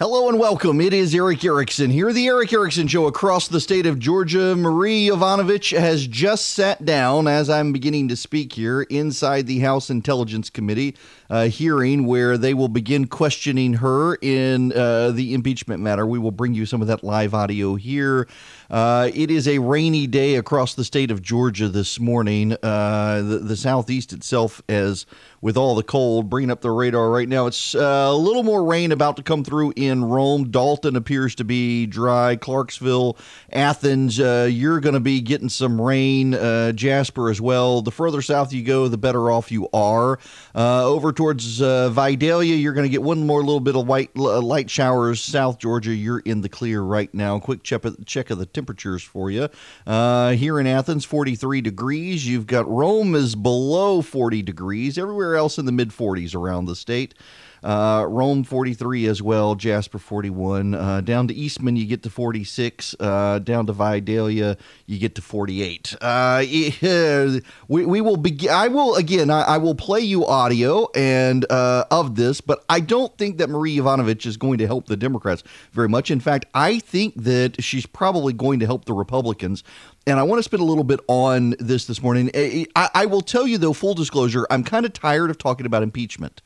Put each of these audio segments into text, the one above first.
Hello and welcome. It is Erick Erickson here, the Erick Erickson Show across the state of Georgia. Marie Yovanovitch has just sat down as I'm beginning to speak here inside the House Intelligence Committee uh, hearing where they will begin questioning her in uh, the impeachment matter. We will bring you some of that live audio here. Uh, it is a rainy day across the state of Georgia this morning. Uh, the, the, southeast itself, as with all the cold, bringing up the radar right now. It's uh, a little more rain about to come through in Rome. Dalton appears to be dry. Clarkesville, Athens, uh, you're going to be getting some rain. Uh, Jasper as well. The further south you go, the better off you are. over towards Vidalia, you're going to get one more little bit of white light showers. South Georgia, you're in the clear right now. Quick check, check of the temperatures for you. Uh, here in Athens, 43 degrees. You've got Rome is below 40 degrees. Everywhere else in the mid 40s around the state. Uh, Rome 43 as well, Jasper 41. Uh, down to Eastman, you get to 46. Uh, down to Vidalia, you get to 48. Uh, we, we will begin. I will, again, I, I, will play you audio and uh, of this, but I don't think that Marie Yovanovitch is going to help the Democrats very much. In fact, I think that she's probably going to help the Republicans and I want to spend a little bit on this this morning. I, I, will tell you, though, full disclosure, I'm kind of tired of talking about impeachment.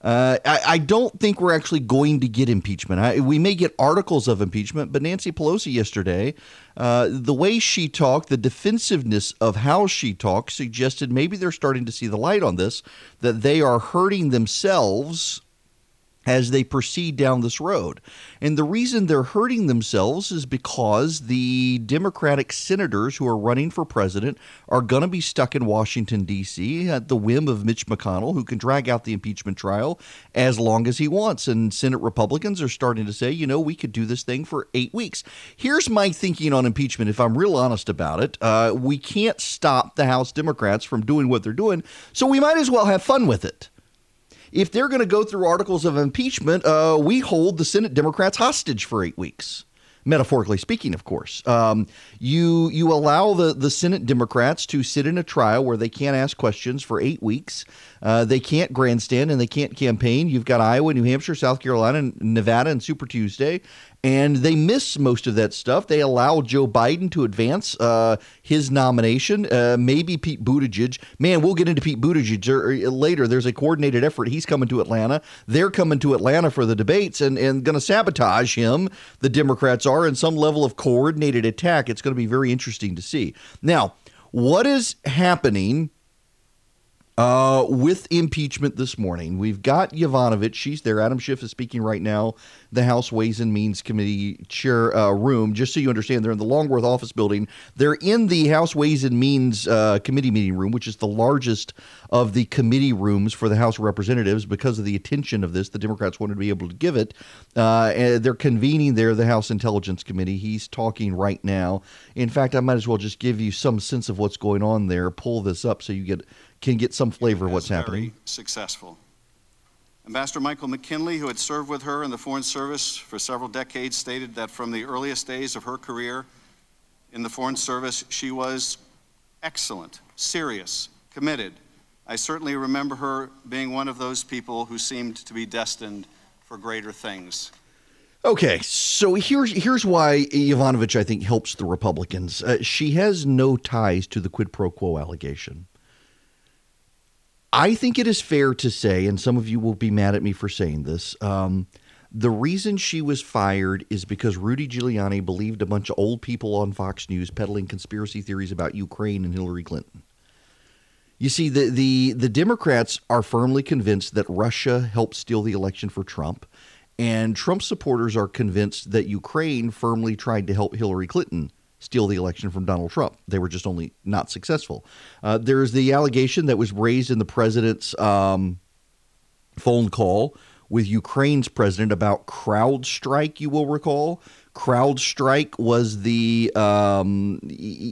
Uh, I, I, don't think we're actually going to get impeachment. I, we may get articles of impeachment, but Nancy Pelosi yesterday, uh, the way she talked, the defensiveness of how she talked, suggested maybe they're starting to see the light on this, that they are hurting themselves as they proceed down this road. And the reason they're hurting themselves is because the Democratic senators who are running for president are going to be stuck in Washington, D.C. at the whim of Mitch McConnell, who can drag out the impeachment trial as long as he wants. And Senate Republicans are starting to say, you know, we could do this thing for eight weeks. Here's my thinking on impeachment, if I'm real honest about it. Uh, we can't stop the House Democrats from doing what they're doing, so we might as well have fun with it if they're going to go through articles of impeachment, uh, we hold the Senate Democrats hostage for eight weeks metaphorically speaking, of course. Um, you you allow the the Senate Democrats to sit in a trial where they can't ask questions for eight weeks. Uh, they can't grandstand and they can't campaign. You've got Iowa, New Hampshire, South Carolina, Nevada, and Super Tuesday and they miss most of that stuff. They allow Joe Biden to advance uh, his nomination. Uh, maybe Pete Buttigieg. Man, we'll get into Pete Buttigieg er, later. There's a coordinated effort. He's coming to Atlanta. They're coming to Atlanta for the debates and, and going to sabotage him. The Democrats are in some level of coordinated attack. It's going to be very interesting to see. Now, what is happening uh, with impeachment this morning, we've got Yovanovitch. She's there. Adam Schiff is speaking right now. The House Ways and Means Committee chair uh, room. Just so you understand, they're in the Longworth office building. They're in the House Ways and Means uh, committee meeting room, which is the largest of the committee rooms for the House of Representatives. Because of the attention of this, the Democrats wanted to be able to give it. Uh, and they're convening there the House Intelligence Committee. He's talking right now. In fact, I might as well just give you some sense of what's going on there. Pull this up so you get can get some flavor of what's happening. Successful. Ambassador Michael McKinley, who had served with her in the Foreign Service for several decades, stated that from the earliest days of her career in the Foreign Service, she was excellent, serious, committed. I certainly remember her being one of those people who seemed to be destined for greater things. Okay, so here's here's why Yovanovitch I think helps the Republicans. Uh, she has no ties to the quid pro quo allegation. I think it is fair to say, and some of you will be mad at me for saying this. Um, the reason she was fired is because Rudy Giuliani believed a bunch of old people on Fox News peddling conspiracy theories about Ukraine and Hillary Clinton. You see, the, the, the Democrats are firmly convinced that Russia helped steal the election for Trump, and Trump supporters are convinced that Ukraine firmly tried to help Hillary Clinton steal the election from Donald Trump. They were just only not successful. Uh, there's the allegation that was raised in the president's um, phone call with Ukraine's president about CrowdStrike, you will recall. CrowdStrike was the um,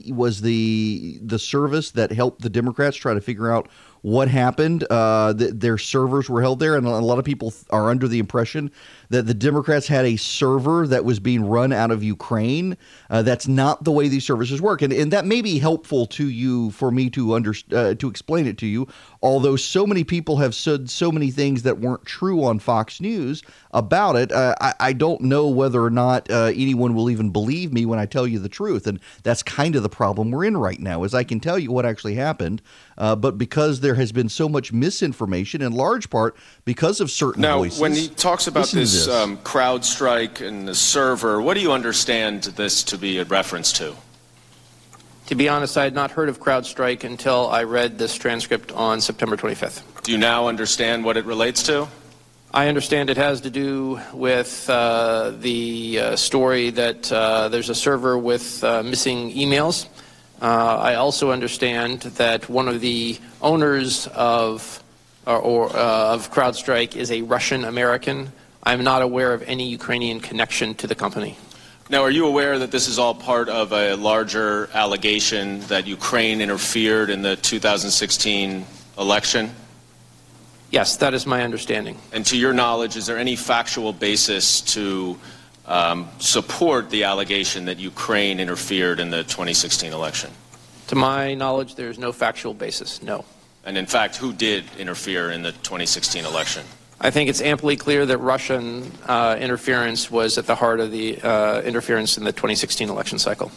was the the service that helped the Democrats try to figure out what happened. Uh, th- their servers were held there, and a lot of people are under the impression that the Democrats had a server that was being run out of Ukraine. Uh, that's not the way these services work, and, and that may be helpful to you for me to under uh, to explain it to you. Although so many people have said so many things that weren't true on Fox News about it, uh, I, I, don't know whether or not uh, anyone will even believe me when I tell you the truth, and that's kind of the problem we're in right now. Is I can tell you what actually happened, uh, but because there has been so much misinformation, in large part because of certain now, voices. when he talks about this, this. Um, CrowdStrike and the server, what do you understand this to be a reference to? To be honest, I had not heard of CrowdStrike until I read this transcript on September 25th. Do you now understand what it relates to? I understand it has to do with uh, the uh, story that uh, there's a server with uh, missing emails. Uh, I also understand that one of the owners of or, or uh, of CrowdStrike is a Russian American. I'm not aware of any Ukrainian connection to the company. Now, are you aware that this is all part of a larger allegation that Ukraine interfered in the 2016 election? Yes, that is my understanding. And to your knowledge, is there any factual basis to um, support the allegation that Ukraine interfered in the 2016 election? To my knowledge, there is no factual basis, no. And in fact, who did interfere in the 2016 election? I think it's amply clear that Russian uh, interference was at the heart of the uh, interference in the 2016 election cycle.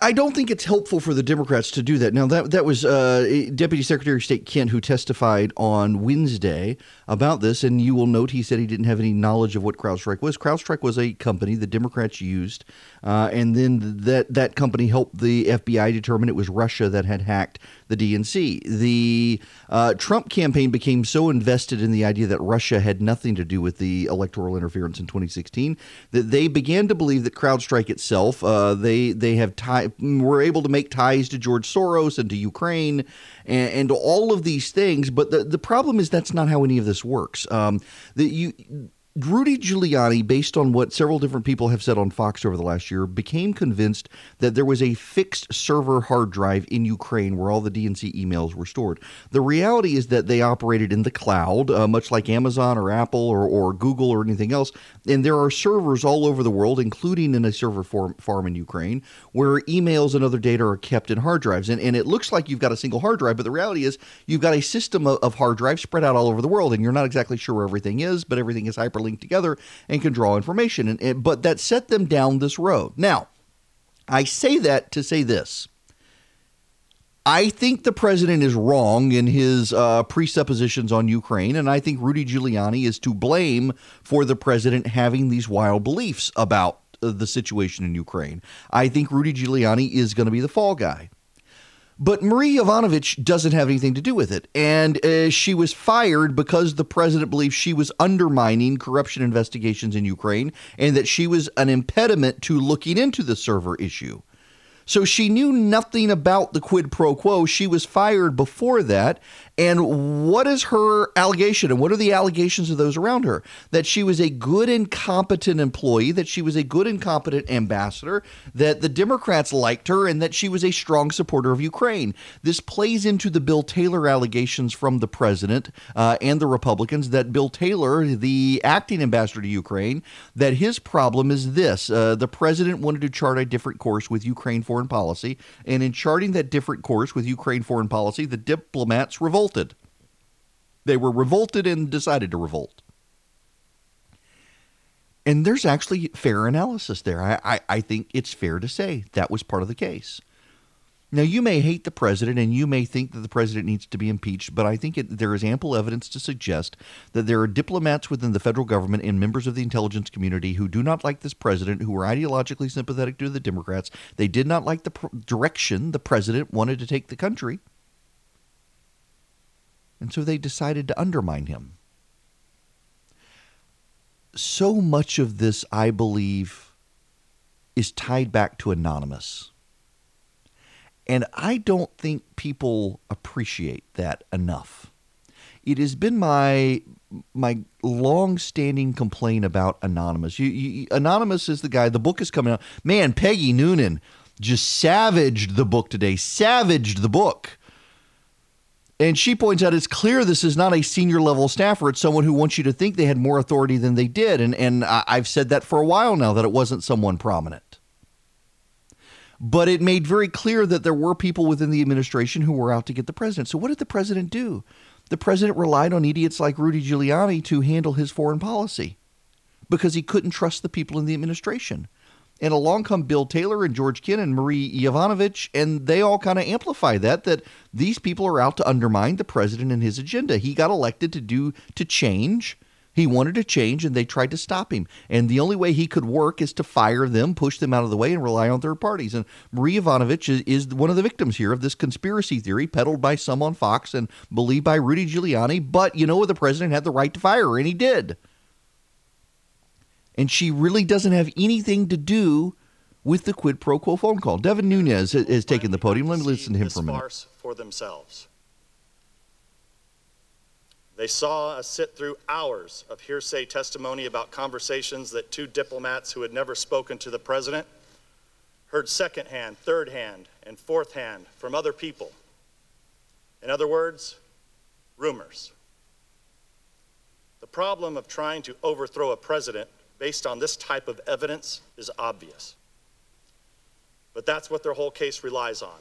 I, don't think it's helpful for the Democrats to do that. Now, that that was uh, Deputy Secretary of State Kent who testified on Wednesday about this, and you will note he said he didn't have any knowledge of what CrowdStrike was. CrowdStrike was a company the Democrats used, uh, and then that that company helped the FBI determine it was Russia that had hacked the DNC. The uh, Trump campaign became so invested in the idea that Russia had nothing to do with the electoral interference in 2016 that they began to believe that CrowdStrike itself, uh, they they have tie, were able to make ties to George Soros and to Ukraine and, and all of these things. But the the problem is that's not how any of this works. Um, that you Rudy Giuliani, based on what several different people have said on Fox over the last year, became convinced that there was a fixed server hard drive in Ukraine where all the DNC emails were stored. The reality is that they operated in the cloud, uh, much like Amazon or Apple or, or Google or anything else. And there are servers all over the world, including in a server farm, farm in Ukraine, where emails and other data are kept in hard drives. And, and it looks like you've got a single hard drive, but the reality is you've got a system of, of hard drives spread out all over the world, and you're not exactly sure where everything is, but everything is hyper linked together and can draw information. And, and, but that set them down this road. Now, I say that to say this. I think the president is wrong in his uh, presuppositions on Ukraine, and I think Rudy Giuliani is to blame for the president having these wild beliefs about uh, the situation in Ukraine. I think Rudy Giuliani is going to be the fall guy. But Marie Yovanovitch doesn't have anything to do with it. And uh, she was fired because the president believes she was undermining corruption investigations in Ukraine and that she was an impediment to looking into the server issue. So she knew nothing about the quid pro quo. She was fired before that. And what is her allegation? And what are the allegations of those around her? That she was a good and competent employee, that she was a good and competent ambassador, that the Democrats liked her, and that she was a strong supporter of Ukraine. This plays into the Bill Taylor allegations from the president uh, and the Republicans that Bill Taylor, the acting ambassador to Ukraine, that his problem is this uh, the president wanted to chart a different course with Ukraine foreign policy, and in charting that different course with Ukraine foreign policy, the diplomats revolted revolted. They were revolted and decided to revolt. And there's actually fair analysis there. I, I, I, think it's fair to say that was part of the case. Now, you may hate the president and you may think that the president needs to be impeached, but I think it, there is ample evidence to suggest that there are diplomats within the federal government and members of the intelligence community who do not like this president, who are ideologically sympathetic to the Democrats. They did not like the pr- direction the president wanted to take the country. And so they decided to undermine him. So much of this, I believe, is tied back to Anonymous. And I don't think people appreciate that enough. it has been my my long-standing complaint about Anonymous. You, you, Anonymous is the guy. The book is coming out. Man, Peggy Noonan just savaged the book today. Savaged the book. And she points out it's clear this is not a senior level staffer. It's someone who wants you to think they had more authority than they did. And and I've said that for a while now that it wasn't someone prominent. But it made very clear that there were people within the administration who were out to get the president. So what did the president do? the president relied on idiots like Rudy Giuliani to handle his foreign policy because he couldn't trust the people in the administration. And along come Bill Taylor and George Kennan and Marie Yovanovitch, and they all kind of amplify that that these people are out to undermine the president and his agenda. He got elected to do to change he wanted to change and they tried to stop him. And the only way he could work is to fire them, push them out of the way, and rely on third parties. And Marie Yovanovitch is, is one of the victims here of this conspiracy theory peddled by some on Fox and believed by Rudy Giuliani. But you know, what the president had the right to fire her, and he did. And she really doesn't have anything to do with the quid pro quo phone call. Devin Nunes has taken the podium. Let me listen to him for a minute. For themselves. They saw us sit through hours of hearsay testimony about conversations that two diplomats who had never spoken to the president heard secondhand, third hand, and fourth hand from other people. In other words, rumors. The problem of trying to overthrow a president based on this type of evidence is obvious. But that's what their whole case relies on.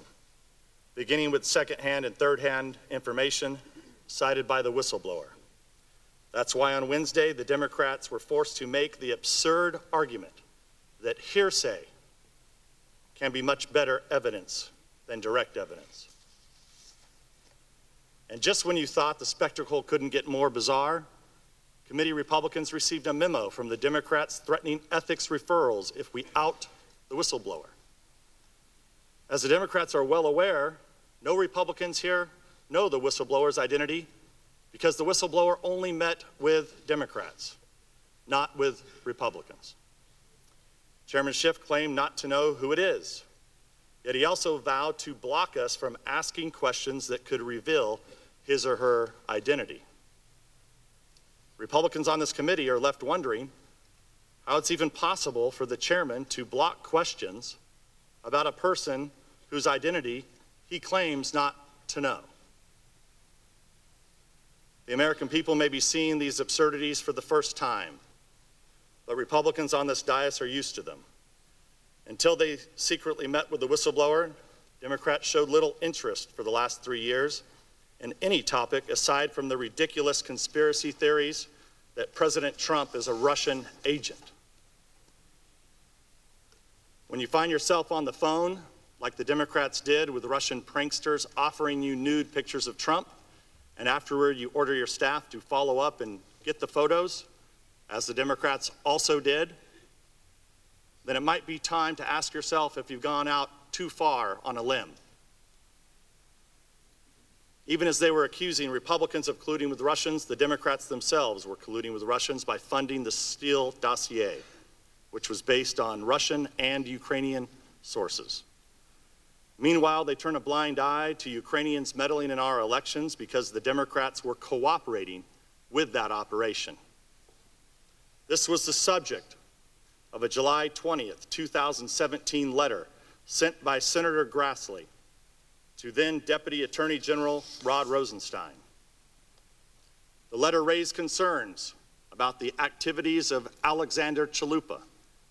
Beginning with secondhand and third hand information cited by the whistleblower. That's why on Wednesday, the Democrats were forced to make the absurd argument that hearsay can be much better evidence than direct evidence. And just when you thought the spectacle couldn't get more bizarre, committee Republicans received a memo from the Democrats threatening ethics referrals if we out the whistleblower. As the Democrats are well aware, no Republicans here know the whistleblower's identity because the whistleblower only met with Democrats, not with Republicans. Chairman Schiff claimed not to know who it is, yet he also vowed to block us from asking questions that could reveal his or her identity. Republicans on this committee are left wondering how it's even possible for the chairman to block questions about a person whose identity he claims not to know. The American people may be seeing these absurdities for the first time, but Republicans on this dais are used to them. Until they secretly met with the whistleblower, Democrats showed little interest for the last three years in any topic aside from the ridiculous conspiracy theories that President Trump is a Russian agent. When you find yourself on the phone, like the Democrats did with Russian pranksters offering you nude pictures of Trump, and afterward you order your staff to follow up and get the photos, as the Democrats also did, then it might be time to ask yourself if you've gone out too far on a limb. Even as they were accusing Republicans of colluding with Russians, the Democrats themselves were colluding with Russians by funding the Steele dossier, which was based on Russian and Ukrainian sources. Meanwhile, they turn a blind eye to Ukrainians meddling in our elections because the Democrats were cooperating with that operation. This was the subject of a July 20th, 2017 letter sent by Senator Grassley to then Deputy Attorney General Rod Rosenstein. The letter raised concerns about the activities of Alexandra Chalupa,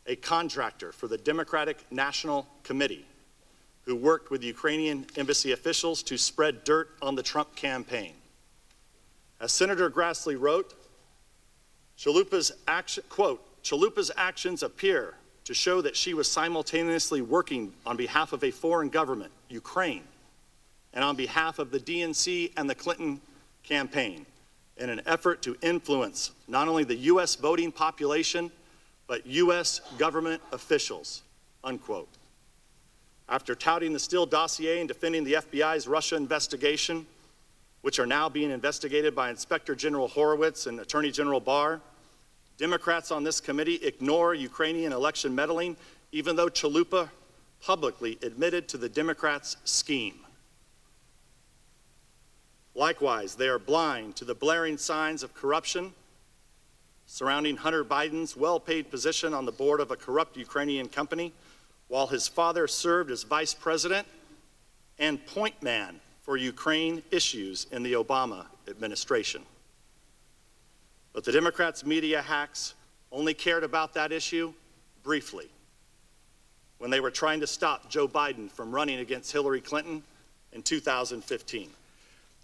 a contractor for the Democratic National Committee who worked with Ukrainian embassy officials to spread dirt on the Trump campaign. As Senator Grassley wrote, Chalupa's action, quote, Chalupa's actions appear to show that she was simultaneously working on behalf of a foreign government, Ukraine, and on behalf of the DNC and the Clinton campaign in an effort to influence not only the U.S. voting population, but U.S. government officials, unquote. After touting the Steele dossier and defending the FBI's Russia investigation, which are now being investigated by Inspector General Horowitz and Attorney General Barr, Democrats on this committee ignore Ukrainian election meddling, even though Chalupa publicly admitted to the Democrats' scheme. Likewise, they are blind to the blaring signs of corruption surrounding Hunter Biden's well paid position on the board of a corrupt Ukrainian company, while his father served as vice president and point man for Ukraine issues in the Obama administration. But the Democrats' media hacks only cared about that issue briefly when they were trying to stop Joe Biden from running against Hillary Clinton in 2015.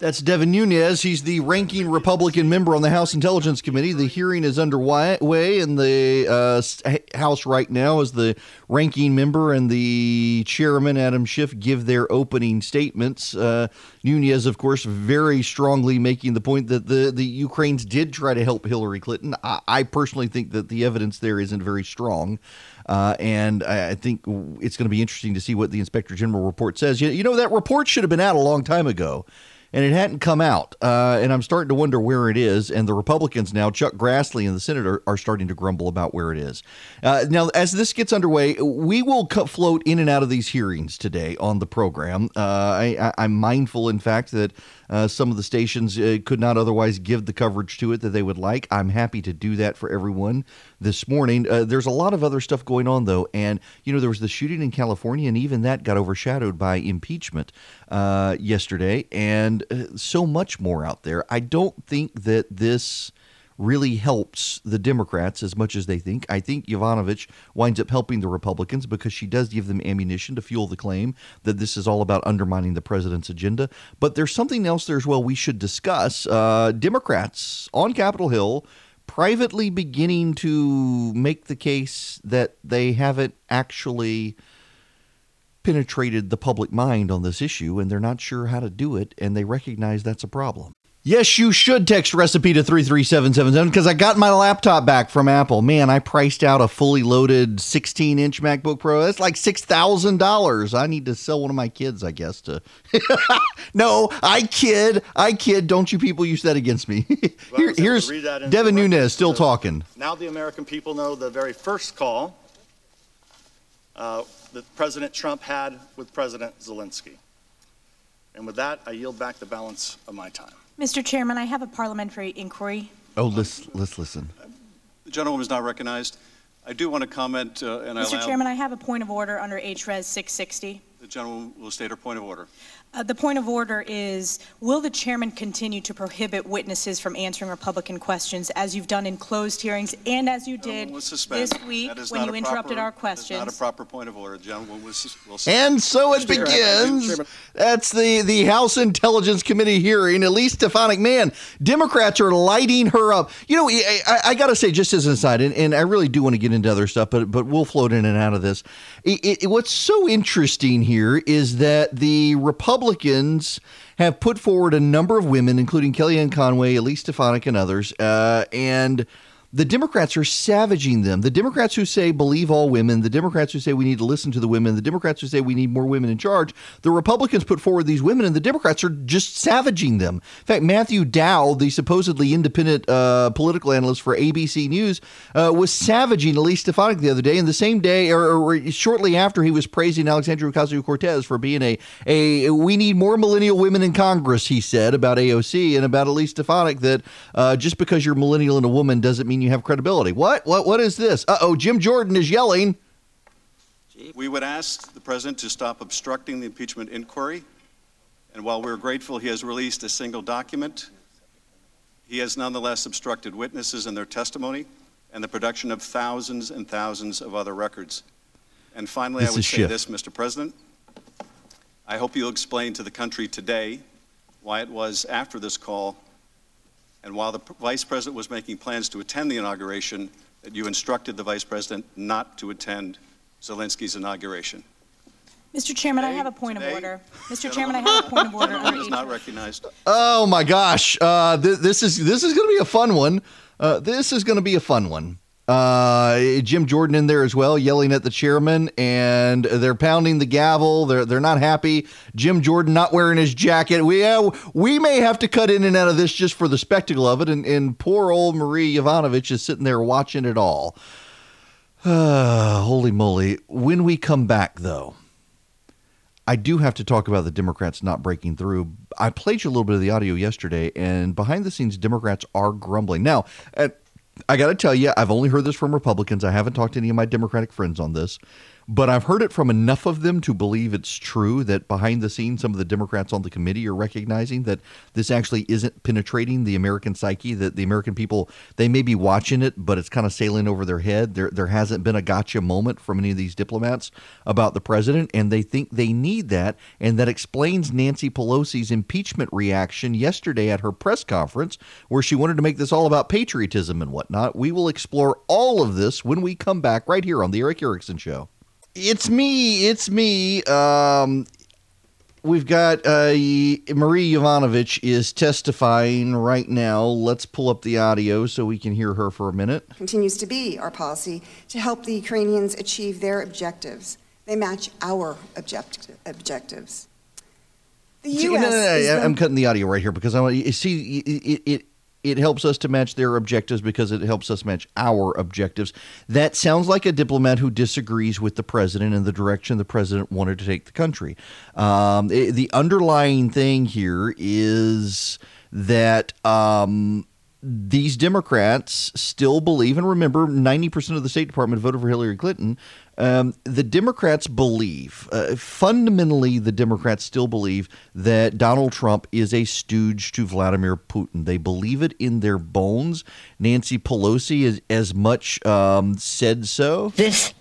That's Devin Nunes. He's the ranking Republican member on the House Intelligence Committee. The hearing is underway in the uh, House right now as the ranking member and the chairman, Adam Schiff, give their opening statements. Uh, Nunes, of course, very strongly making the point that the, the Ukrainians did try to help Hillary Clinton. I, I personally think that the evidence there isn't very strong. Uh, and I think it's going to be interesting to see what the Inspector General report says. You, you know, that report should have been out a long time ago and it hadn't come out. Uh, and I'm starting to wonder where it is. And the Republicans now, Chuck Grassley and the Senate are, starting to grumble about where it is. Uh, now, as this gets underway, we will cut, float in and out of these hearings today on the program. Uh, I, am mindful, in fact, that uh, some of the stations uh, could not otherwise give the coverage to it that they would like. I'm happy to do that for everyone this morning. Uh, there's a lot of other stuff going on, though. And, you know, there was the shooting in California, and even that got overshadowed by impeachment uh, yesterday, and uh, so much more out there. I don't think that this really helps the Democrats as much as they think. I think Yovanovitch winds up helping the Republicans because she does give them ammunition to fuel the claim that this is all about undermining the president's agenda. But there's something else there as well we should discuss. Uh, Democrats on Capitol Hill privately beginning to make the case that they haven't actually penetrated the public mind on this issue and they're not sure how to do it and they recognize that's a problem. Yes, you should text recipe to 33777 because I got my laptop back from Apple. Man, I priced out a fully loaded 16 inch MacBook Pro. That's like $6,000. I need to sell one of my kids, I guess, to. no, I kid. I kid. Don't you people use that against me. Here, here's Devin Nunes still talking. Now the American people know the very first call uh, that President Trump had with President Zelensky. And with that, I yield back the balance of my time. Mr. Chairman, I have a parliamentary inquiry. Oh, let's, let's listen. The gentleman is not recognized. I do want to comment, uh, and Mr. Chairman, I have a point of order under HRES 660. The gentleman will state her point of order. Uh, the point of order is, will the chairman continue to prohibit witnesses from answering Republican questions as you've done in closed hearings and as you did this week when you interrupted proper, our questions? That is not a proper point of order. The gentleman will, will And so it Speaker, begins. That's the, the House Intelligence Committee hearing. Elise Stefanik, man, Democrats are lighting her up. You know, I, I, I got to say, just as an aside, and, and, I really do want to get into other stuff, but, but we'll float in and out of this. It, it, what's so interesting here is that the Republicans Republicans have put forward a number of women, including Kellyanne Conway, Elise Stefanik, and others, uh, and the Democrats are savaging them. The Democrats who say believe all women, the Democrats who say we need to listen to the women, the Democrats who say we need more women in charge, the Republicans put forward these women, and the Democrats are just savaging them. In fact, Matthew Dowd, the supposedly independent uh, political analyst for ABC News, uh, was savaging Elise Stefanik the other day, and the same day or, or shortly after he was praising Alexandria Ocasio Cortez for being a, a we need more millennial women in Congress, he said about AOC and about Elise Stefanik that uh, just because you're millennial and a woman doesn't mean mean you have credibility. What? What? What is this? Uh oh, Jim Jordan is yelling. We would ask the president to stop obstructing the impeachment inquiry. And while we're grateful he has released a single document, he has nonetheless obstructed witnesses and their testimony and the production of thousands and thousands of other records. And finally, this I would say Schiff. this, Mr. President. I hope you'll explain to the country today why it was after this call and while the vice president was making plans to attend the inauguration, that you instructed the vice president not to attend Zelensky's inauguration. Mr. Chairman, today, I have a point today, of order. Mr. Chairman, I have a point of order. is not recognized. Oh my gosh, uh, th- this is this is going to be a fun one. Uh, this is going to be a fun one. Uh, Jim Jordan in there as well, yelling at the chairman, and they're pounding the gavel. They're they're not happy. Jim Jordan not wearing his jacket. We uh, we may have to cut in and out of this just for the spectacle of it. And, and poor old Marie Yovanovitch is sitting there watching it all. Uh, holy moly! When we come back, though, I do have to talk about the Democrats not breaking through. I played you a little bit of the audio yesterday, and behind the scenes, Democrats are grumbling. Now, I got to tell you, I've only heard this from Republicans. I haven't talked to any of my Democratic friends on this. But I've heard it from enough of them to believe it's true that behind the scenes, some of the Democrats on the committee are recognizing that this actually isn't penetrating the American psyche, that the American people, they may be watching it, but it's kind of sailing over their head. There, there hasn't been a gotcha moment from any of these diplomats about the president, and they think they need that. And that explains Nancy Pelosi's impeachment reaction yesterday at her press conference, where she wanted to make this all about patriotism and whatnot. We will explore all of this when we come back right here on The Erick Erickson Show. It's me. It's me. Um, we've got uh, Marie Yovanovitch is testifying right now. Let's pull up the audio so we can hear her for a minute. Continues to be our policy to help the Ukrainians achieve their objectives. They match our object- objectives. The U.S. See, no, no, no, I'm cutting the audio right here because I want you see it, it it helps us to match their objectives because it helps us match our objectives. That sounds like a diplomat who disagrees with the president and the direction the president wanted to take the country. Um, it, the underlying thing here is that um, these Democrats still believe, and remember, 90% of the State Department voted for Hillary Clinton. Um, the Democrats believe, uh, fundamentally, the Democrats still believe that Donald Trump is a stooge to Vladimir Putin. They believe it in their bones. Nancy Pelosi has as much um, said so. This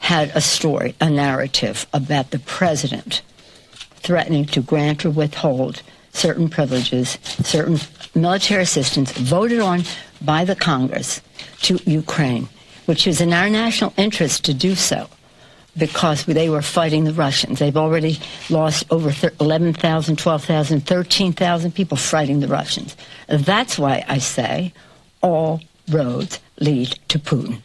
had a story, a narrative about the president threatening to grant or withhold certain privileges, certain military assistance voted on by the Congress to Ukraine, which is in our national interest to do so because they were fighting the Russians. They've already lost over 11,000, 12,000, 13,000 people fighting the Russians. That's why I say all roads lead to Putin.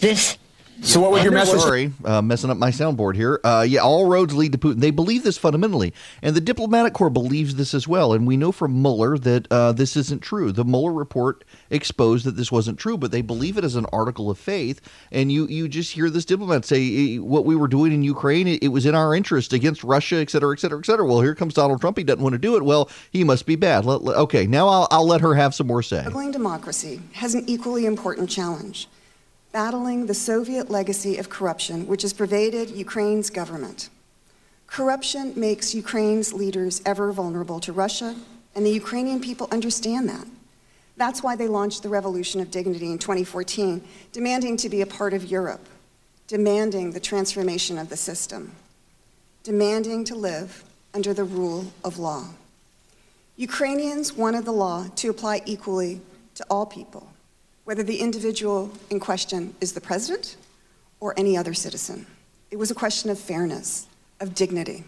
This so what would your message? Sorry, uh, messing up my soundboard here. Uh, yeah, all roads lead to Putin. They believe this fundamentally, and the diplomatic corps believes this as well. And we know from Mueller that uh, this isn't true. The Mueller report exposed that this wasn't true, but they believe it as an article of faith. And you you just hear this diplomat say what we were doing in Ukraine. It, it was in our interest against Russia, et cetera, et cetera, et cetera. Well, here comes Donald Trump. He doesn't want to do it. Well, he must be bad. Let, let, okay, now I'll, I'll let her have some more say. Struggling democracy has an equally important challenge battling the Soviet legacy of corruption which has pervaded Ukraine's government. Corruption makes Ukraine's leaders ever vulnerable to Russia, and the Ukrainian people understand that. That's why they launched the Revolution of Dignity in 2014, demanding to be a part of Europe, demanding the transformation of the system, demanding to live under the rule of law. Ukrainians wanted the law to apply equally to all people whether the individual in question is the president or any other citizen. It was a question of fairness, of dignity.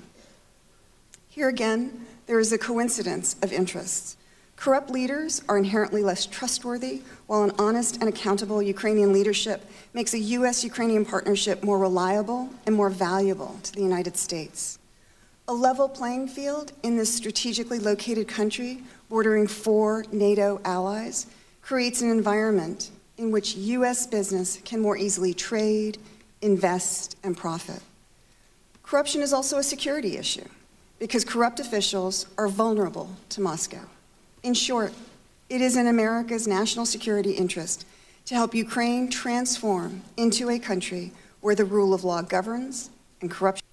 Here again, there is a coincidence of interests. Corrupt leaders are inherently less trustworthy, while an honest and accountable Ukrainian leadership makes a U.S. Ukrainian partnership more reliable and more valuable to the United States. A level playing field in this strategically located country, bordering four NATO allies, creates an environment in which U.S. business can more easily trade, invest, and profit. Corruption is also a security issue because corrupt officials are vulnerable to Moscow. In short, it is in America's national security interest to help Ukraine transform into a country where the rule of law governs and corruption.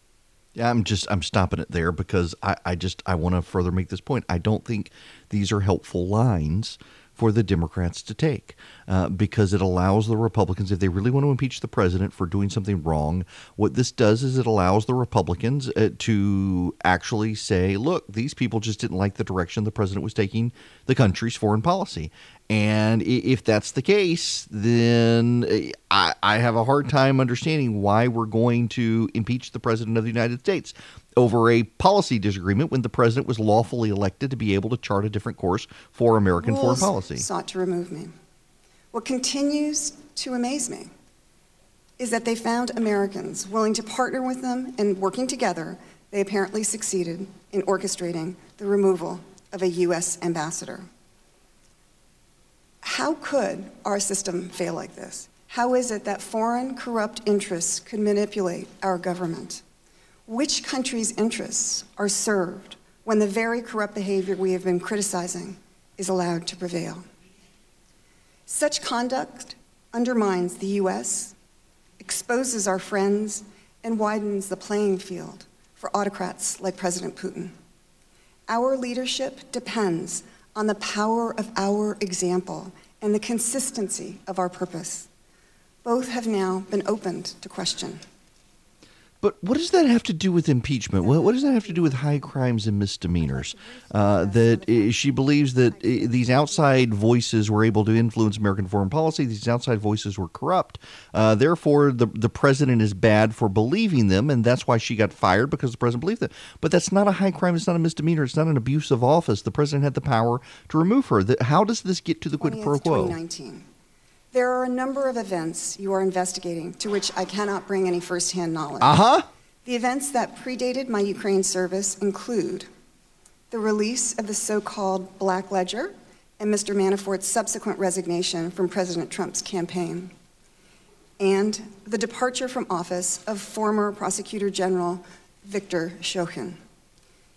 Yeah, I'm just I'm stopping it there because I, I just I want to further make this point. I don't think these are helpful lines for the Democrats to take uh, because it allows the Republicans, if they really want to impeach the president for doing something wrong, what this does is it allows the Republicans uh, to actually say, look, these people just didn't like the direction the president was taking the country's foreign policy. And if that's the case, then uh, I, I have a hard time understanding why we're going to impeach the president of the United States over a policy disagreement when the president was lawfully elected to be able to chart a different course for American Rules foreign policy. Sought to remove me. What continues to amaze me is that they found Americans willing to partner with them and working together, they apparently succeeded in orchestrating the removal of a U.S. ambassador. How could our system fail like this? How is it that foreign corrupt interests could manipulate our government? Which country's interests are served when the very corrupt behavior we have been criticizing is allowed to prevail? Such conduct undermines the U.S., exposes our friends, and widens the playing field for autocrats like President Putin. Our leadership depends on the power of our example and the consistency of our purpose. Both have now been opened to question. But what does that have to do with impeachment? What, what does that have to do with high crimes and misdemeanors? Uh, that uh, she believes that uh, these outside voices were able to influence American foreign policy. These outside voices were corrupt. Uh, therefore, the the president is bad for believing them, and that's why she got fired because the president believed them. But that's not a high crime. It's not a misdemeanor. It's not an abuse of office. The president had the power to remove her. The, how does this get to the quid pro quo? 2019. There are a number of events you are investigating to which I cannot bring any firsthand knowledge. Uh huh. The events that predated my Ukraine service include the release of the so called Black Ledger and Mr. Manafort's subsequent resignation from President Trump's campaign, and the departure from office of former Prosecutor General Viktor Shokin.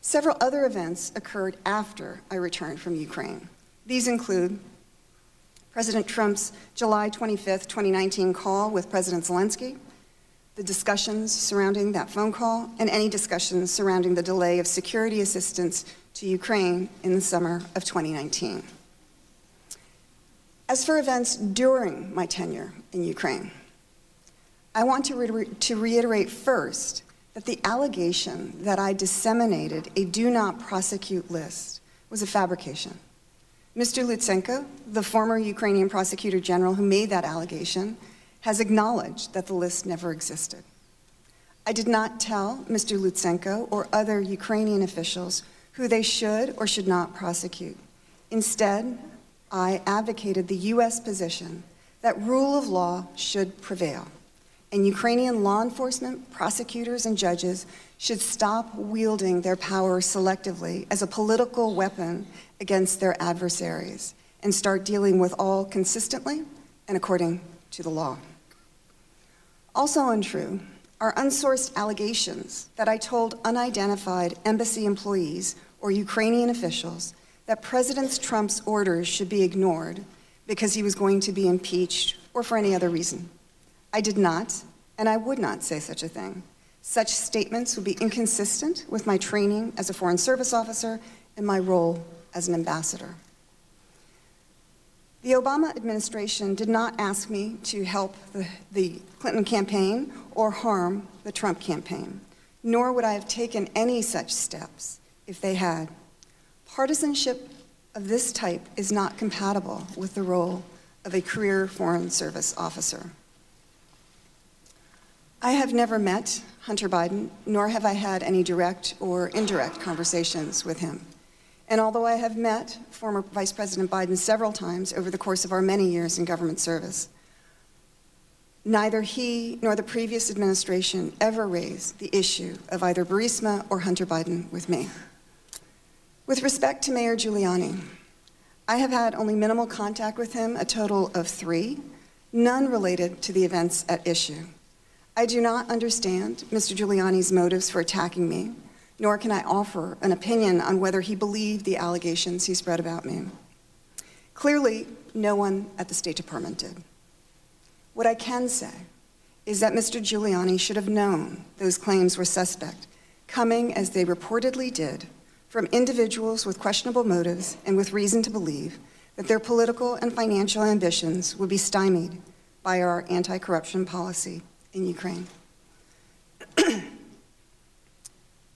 Several other events occurred after I returned from Ukraine. These include President Trump's July 25, 2019 call with President Zelensky, the discussions surrounding that phone call, and any discussions surrounding the delay of security assistance to Ukraine in the summer of 2019. As for events during my tenure in Ukraine, I want to, re- to reiterate first that the allegation that I disseminated a do not prosecute list was a fabrication. Mr. Lutsenko, the former Ukrainian prosecutor general who made that allegation, has acknowledged that the list never existed. I did not tell Mr. Lutsenko or other Ukrainian officials who they should or should not prosecute. Instead, I advocated the U.S. position that rule of law should prevail, and Ukrainian law enforcement, prosecutors, and judges should stop wielding their power selectively as a political weapon against their adversaries and start dealing with all consistently and according to the law. Also untrue are unsourced allegations that I told unidentified embassy employees or Ukrainian officials that President Trump's orders should be ignored because he was going to be impeached or for any other reason. I did not, and I would not say such a thing. Such statements would be inconsistent with my training as a Foreign Service officer and my role as an ambassador. The Obama administration did not ask me to help the, the, Clinton campaign or harm the Trump campaign, nor would I have taken any such steps if they had. Partisanship of this type is not compatible with the role of a career Foreign Service officer. I have never met Hunter Biden, nor have I had any direct or indirect conversations with him. And although I have met former Vice President Biden several times over the course of our many years in government service, neither he nor the previous administration ever raised the issue of either Burisma or Hunter Biden with me. With respect to Mayor Giuliani, I have had only minimal contact with him, a total of three, none related to the events at issue. I do not understand Mr. Giuliani's motives for attacking me, nor can I offer an opinion on whether he believed the allegations he spread about me. Clearly, no one at the State Department did. What I can say is that Mr. Giuliani should have known those claims were suspect, coming as they reportedly did from individuals with questionable motives and with reason to believe that their political and financial ambitions would be stymied by our anti corruption policy in Ukraine.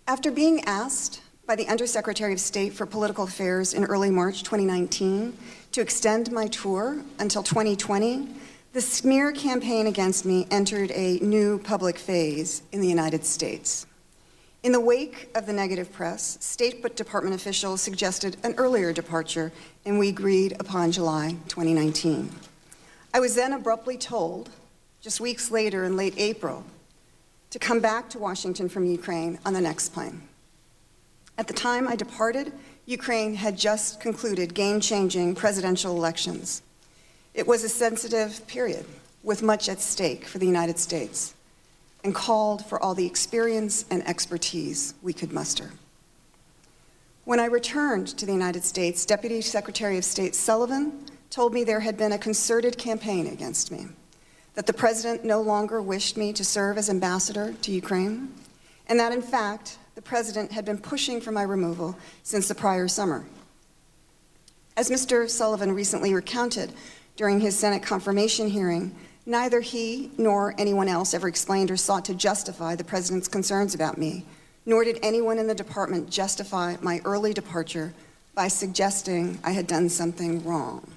After being asked by the Undersecretary of State for Political Affairs in early March 2019 to extend my tour until 2020, the smear campaign against me entered a new public phase in the United States. In the wake of the negative press, State Department officials suggested an earlier departure, and we agreed upon July 2019. I was then abruptly told, just weeks later in late April, to come back to Washington from Ukraine on the next plane. At the time I departed, Ukraine had just concluded game changing presidential elections. It was a sensitive period with much at stake for the United States. and called for all the experience and expertise we could muster. When I returned to the United States, Deputy Secretary of State Sullivan told me there had been a concerted campaign against me, that the president no longer wished me to serve as ambassador to Ukraine, and that in fact, the president had been pushing for my removal since the prior summer. As Mr. Sullivan recently recounted during his Senate confirmation hearing, neither he nor anyone else ever explained or sought to justify the president's concerns about me, nor did anyone in the department justify my early departure by suggesting I had done something wrong.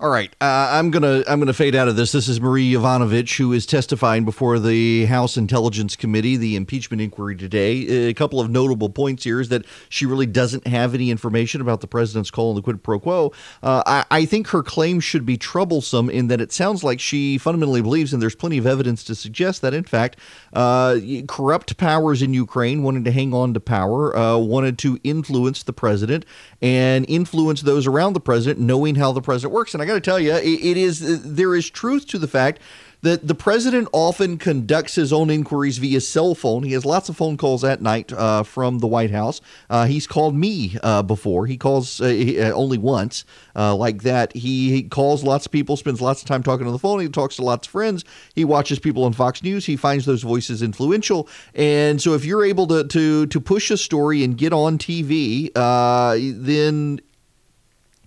All right, uh, I'm gonna I'm gonna fade out of this. This is Marie Yovanovitch, who is testifying before the House Intelligence Committee, the impeachment inquiry today. A couple of notable points here is that she really doesn't have any information about the president's call on the quid pro quo. Uh, I, I, think her claim should be troublesome in that it sounds like she fundamentally believes, and there's plenty of evidence to suggest that, in fact, uh, corrupt powers in Ukraine wanted to hang on to power, uh, wanted to influence the president and influence those around the president, knowing how the president works. And I got to tell you, it, it is there is truth to the fact that the president often conducts his own inquiries via cell phone. He has lots of phone calls at night uh, from the White House. Uh, he's called me uh, before. He calls uh, uh, only once uh, like that. He, he, calls lots of people, spends lots of time talking on the phone. He talks to lots of friends. He watches people on Fox News. He finds those voices influential. And so if you're able to to to push a story and get on TV, then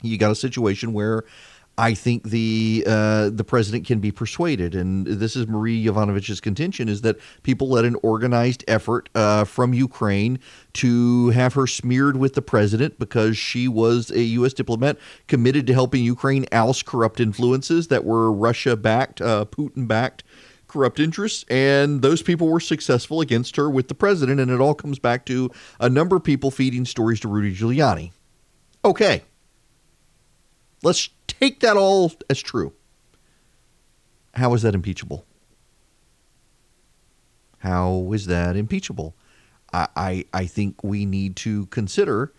you got a situation where I think the uh, the president can be persuaded, and this is Marie Yovanovitch's contention: is that people led an organized effort uh, from Ukraine to have her smeared with the president because she was a U.S. diplomat committed to helping Ukraine oust corrupt influences that were Russia-backed, uh, Putin-backed corrupt interests, and those people were successful against her with the president. And it all comes back to a number of people feeding stories to Rudy Giuliani. Okay. Let's take that all as true. How is that impeachable? How is that impeachable? I, I, I think we need to consider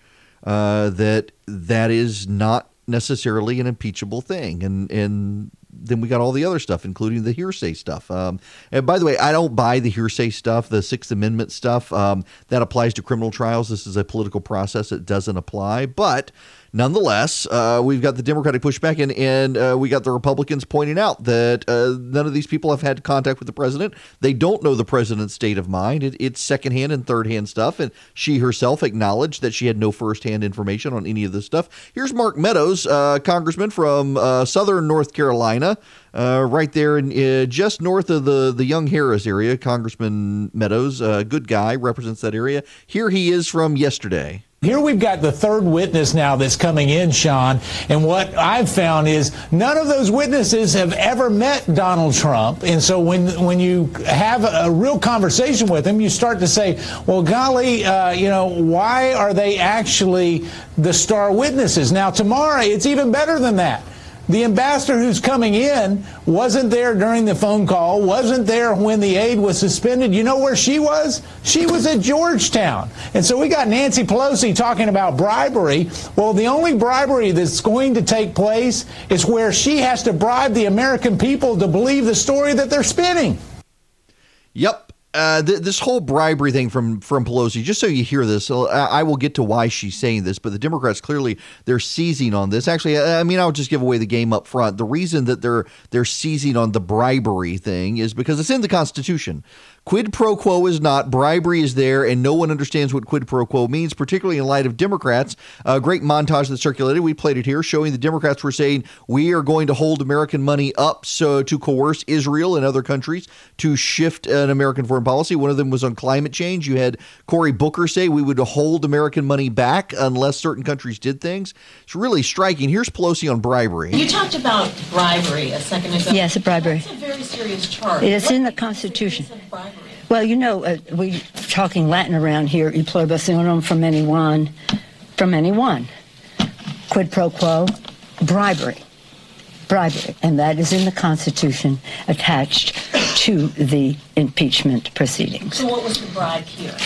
uh, that that is not necessarily an impeachable thing. And, and then we got all the other stuff, including the hearsay stuff. Um, and by the way, I don't buy the hearsay stuff, the Sixth Amendment stuff. Um, that applies to criminal trials. This is a political process. It doesn't apply. But Nonetheless, uh, we've got the Democratic pushback, and, and uh, we got the Republicans pointing out that uh, none of these people have had contact with the president. They don't know the president's state of mind. It, it's secondhand and thirdhand stuff, and she herself acknowledged that she had no firsthand information on any of this stuff. Here's Mark Meadows, uh, congressman from uh, southern North Carolina. Uh, right there, in, uh, just north of the the Young Harris area, Congressman Meadows, a good guy, represents that area. Here he is from yesterday. Here we've got the third witness now that's coming in, Sean. And what I've found is none of those witnesses have ever met Donald Trump. And so when when you have a, real conversation with him, you start to say, well, golly, uh, you know, why are they actually the star witnesses? Now, tomorrow, it's even better than that. The ambassador who's coming in wasn't there during the phone call, wasn't there when the aid was suspended. You know where she was? She was at Georgetown. And so we got Nancy Pelosi talking about bribery. Well, the only bribery that's going to take place is where she has to bribe the American people to believe the story that they're spinning. Yep. Uh, th- this whole bribery thing from from Pelosi, just so you hear this, uh, I will get to why she's saying this, but the Democrats clearly they're seizing on this. Actually, I mean, I'll just give away the game up front. The reason that they're they're seizing on the bribery thing is because it's in the Constitution. Quid pro quo is not, bribery is there, and no one understands what quid pro quo means, particularly in light of Democrats. A great montage that circulated, we played it here, showing the Democrats were saying, we are going to hold American money up so to coerce Israel and other countries to shift an American foreign policy. One of them was on climate change. You had Cory Booker say we would hold American money back unless certain countries did things. It's really striking. Here's Pelosi on bribery. You talked about bribery a second ago. Yes, bribery. That's a very serious charge. It is in the Constitution. Well, you know, uh, we talking Latin around here, e pluribus unum from anyone, from anyone. Quid pro quo, bribery. Bribery. And that is in the Constitution attached to the impeachment proceedings. So what was the bribe here?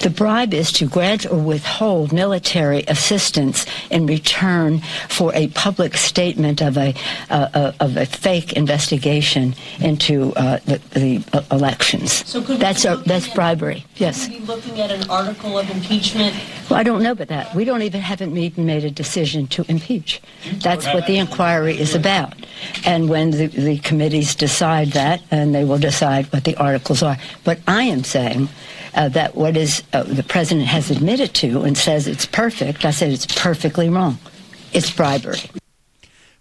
The bribe is to grant or withhold military assistance in return for a public statement of a uh, of a fake investigation into uh, the, the uh, elections. So that's a, that's bribery. Yes. Could we be looking at an article of impeachment? Well, I don't know about that. We don't even haven't even made a decision to impeach. That's what the inquiry is about. And when the, the committees decide that, and they will decide what the articles are. But I am saying uh, that what is uh, the president has admitted to and says it's perfect, I said it's perfectly wrong. It's bribery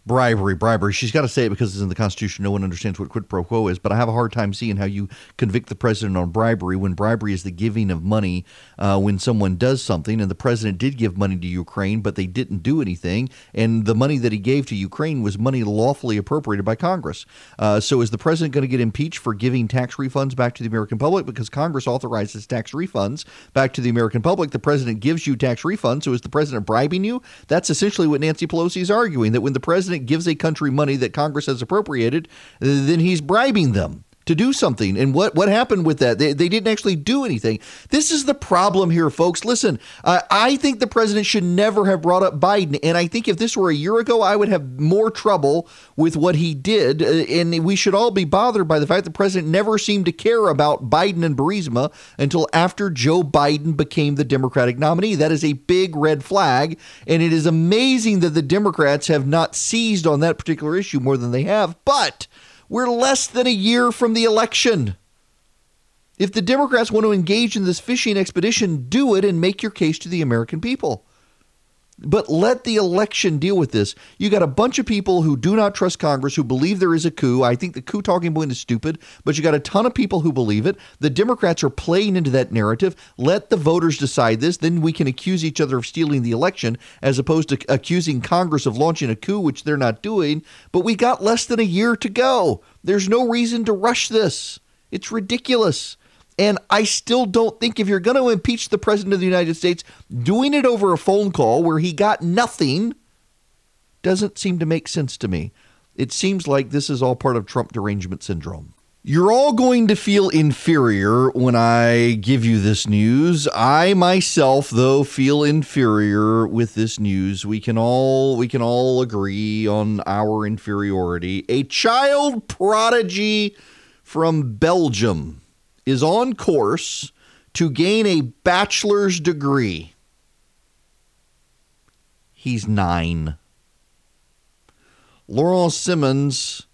bribery, bribery. She's got to say it because it's in the Constitution. No one understands what quid pro quo is. But I have a hard time seeing how you convict the president on bribery when bribery is the giving of money uh, when someone does something. And the president did give money to Ukraine, but they didn't do anything. And the money that he gave to Ukraine was money lawfully appropriated by Congress. Uh, so is the president going to get impeached for giving tax refunds back to the American public because Congress authorizes tax refunds back to the American public? The president gives you tax refunds. So is the president bribing you? That's essentially what Nancy Pelosi is arguing that when the president president gives a country money that Congress has appropriated, then he's bribing them to do something. And what, what happened with that? They, they didn't actually do anything. This is the problem here, folks. Listen, uh, I think the president should never have brought up Biden. And I think if this were a year ago, I would have more trouble with what he did. Uh, and we should all be bothered by the fact the president never seemed to care about Biden and Burisma until after Joe Biden became the Democratic nominee. That is a big red flag. And it is amazing that the Democrats have not seized on that particular issue more than they have. But we're less than a year from the election. If the Democrats want to engage in this fishing expedition, do it and make your case to the American people. But let the election deal with this. You got a bunch of people who do not trust Congress, who believe there is a coup. I think the coup talking point is stupid, but you got a ton of people who believe it. The Democrats are playing into that narrative. Let the voters decide this. Then we can accuse each other of stealing the election as opposed to accusing Congress of launching a coup, which they're not doing. But we got less than a year to go. There's no reason to rush this. It's ridiculous. And I still don't think if you're going to impeach the president of the United States, doing it over a phone call where he got nothing doesn't seem to make sense to me. It seems like this is all part of Trump derangement syndrome. You're all going to feel inferior when I give you this news. I myself though feel inferior with this news. We can all we can all agree on our inferiority. A child prodigy from Belgium is on course to gain a bachelor's degree. He's nine. Laurent Simons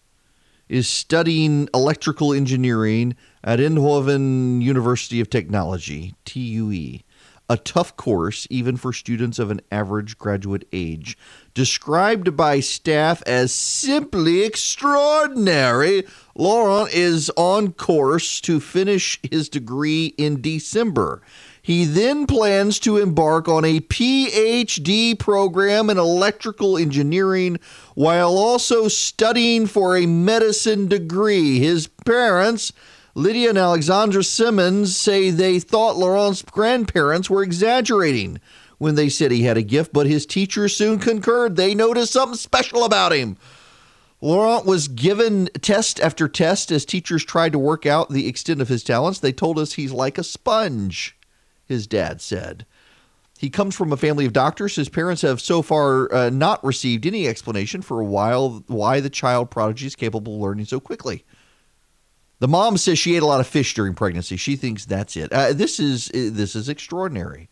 is studying electrical engineering at Eindhoven University of Technology, TUE a tough course, even for students of an average graduate age. Described by staff as simply extraordinary, Laurent is on course to finish his degree in December. He then plans to embark on a PhD program in electrical engineering while also studying for a medicine degree. His parents Lydia and Alexandra Simons say they thought Laurent's grandparents were exaggerating when they said he had a gift, but his teachers soon concurred. They noticed something special about him. Laurent was given test after test as teachers tried to work out the extent of his talents. They told us he's like a sponge, his dad said. He comes from a family of doctors. His parents have so far uh, not received any explanation for a while why the child prodigy is capable of learning so quickly. The mom says she ate a lot of fish during pregnancy. She thinks that's it. Uh, this is uh, this is extraordinary.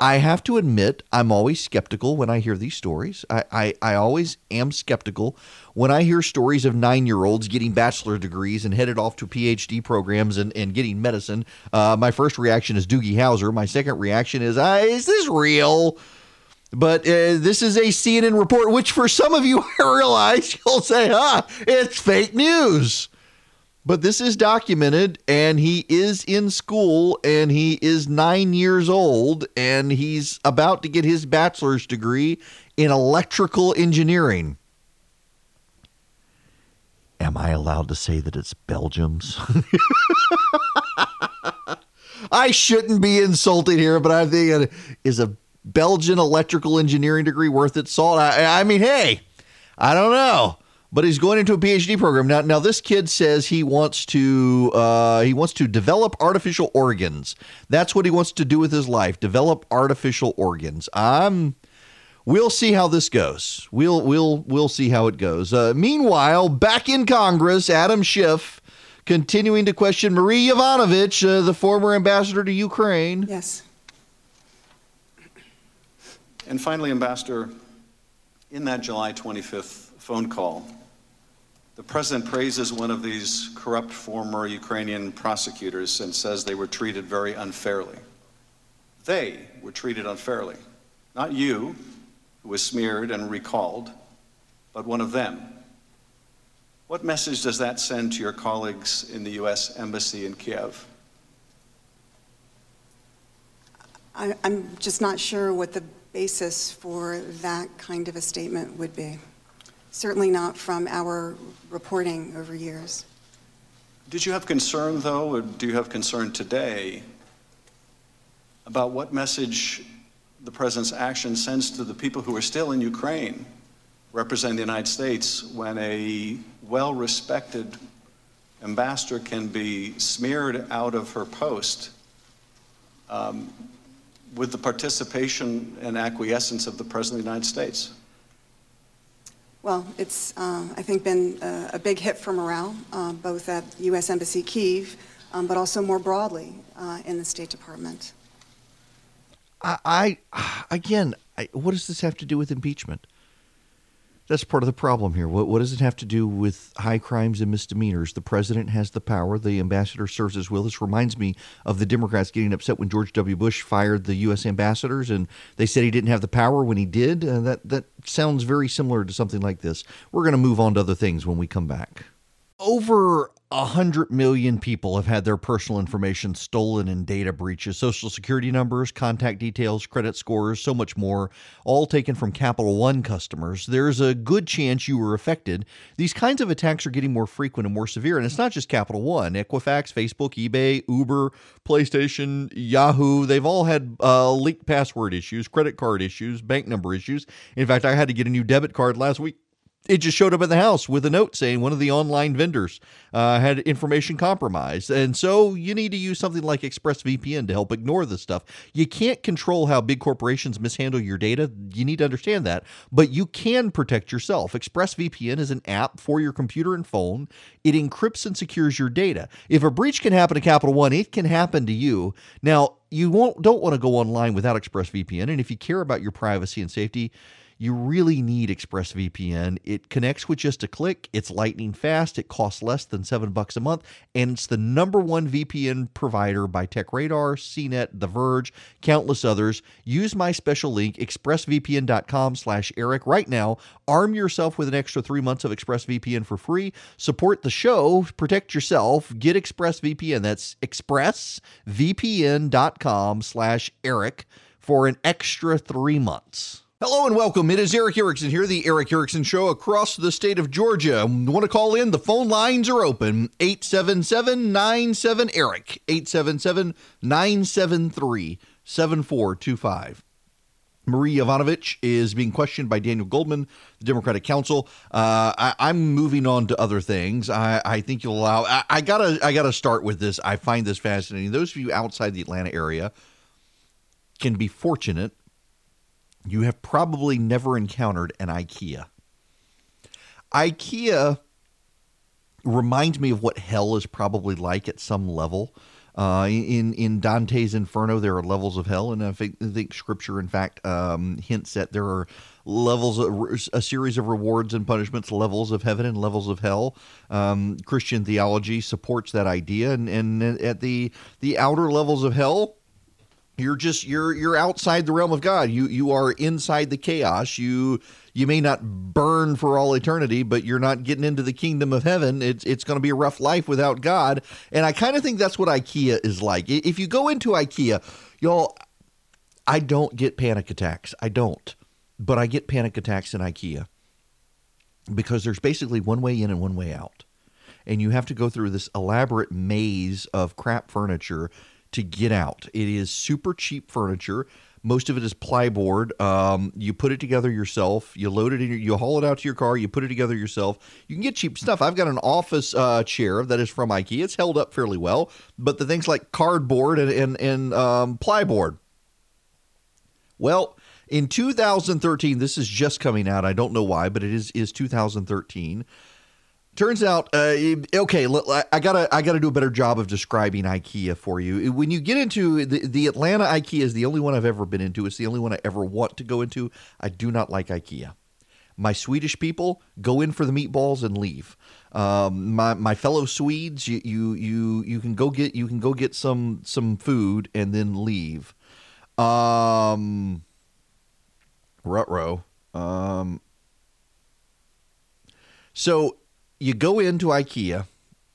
I have to admit, I'm always skeptical when I hear these stories. I, I, I always am skeptical when I hear stories of nine year olds getting bachelor degrees and headed off to PhD programs and, and getting medicine. Uh, my first reaction is Doogie Howser. My second reaction is, uh, is this real? But uh, this is a CNN report, which for some of you, I realize you'll say, huh, it's fake news. But this is documented, and he is in school, and he is nine years old, and he's about to get his bachelor's degree in electrical engineering. Am I allowed to say that it's Belgium's? I shouldn't be insulted here, but I think is a Belgian electrical engineering degree worth its salt? I, I mean, hey, I don't know. But he's going into a PhD program now. Now this kid says he wants to uh, he wants to develop artificial organs. That's what he wants to do with his life. Develop artificial organs. I'm. We'll see how this goes. We'll we'll we'll see how it goes. Uh, meanwhile, back in Congress, Adam Schiff continuing to question Marie Yovanovitch, uh, the former ambassador to Ukraine. Yes. And finally, Ambassador, in that July 25th phone call, the president praises one of these corrupt former Ukrainian prosecutors and says they were treated very unfairly. They were treated unfairly. Not you, who was smeared and recalled, but one of them. What message does that send to your colleagues in the U.S. Embassy in Kiev? I, am just not sure what the basis for that kind of a statement would be. Certainly not from our reporting over years. Did you have concern, though, or do you have concern today about what message the president's action sends to the people who are still in Ukraine representing the United States when a well respected ambassador can be smeared out of her post um, with the participation and acquiescence of the President of the United States? Well, it's, uh, I think, been a, a, big hit for morale, uh, both at U.S. Embassy Kiev, um, but also more broadly uh, in the State Department. I, I again, I, what does this have to do with impeachment? That's part of the problem here. What, what, does it have to do with high crimes and misdemeanors? The president has the power. The ambassador serves as will. This reminds me of the Democrats getting upset when George W. Bush fired the U.S. ambassadors, and they said he didn't have the power when he did. Uh, that that sounds very similar to something like this. We're going to move on to other things when we come back. Over 100 million people have had their personal information stolen in data breaches social security numbers, contact details, credit scores, so much more, all taken from Capital One customers. There's a good chance you were affected. These kinds of attacks are getting more frequent and more severe. And it's not just Capital One, Equifax, Facebook, eBay, Uber, PlayStation, Yahoo. They've all had uh, leaked password issues, credit card issues, bank number issues. In fact, I had to get a new debit card last week it just showed up at the house with a note saying one of the online vendors uh, had information compromised. And so you need to use something like ExpressVPN to help ignore this stuff. You can't control how big corporations mishandle your data. You need to understand that. But you can protect yourself. ExpressVPN is an app for your computer and phone. It encrypts and secures your data. If a breach can happen to Capital One, it can happen to you. Now, you won't don't want to go online without ExpressVPN. And if you care about your privacy and safety, you really need ExpressVPN. It connects with just a click. It's lightning fast. It costs less than seven bucks a month, and it's the number one VPN provider by TechRadar, CNET, The Verge, countless others. Use my special link expressvpn.com/eric right now. Arm yourself with an extra three months of ExpressVPN for free. Support the show. Protect yourself. Get ExpressVPN. That's expressvpn.com/eric for an extra three months. Hello and welcome. It is Erick Erickson here, the Erick Erickson Show across the state of Georgia. Want to call in? The phone lines are open 877 97 Eric, 877 973 7425. Marie Yovanovitch is being questioned by Daniel Goldman, the Democratic counsel. Uh, I, am moving on to other things. I, I think you'll allow. I, I, gotta. I gotta start with this. I find this fascinating. Those of you outside the Atlanta area can be fortunate you have probably never encountered an IKEA. IKEA reminds me of what hell is probably like at some level. Uh, in in Dante's Inferno, there are levels of hell, and I think, I think Scripture, in fact, um, hints that there are levels, of, a series of rewards and punishments, levels of heaven and levels of hell. Um, Christian theology supports that idea, and, and at the the outer levels of hell, you're just you're you're outside the realm of God. You you are inside the chaos. You you may not burn for all eternity, but you're not getting into the kingdom of heaven. It's it's going to be a rough life without God. And I kind of think that's what IKEA is like. If you go into IKEA, y'all, I don't get panic attacks. I don't, but I get panic attacks in IKEA because there's basically one way in and one way out, and you have to go through this elaborate maze of crap furniture to get out. It is super cheap furniture, Most of it is plyboard. Um, you put it together yourself. You load it in. Your, you haul it out to your car. You put it together yourself. You can get cheap stuff. I've got an office uh, chair that is from IKEA. It's held up fairly well, but the things like cardboard and and, and um, plyboard. Well, in 2013, this is just coming out. I don't know why, but it is is 2013. Turns out, uh, okay, I gotta I gotta do a better job of describing IKEA for you. When you get into the, the Atlanta IKEA is the only one I've ever been into. It's the only one I ever want to go into. I do not like IKEA. My Swedish people go in for the meatballs and leave. Um, my my fellow Swedes, you, you you you can go get you can go get some some food and then leave. Um, Rutro. Um, so you go into IKEA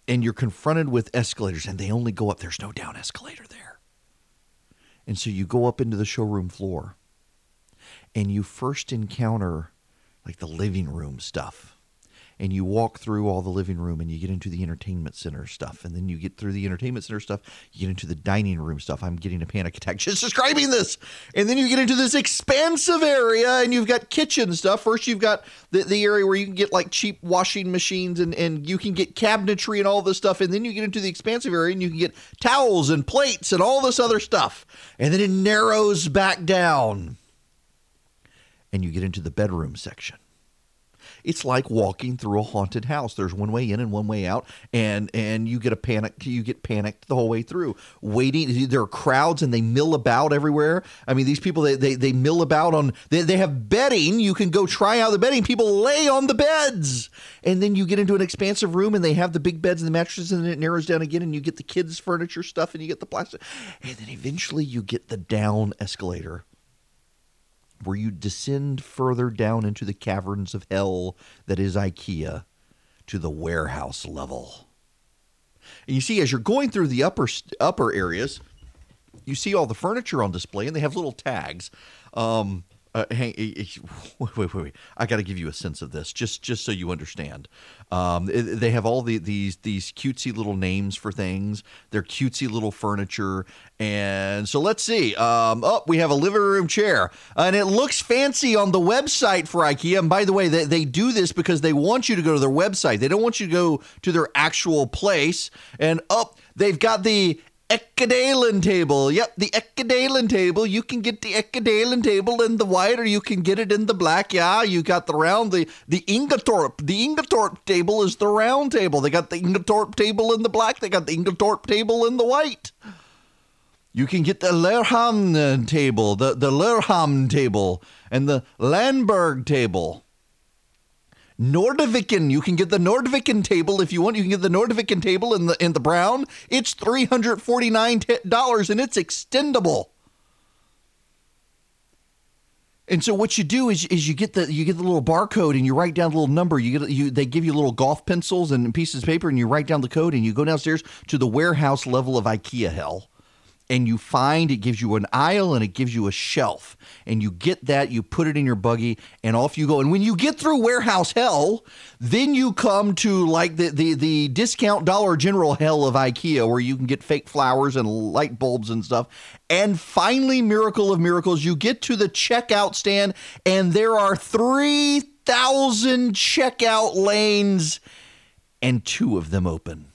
and you're confronted with escalators, and they only go up. There's no down escalator there. And so you go up into the showroom floor and you first encounter like the living room stuff and you walk through all the living room and you get into the entertainment center stuff. And then you get through the entertainment center stuff you get into the dining room stuff. I'm getting a panic attack just describing this. And then you get into this expansive area and you've got kitchen stuff. First you've got the, the area where you can get like cheap washing machines and, and you can get cabinetry and all this stuff. And then you get into the expansive area and you can get towels and plates and all this other stuff. And then it narrows back down. And you get into the bedroom section it's like walking through a haunted house. There's one way in and one way out, and and you get a panic. You get panicked the whole way through. Waiting, there are crowds and they mill about everywhere. I mean, these people they they, they mill about on. They, they have bedding. You can go try out the bedding. People lay on the beds, and then you get into an expansive room and they have the big beds and the mattresses, and it narrows down again, and you get the kids' furniture stuff, and you get the plastic, and then eventually you get the down escalator where you descend further down into the caverns of hell that is IKEA to the warehouse level. And you see, as you're going through the upper upper areas, you see all the furniture on display, and they have little tags. Um, uh, hang, wait, wait, wait, I got to give you a sense of this, just just so you understand. Um, they have all the, these these cutesy little names for things. They're cutesy little furniture, and so let's see. Um, oh, we have a living room chair, and it looks fancy on the website for IKEA. And by the way, they, they do this because they want you to go to their website. They don't want you to go to their actual place. And up, oh, they've got the Ekedalen table. Yep, the Ekedalen table. You can get the Ekedalen table in the white or you can get it in the black. Yeah, you got the round, the, the Ingatorp. The Ingatorp table is the round table. They got the Ingatorp table in the black. They got the Ingatorp table in the white. You can get the Lerhamn uh, table, the, the Lerhamn table, and the Landberg table. Nordviken. You can get the Nordviken table if you want. You can get the Nordviken table in the in the brown. It's three hundred forty nine dollars and it's extendable. And so what you do is, is you get the you get the little barcode and you write down the little number. You get you they give you little golf pencils and pieces of paper and you write down the code and you go downstairs to the warehouse level of IKEA hell and you find it gives you an aisle and it gives you a shelf. And you get that you put it in your buggy and off you go. And when you get through warehouse hell then you come to like the the, the discount dollar general hell of ikea where you can get fake flowers and light bulbs and stuff. And finally miracle of miracles you get to the checkout stand and there are 3000 checkout lanes and two of them open.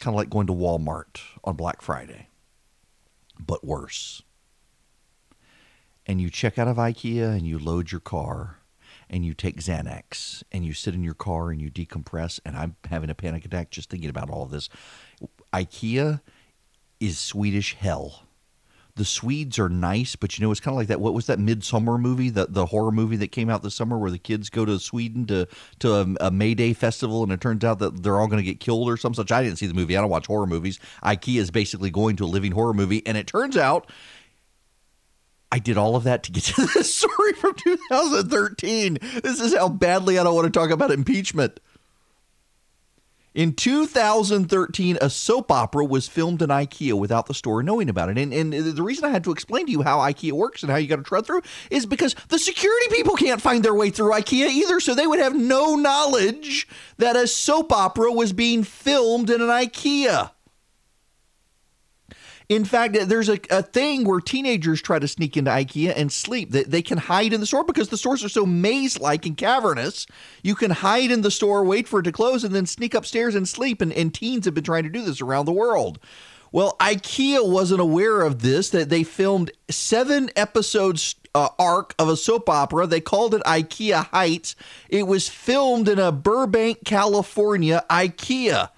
Kind of like going to walmart on black friday but worse. And you check out of IKEA and you load your car and you take Xanax and you sit in your car and you decompress. And I'm having a panic attack just thinking about all this. IKEA is Swedish hell. The Swedes are nice, but you know it's kind of like that. What was that Midsummer movie, the the horror movie that came out this summer, where the kids go to Sweden to to a, a May Day festival, and it turns out that they're all going to get killed or some such. I didn't see the movie. I don't watch horror movies. IKEA is basically going to a living horror movie, and it turns out I did all of that to get to this story from 2013. This is how badly I don't want to talk about impeachment. In 2013, a soap opera was filmed in IKEA without the store knowing about it. And, and the reason I had to explain to you how IKEA works and how you got to tread through is because the security people can't find their way through IKEA either. So they would have no knowledge that a soap opera was being filmed in an IKEA. In fact, there's a, a thing where teenagers try to sneak into IKEA and sleep. They, they can hide in the store because the stores are so maze like and cavernous. You can hide in the store, wait for it to close, and then sneak upstairs and sleep. And, and teens have been trying to do this around the world. Well, IKEA wasn't aware of this, that they filmed seven episodes uh, arc of a soap opera. They called it IKEA Heights. It was filmed in a Burbank, California IKEA.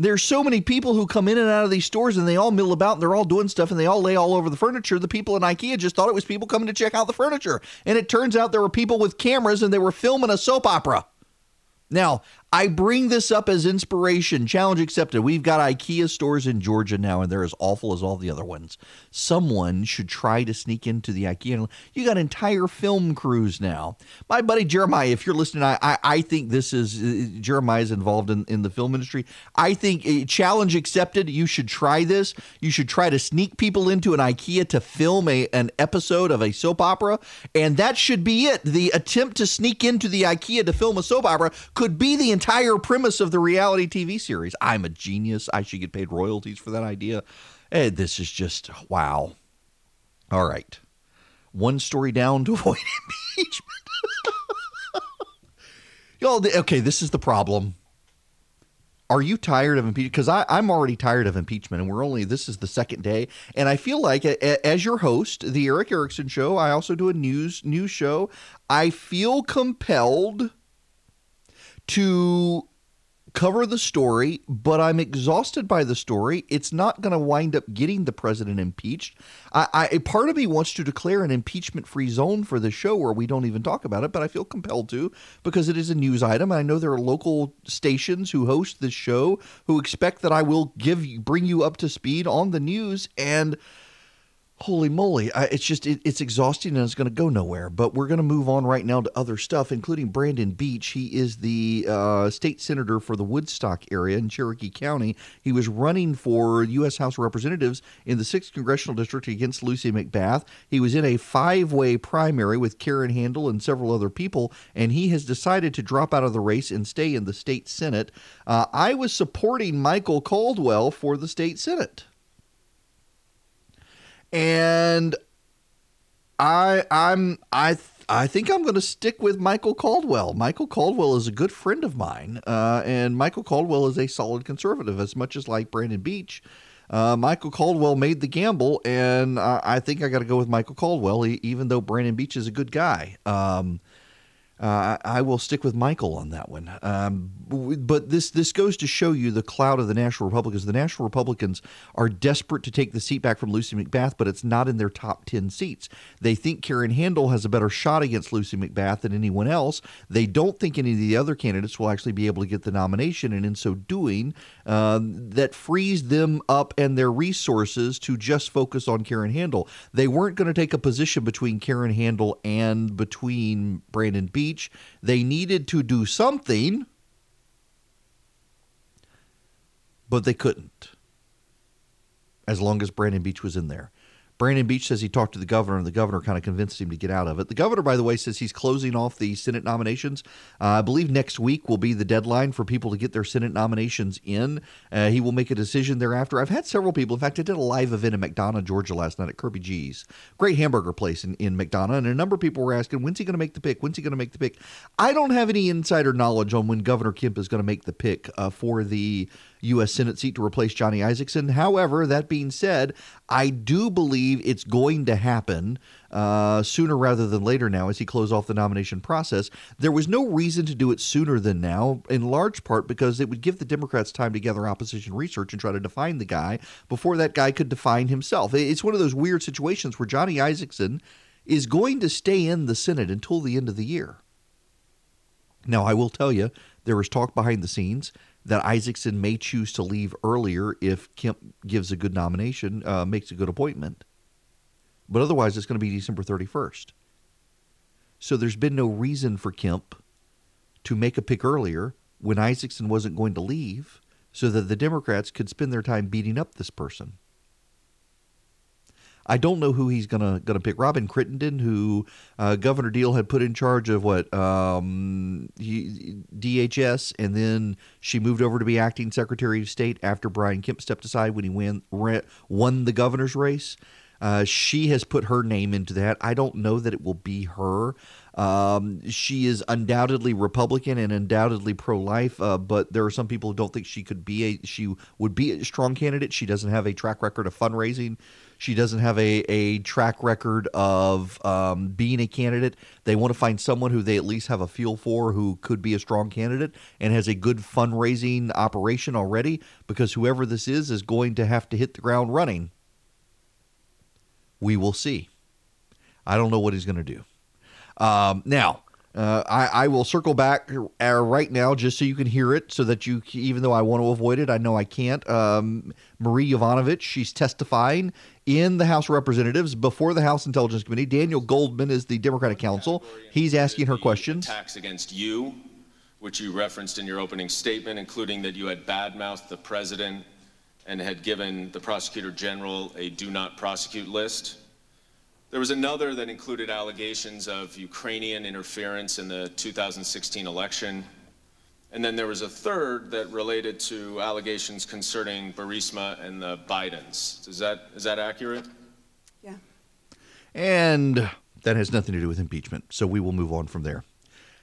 There's so many people who come in and out of these stores and they all mill about and they're all doing stuff and they all lay all over the furniture. The people in IKEA just thought it was people coming to check out the furniture. And it turns out there were people with cameras and they were filming a soap opera. Now, I bring this up as inspiration. Challenge accepted. We've got IKEA stores in Georgia now, and they're as awful as all the other ones. Someone should try to sneak into the IKEA. You got entire film crews now. My buddy Jeremiah, if you're listening, I I, I think this is uh, Jeremiah is involved in, in the film industry. I think uh, challenge accepted. You should try this. You should try to sneak people into an IKEA to film a an episode of a soap opera, and that should be it. The attempt to sneak into the IKEA to film a soap opera could be the entire premise of the reality TV series. I'm a genius. I should get paid royalties for that idea. And eh, this is just wow. All right. One story down to avoid impeachment. Y'all, okay, this is the problem. Are you tired of impeachment? Because I'm already tired of impeachment, and we're only this is the second day, and I feel like as your host, the Erick Erickson Show, I also do a news news show. I feel compelled to cover the story, but I'm exhausted by the story. It's not going to wind up getting the president impeached. I, I part of me wants to declare an impeachment-free zone for the show where we don't even talk about it, but I feel compelled to because it is a news item. I know there are local stations who host this show who expect that I will give bring you up to speed on the news and holy moly I, it's just it, it's exhausting and it's going to go nowhere but we're going to move on right now to other stuff including brandon beach. He is the uh, state senator for the woodstock area in cherokee county. He was running for u.s house of representatives in the 6th congressional district against lucy mcbath. He was in a five-way primary with karen handel and several other people and he has decided to drop out of the race and stay in the state senate. Uh, i was supporting michael caldwell for the state senate and I I'm I I think I'm going to stick with Michael Caldwell. Michael Caldwell is a good friend of mine, uh, and Michael Caldwell is a solid conservative, as much as like Brandon Beach. Uh, Michael Caldwell made the gamble, and uh, I think I got to go with Michael Caldwell, even though Brandon Beach is a good guy. Um, uh, I will stick with Michael on that one. Um, but this this goes to show you the cloud of the National Republicans. The National Republicans are desperate to take the seat back from Lucy McBath, but it's not in their top 10 seats. They think Karen Handel has a better shot against Lucy McBath than anyone else. They don't think any of the other candidates will actually be able to get the nomination, and in so doing, uh, that frees them up and their resources to just focus on Karen Handel. They weren't going to take a position between Karen Handel and between Brandon B speech. They needed to do something, but they couldn't as long as Brandon Beach was in there. Brandon Beach says he talked to the governor, and the governor kind of convinced him to get out of it. The governor, by the way, says he's closing off the Senate nominations. Uh, I believe next week will be the deadline for people to get their Senate nominations in. Uh, he will make a decision thereafter. I've had several people. In fact, I did a live event in McDonough, Georgia last night at Kirby G's. Great hamburger place in, in McDonough. And a number of people were asking, when's he going to make the pick? When's he going to make the pick? I don't have any insider knowledge on when Governor Kemp is going to make the pick uh, for the U.S. Senate seat to replace Johnny Isakson. However, that being said, I do believe it's going to happen uh, sooner rather than later now as he closes off the nomination process. There was no reason to do it sooner than now, in large part because it would give the Democrats time to gather opposition research and try to define the guy before that guy could define himself. It's one of those weird situations where Johnny Isakson is going to stay in the Senate until the end of the year. Now, I will tell you, there was talk behind the scenes that Isakson may choose to leave earlier if Kemp gives a good nomination, uh, makes a good appointment. But otherwise, it's going to be December 31st. So there's been no reason for Kemp to make a pick earlier when Isakson wasn't going to leave so that the Democrats could spend their time beating up this person. I don't know who he's gonna gonna pick. Robyn Crittenden, who uh, Governor Deal had put in charge of what um, DHS, and then she moved over to be acting Secretary of State after Brian Kemp stepped aside when he win, won the governor's race. Uh, she has put her name into that. I don't know that it will be her. Um, she is undoubtedly Republican and undoubtedly pro-life, uh, but there are some people who don't think she could be a she would be a strong candidate. She doesn't have a track record of fundraising. She doesn't have a, a track record of um, being a candidate. They want to find someone who they at least have a feel for who could be a strong candidate and has a good fundraising operation already because whoever this is is going to have to hit the ground running. We will see. I don't know what he's going to do. Um, now, uh, I, I, will circle back uh, right now just so you can hear it, so that you, even though I want to avoid it, I know I can't. Um, Marie Yovanovitch, she's testifying in the House of Representatives before the House Intelligence Committee. Daniel Goldman is the Democratic counsel. He's asking her questions. Attacks against you, which you referenced in your opening statement, including that you had badmouthed the president and had given the prosecutor general a do not prosecute list. There was another that included allegations of Ukrainian interference in the 2016 election. And then there was a third that related to allegations concerning Burisma and the Bidens. Is that, is that accurate? Yeah. And that has nothing to do with impeachment. So we will move on from there.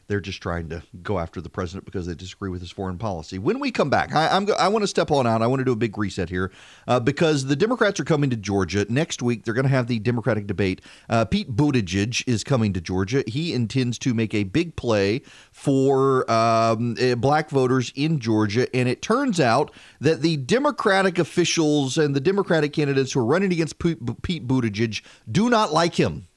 They're just trying to go after the president because they disagree with his foreign policy. When we come back, I, am I want to step on out. I want to do a big reset here uh, because the Democrats are coming to Georgia next week. They're going to have the Democratic debate. Uh, Pete Buttigieg is coming to Georgia. He intends to make a big play for um, uh, black voters in Georgia, and it turns out that the Democratic officials and the Democratic candidates who are running against Pete Buttigieg do not like him.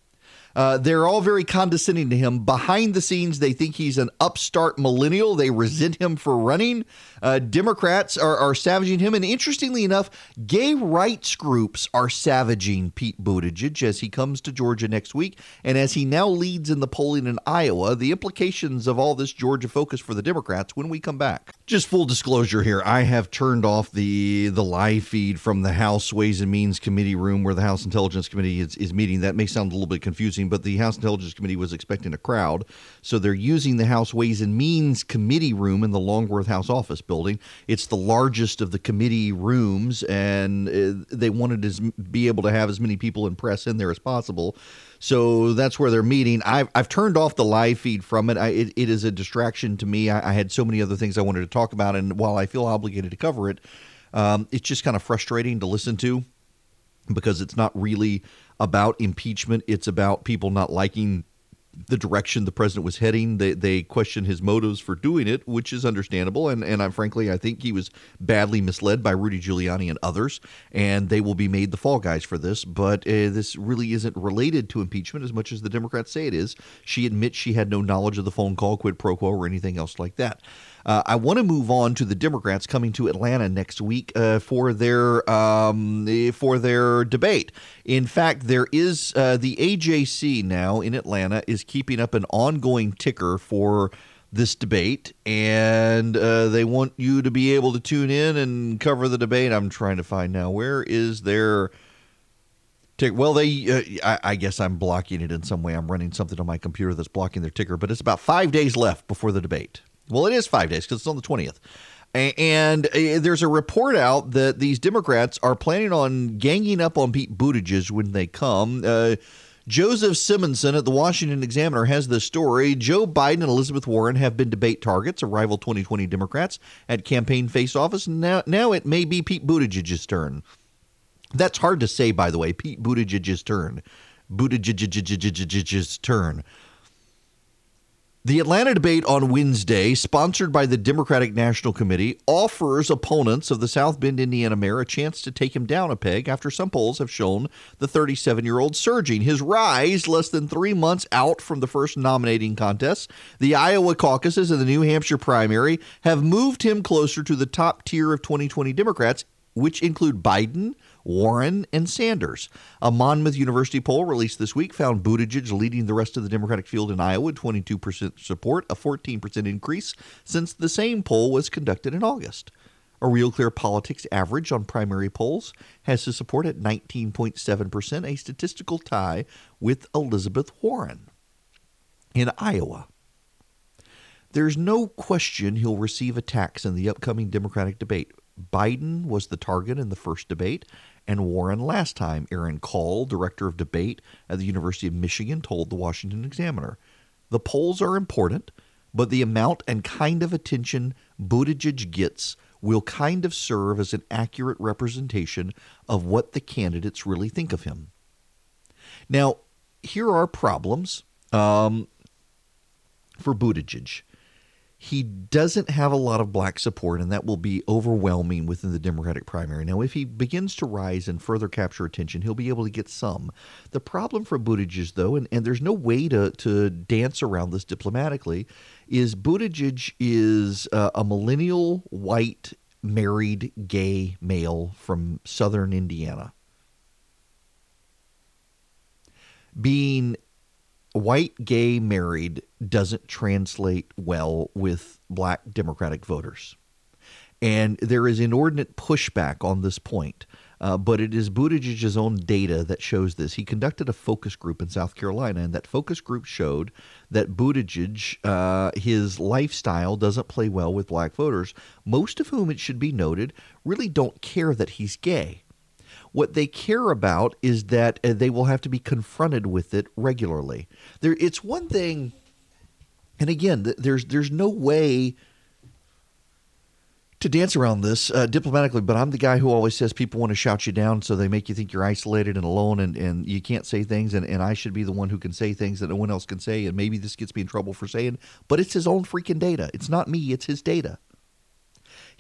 Uh, they're all very condescending to him. Behind the scenes, they think he's an upstart millennial. They resent him for running. Uh, Democrats are, are savaging him. And interestingly enough, gay rights groups are savaging Pete Buttigieg as he comes to Georgia next week. And as he now leads in the polling in Iowa, the implications of all this Georgia focus for the Democrats when we come back. Just full disclosure here, I have turned off the, the live feed from the House Ways and Means Committee room where the House Intelligence Committee is, is meeting. That may sound a little bit confusing, but the House Intelligence Committee was expecting a crowd. So they're using the House Ways and Means Committee room in the Longworth House office building. It's the largest of the committee rooms, and uh, they wanted to be able to have as many people and press in there as possible. So that's where they're meeting. I've, I've turned off the live feed from it. I, it, it is a distraction to me. I, I, had so many other things I wanted to talk about, and while I feel obligated to cover it, um, it's just kind of frustrating to listen to because it's not really about impeachment. It's about people not liking the direction the president was heading. They they question his motives for doing it, which is understandable. And and I'm frankly I think he was badly misled by Rudy Giuliani and others, and they will be made the fall guys for this. But uh, this really isn't related to impeachment as much as the Democrats say it is. She admits she had no knowledge of the phone call, quid pro quo, or anything else like that. Uh, I want to move on to the Democrats coming to Atlanta next week uh, for their um, for their debate. In fact, there is uh, the AJC now in Atlanta is keeping up an ongoing ticker for this debate, and uh, they want you to be able to tune in and cover the debate. I'm trying to find now where is their. Well, they, uh, I, guess I'm blocking it in some way. I'm running something on my computer that's blocking their ticker, but it's about five days left before the debate. Well, it is five days because it's on the 20th. And uh, there's a report out that these Democrats are planning on ganging up on Pete Buttigieg when they come. Uh, Joseph Simonson at the Washington Examiner has this story. Joe Biden and Elizabeth Warren have been debate targets of rival 2020 Democrats at campaign face office. Now, now it may be Pete Buttigieg's turn. That's hard to say, by the way. Pete Buttigieg's turn. Buttigieg's turn. The Atlanta debate on Wednesday, sponsored by the Democratic National Committee, offers opponents of the South Bend, Indiana mayor a chance to take him down a peg after some polls have shown the 37 year old surging. His rise less than three months out from the first nominating contest, the Iowa caucuses and the New Hampshire primary have moved him closer to the top tier of 2020 Democrats, which include Biden, Warren, and Sanders. A Monmouth University poll released this week found Buttigieg leading the rest of the Democratic field in Iowa, 22% support, a 14% increase since the same poll was conducted in August. A Real Clear Politics average on primary polls has his support at 19.7%, a statistical tie with Elizabeth Warren. In Iowa, there's no question he'll receive attacks in the upcoming Democratic debate. Biden was the target in the first debate, and Warren last time. Aaron Kall, director of debate at the University of Michigan, told the Washington Examiner. The polls are important, but the amount and kind of attention Buttigieg gets will kind of serve as an accurate representation of what the candidates really think of him. Now, here are problems um, for Buttigieg. He doesn't have a lot of black support, and that will be overwhelming within the Democratic primary. Now, if he begins to rise and further capture attention, he'll be able to get some. The problem for Buttigieg, though, and, and there's no way to, to dance around this diplomatically, is Buttigieg is uh, a millennial white married gay male from southern Indiana. Being white gay married doesn't translate well with black Democratic voters. And there is inordinate pushback on this point. Uh, but it is Buttigieg's own data that shows this. He conducted a focus group in South Carolina, and that focus group showed that Buttigieg, uh, his lifestyle doesn't play well with black voters, most of whom, it should be noted, really don't care that he's gay. What they care about is that uh, they will have to be confronted with it regularly. There, it's one thing, and again, there's there's no way to dance around this uh, diplomatically, but I'm the guy who always says people want to shout you down so they make you think you're isolated and alone and, and you can't say things. And, and I should be the one who can say things that no one else can say. And maybe this gets me in trouble for saying, but it's his own freaking data. It's not me, it's his data.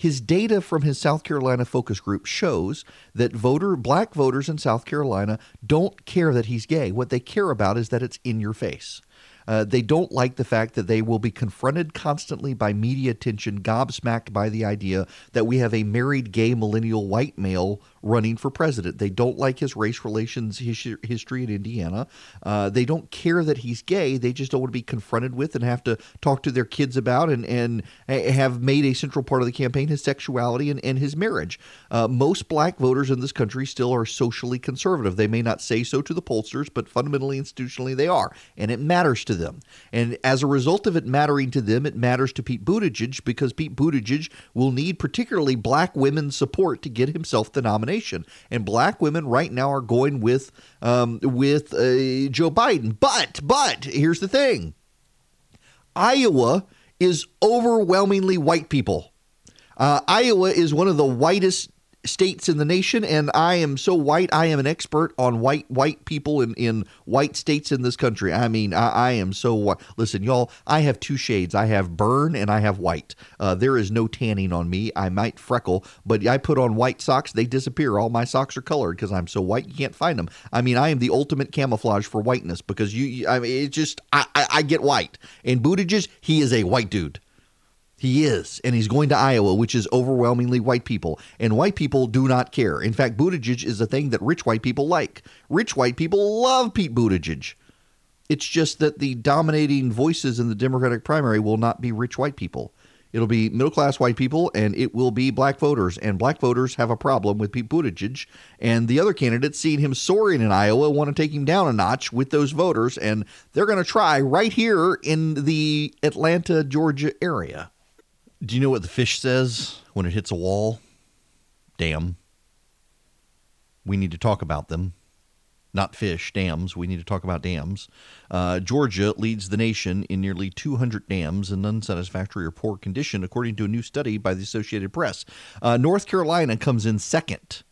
His data from his South Carolina focus group shows that voter black voters in South Carolina don't care that he's gay. What they care about is that it's in your face. Uh, they don't like the fact that they will be confronted constantly by media attention, gobsmacked by the idea that we have a married gay millennial white male running for president. They don't like his race relations history in Indiana. Uh, they don't care that he's gay. They just don't want to be confronted with and have to talk to their kids about and, and have made a central part of the campaign his sexuality and, and his marriage. Uh, most black voters in this country still are socially conservative. They may not say so to the pollsters, but fundamentally, institutionally, they are. And it matters to them. And as a result of it mattering to them, it matters to Pete Buttigieg because Pete Buttigieg will need particularly black women's support to get himself the nomination nomination. And black women right now are going with um, with uh, Joe Biden. But but here's the thing: Iowa is overwhelmingly white people. Uh, Iowa is one of the whitest states in the nation, and I am so white. I am an expert on white white people in, in white states in this country. I mean, I, I am so white. Listen, y'all, I have two shades. I have burn and I have white. Uh, there is no tanning on me. I might freckle, but I put on white socks. They disappear. All my socks are colored because I'm so white. You can't find them. I mean, I am the ultimate camouflage for whiteness because you. I mean, it just I, I, I get white. And Buttigieg, he is a white dude. He is, and he's going to Iowa, which is overwhelmingly white people, and white people do not care. In fact, Buttigieg is a thing that rich white people like. Rich white people love Pete Buttigieg. It's just that the dominating voices in the Democratic primary will not be rich white people. It'll be middle class white people, and it will be black voters. And black voters have a problem with Pete Buttigieg. And the other candidates, seeing him soaring in Iowa, want to take him down a notch with those voters. And they're going to try right here in the Atlanta, Georgia area. Do you know what the fish says when it hits a wall? Damn. We need to talk about them. Not fish, dams. We need to talk about dams. Uh, Georgia leads the nation in nearly 200 dams in unsatisfactory or poor condition, according to a new study by the Associated Press. Uh, North Carolina comes in second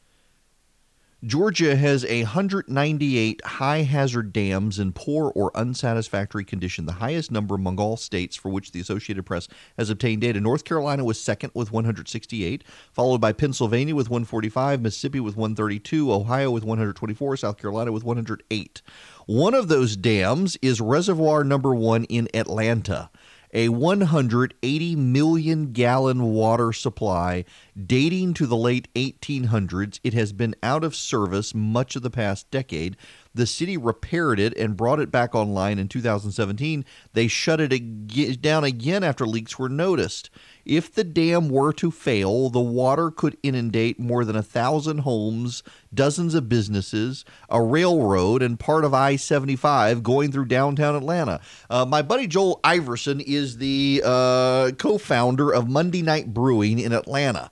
Georgia has 198 high hazard dams in poor or unsatisfactory condition, the highest number among all states for which the Associated Press has obtained data. North Carolina was second with 168, followed by Pennsylvania with 145, Mississippi with 132, Ohio with 124, South Carolina with 108. One of those dams is reservoir number one in Atlanta a 180 million gallon water supply dating to the late 1800s. It has been out of service much of the past decade. The city repaired it and brought it back online in 2017. They shut it down again after leaks were noticed. If the dam were to fail, the water could inundate more than a thousand homes, dozens of businesses, a railroad, and part of I 75 going through downtown Atlanta. Uh, my buddy Joel Iverson is the uh, co founder of Monday Night Brewing in Atlanta.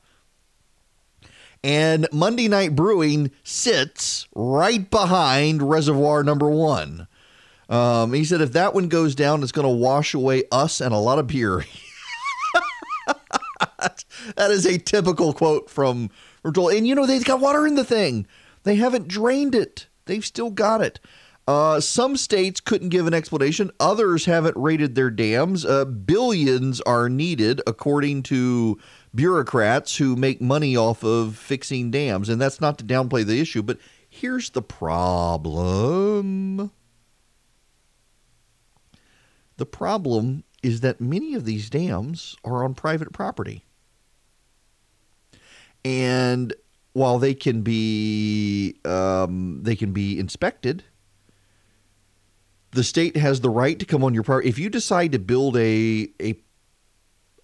And Monday Night Brewing sits right behind Reservoir Number One. Um, he said if that one goes down, it's going to wash away us and a lot of beer. that is a typical quote from, from Joel. And you know, they've got water in the thing, they haven't drained it, they've still got it. Uh, some states couldn't give an explanation. Others haven't rated their dams. Uh, billions are needed, according to bureaucrats who make money off of fixing dams. And that's not to downplay the issue, but here's the problem. The problem is that many of these dams are on private property. And while they can be um, they can be inspected, the state has the right to come on your property. If you decide to build a a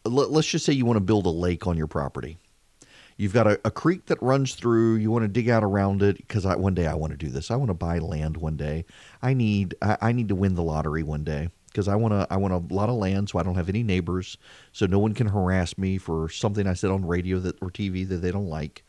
let, us just say you want to build a lake on your property. You've got a, a creek that runs through. You want to dig out around it because one day I want to do this. I want to buy land one day. I need I, I need to win the lottery one day because I want to I want a lot of land so I don't have any neighbors so no one can harass me for something I said on radio that or TV that they don't like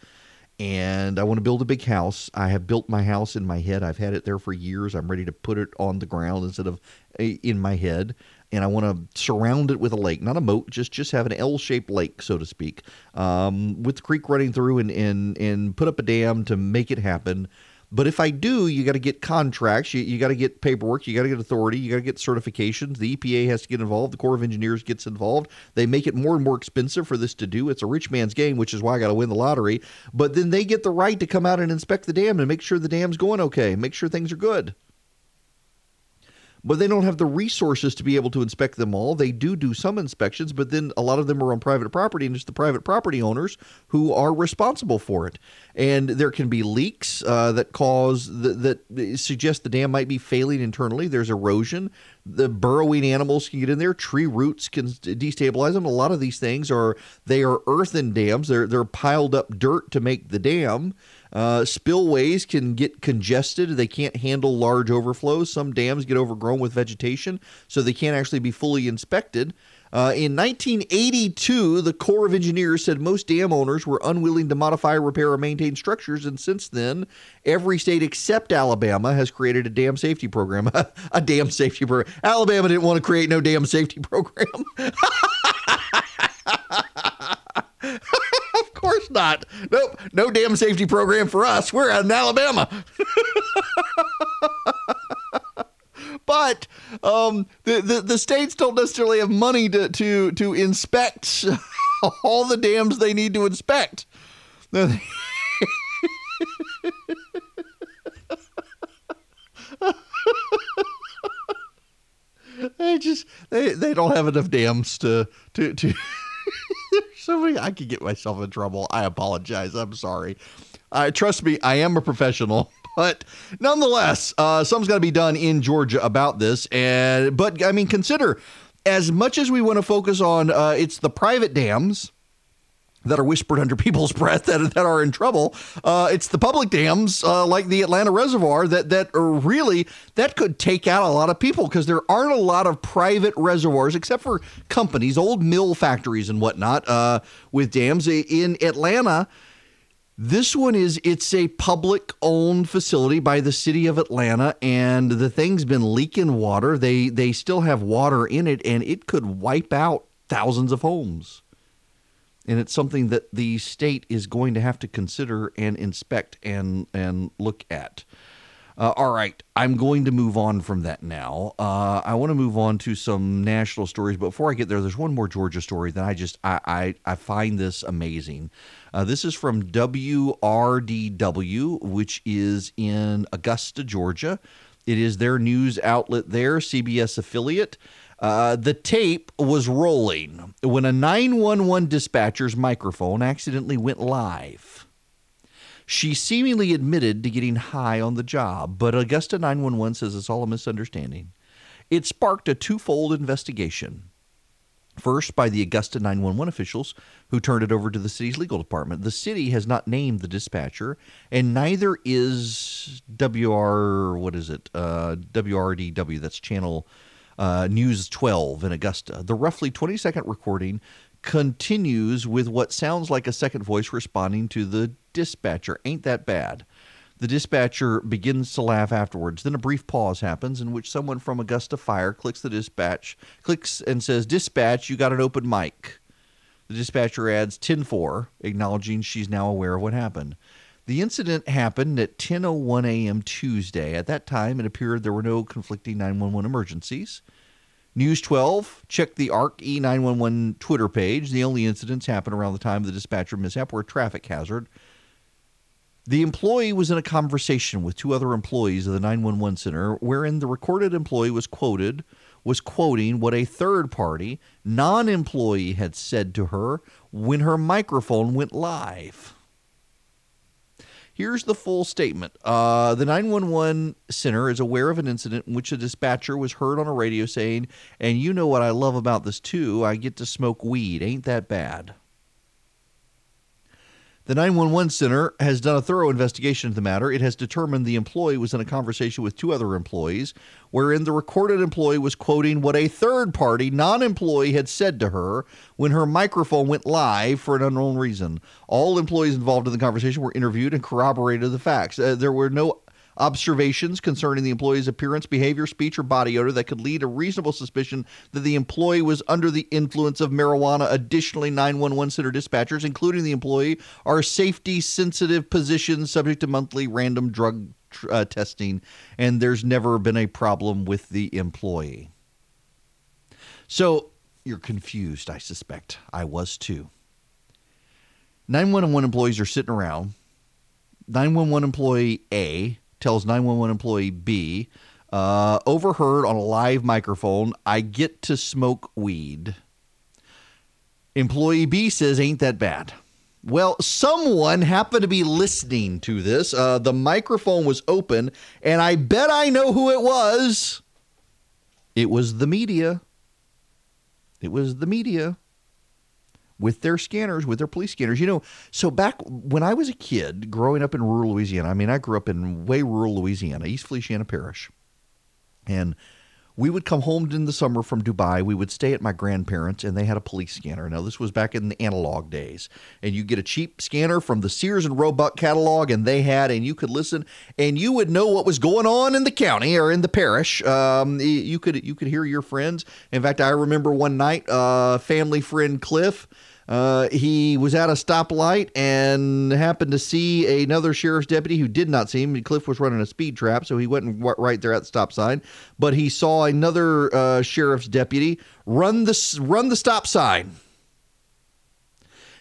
and I want to build a big house. I have built my house in my head. I've had it there for years. I'm ready to put it on the ground instead of in my head and I want to surround it with a lake, not a moat, just just have an L-shaped lake, so to speak, um, with the creek running through, and and and put up a dam to make it happen. But if I do, you got to get contracts, you, you got to get paperwork, you got to get authority, you got to get certifications. The EPA has to get involved, the Corps of Engineers gets involved. They make it more and more expensive for this to do. It's a rich man's game, which is why I got to win the lottery. But then they get the right to come out and inspect the dam and make sure the dam's going okay, make sure things are good but they don't have the resources to be able to inspect them all. They do do some inspections, but then a lot of them are on private property, and it's the private property owners who are responsible for it. And there can be leaks uh, that cause the, that suggest the dam might be failing internally. There's erosion. The burrowing animals can get in there. Tree roots can destabilize them. A lot of these things are they are earthen dams. They're they're piled up dirt to make the dam. Uh, spillways can get congested. They can't handle large overflows. Some dams get overgrown with vegetation, so they can't actually be fully inspected. Uh, in 1982, the Corps of Engineers said most dam owners were unwilling to modify, repair, or maintain structures, and since then, every state except Alabama has created a dam safety program. a dam safety program. Alabama didn't want to create no dam safety program. of course not. Nope. No damn safety program for us. We're out in Alabama. but um, the, the, the states don't necessarily have money to to to inspect all the dams they need to inspect. they just they, they don't have enough dams to to to so I could get myself in trouble. I apologize. I'm sorry. Uh, trust me, I am a professional. But nonetheless, uh, something's got to be done in Georgia about this. And but I mean, consider as much as we want to focus on uh, it's the private dams that are whispered under people's breath that, that are in trouble. Uh, it's the public dams uh, like the Atlanta Reservoir that that are really that could take out a lot of people because there aren't a lot of private reservoirs except for companies, old mill factories and whatnot uh, with dams in Atlanta. This one is it's a public owned facility by the city of Atlanta and the thing's been leaking water. They they still have water in it and it could wipe out thousands of homes and it's something that the state is going to have to consider and inspect and and look at. Uh, all right, I'm going to move on from that now. Uh, I want to move on to some national stories, but before I get there, there's one more Georgia story that I just I I, I find this amazing. Uh, this is from WRDW, which is in Augusta, Georgia. It is their news outlet there, CBS affiliate. Uh, the tape was rolling when a 911 dispatcher's microphone accidentally went live. She seemingly admitted to getting high on the job, but Augusta 911 says it's all a misunderstanding. It sparked a twofold investigation. First, by the Augusta 911 officials who turned it over to the city's legal department. The city has not named the dispatcher, and neither is WR, what is it? Uh, WRDW, that's channel uh, News 12 in Augusta. The roughly 20 second recording continues with what sounds like a second voice responding to the dispatcher. Ain't that bad? The dispatcher begins to laugh afterwards. Then a brief pause happens in which someone from Augusta Fire clicks the dispatch, clicks and says, Dispatch, you got an open mic. The dispatcher adds 10-4, acknowledging she's now aware of what happened. The incident happened at 10:01 a.m. Tuesday. At that time, it appeared there were no conflicting 911 emergencies. News 12 checked the ARC E911 Twitter page. The only incidents happened around the time of the dispatcher mishap were a traffic hazard. The employee was in a conversation with two other employees of the 911 center wherein the recorded employee was quoted was quoting what a third party non-employee had said to her when her microphone went live. Here's the full statement. Uh, the 911 center is aware of an incident in which a dispatcher was heard on a radio saying, And you know what I love about this too? I get to smoke weed. Ain't that bad? The 911 center has done a thorough investigation of the matter. It has determined the employee was in a conversation with two other employees, wherein the recorded employee was quoting what a third party non employee had said to her when her microphone went live for an unknown reason. All employees involved in the conversation were interviewed and corroborated the facts. Uh, there were no observations concerning the employee's appearance, behavior, speech, or body odor that could lead to reasonable suspicion that the employee was under the influence of marijuana. Additionally, 911 center dispatchers, including the employee, are safety sensitive positions subject to monthly random drug uh, testing, and there's never been a problem with the employee. So you're confused, I suspect. I was too. 911 employees are sitting around. 911 employee A tells 911 employee B, uh, overheard on a live microphone, I get to smoke weed. Employee B says, Ain't that bad? Well, someone happened to be listening to this. Uh, the microphone was open, and I bet I know who it was. It was the media. It was the media with their scanners, with their police scanners. You know, so back when I was a kid growing up in rural Louisiana, I mean, I grew up in way rural Louisiana, East Feliciana Parish. And we would come home in the summer from Dubai. We would stay at my grandparents, and they had a police scanner. Now, this was back in the analog days. And you get a cheap scanner from the Sears and Roebuck catalog, and they had, and you could listen, and you would know what was going on in the county or in the parish. Um, you could you could hear your friends. In fact, I remember one night, uh, family friend Cliff uh, he was at a stoplight and happened to see another sheriff's deputy who did not see him. Cliff was running a speed trap, so he wasn't right there at the stop sign. But he saw another uh, sheriff's deputy run the run the stop sign.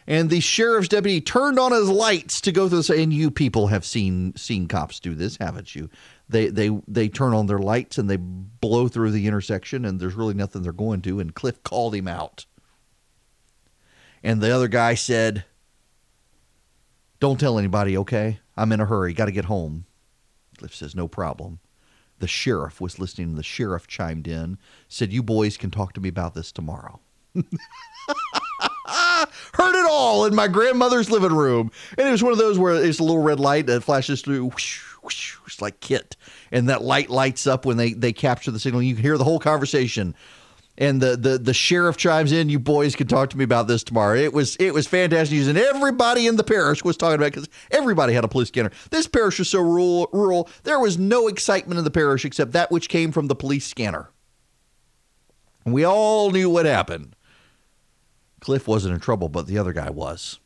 And the sheriff's deputy turned on his lights to go through. The, and you people have seen seen cops do this, haven't you? They they they turn on their lights and they blow through the intersection, and there's really nothing they're going to. And Cliff called him out. And the other guy said, Don't tell anybody, okay? I'm in a hurry. Got to get home. Cliff says, No problem. The sheriff was listening, and the sheriff chimed in, said, You boys can talk to me about this tomorrow. Heard it all in my grandmother's living room. And it was one of those where it's a little red light that flashes through, whoosh, whoosh, it's like KITT. And that light lights up when they, they capture the signal. You can hear the whole conversation and the, the the sheriff chimes in. You boys can talk to me about this tomorrow. It was it was fantastic and everybody in the parish was talking about because everybody had a police scanner. This parish was so rural, rural. There was no excitement in the parish except that which came from the police scanner. And we all knew what happened. Cliff wasn't in trouble, but the other guy was.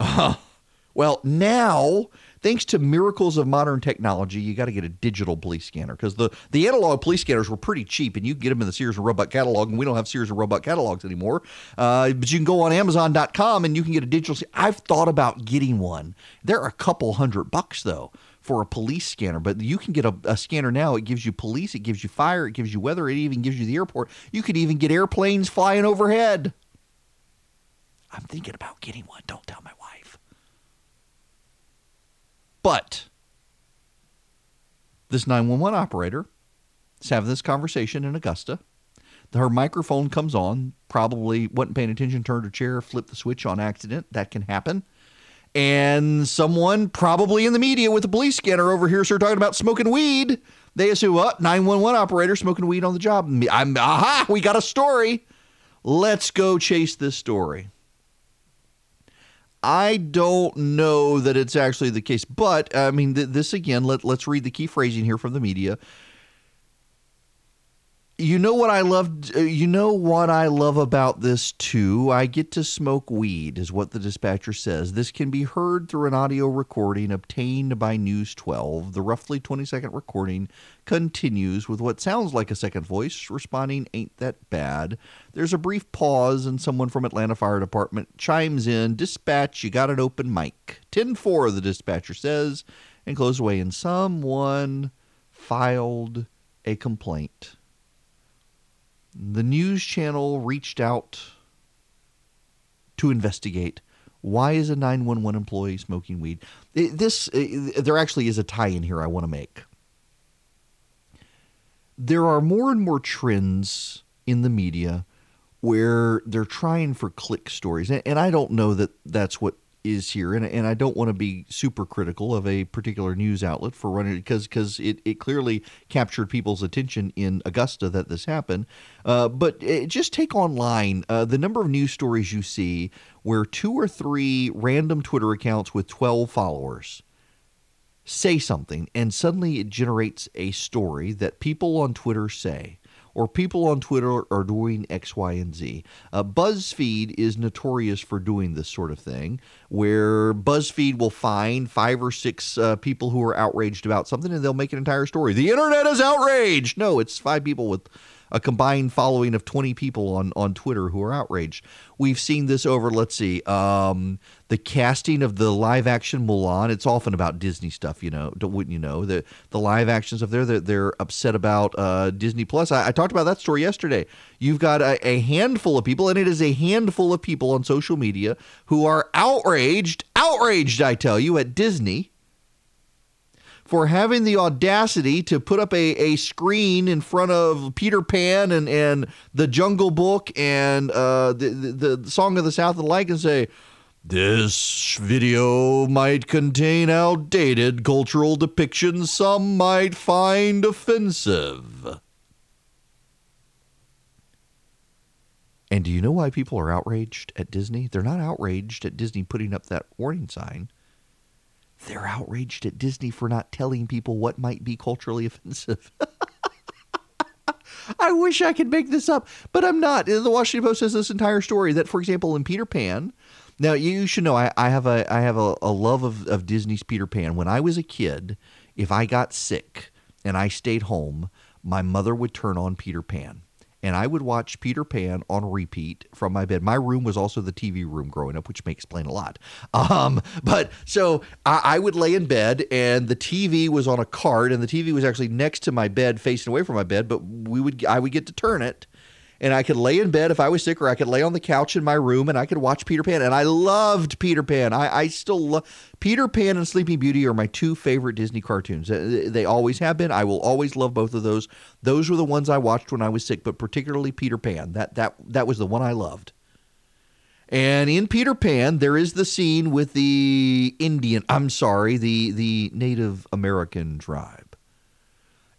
Uh, well, now thanks to miracles of modern technology, you got to get a digital police scanner because the, the analog police scanners were pretty cheap and you get them in the Sears and Roebuck catalog, and we don't have Sears and Roebuck catalogs anymore. Uh, but you can go on Amazon.com and you can get a digital. I've thought about getting one. They're a couple hundred bucks though for a police scanner, but you can get a, a, scanner now. It gives you police, it gives you fire, it gives you weather, it even gives you the airport. You could even get airplanes flying overhead. I'm thinking about getting one. Don't tell my wife. But this 911 operator is having this conversation in Augusta. Her microphone comes on, probably wasn't paying attention, turned her chair, flipped the switch on accident. That can happen. And someone, probably in the media with a police scanner over here, started talking about smoking weed. They assume, what? 911 operator smoking weed on the job. I'm, aha, we got a story. Let's go chase this story. I don't know that it's actually the case, but I mean, th- this again, let, let's read the key phrasing here from the media you know what I love uh, you know what I love about this too? I get to smoke weed is what the dispatcher says. This can be heard through an audio recording obtained by News 12 the roughly 20 second recording continues with what sounds like a second voice responding ain't that bad? There's a brief pause and someone from Atlanta Fire Department chimes in dispatch you got an open mic. 10-4 the dispatcher says and goes away and someone filed a complaint the news channel reached out to investigate why is a 911 employee smoking weed? This there actually is a tie in here i want to make. There are more and more trends in the media where they're trying for click stories and, i don't know that that's what is here, and, and I don't want to be super critical of a particular news outlet for running because because it, it clearly captured people's attention in Augusta that this happened. Uh, but it, just take online uh, the number of news stories you see where two or three random Twitter accounts with twelve followers say something, and suddenly it generates a story that people on Twitter say or people on Twitter are doing X, Y, and Z. Uh, BuzzFeed is notorious for doing this sort of thing, where BuzzFeed will find five or six uh, people who are outraged about something and they'll make an entire story. The internet is outraged. No, it's five people with a combined following of 20 people on, on Twitter who are outraged. We've seen this over, let's see, um, the casting of the live action Mulan. It's often about Disney stuff, you know, wouldn't you know? The the live action stuff there, they're, they're upset about uh, Disney Plus. I, I, talked about that story yesterday. You've got a, a handful of people, and it is a handful of people on social media who are outraged, outraged, I tell you, at Disney for having the audacity to put up a, a screen in front of Peter Pan and, and the Jungle Book and uh, the, the, the Song of the South and the like and say, this video might contain outdated cultural depictions some might find offensive. And do you know why people are outraged at Disney? They're not outraged at Disney putting up that warning sign. They're outraged at Disney for not telling people what might be culturally offensive. I wish I could make this up, but I'm not. The Washington Post has this entire story that, for example, in Peter Pan, now you should know I, I have a I have a, a love of, of Disney's Peter Pan. When I was a kid, if I got sick and I stayed home, my mother would turn on Peter Pan and I would watch Peter Pan on repeat from my bed. My room was also the TV room growing up, which may explain a lot. Um, but so I, I, would lay in bed, and the TV was on a cart, and the TV was actually next to my bed, facing away from my bed. But we would I would get to turn it, and I could lay in bed if I was sick, or I could lay on the couch in my room and I could watch Peter Pan. And I loved Peter Pan. I, I still love Peter Pan and Sleeping Beauty are my two favorite Disney cartoons. They always have been. I will always love both of those. Those were the ones I watched when I was sick, but particularly Peter Pan. That that that was the one I loved. And in Peter Pan, there is the scene with the Indian, I'm sorry, the the Native American tribe.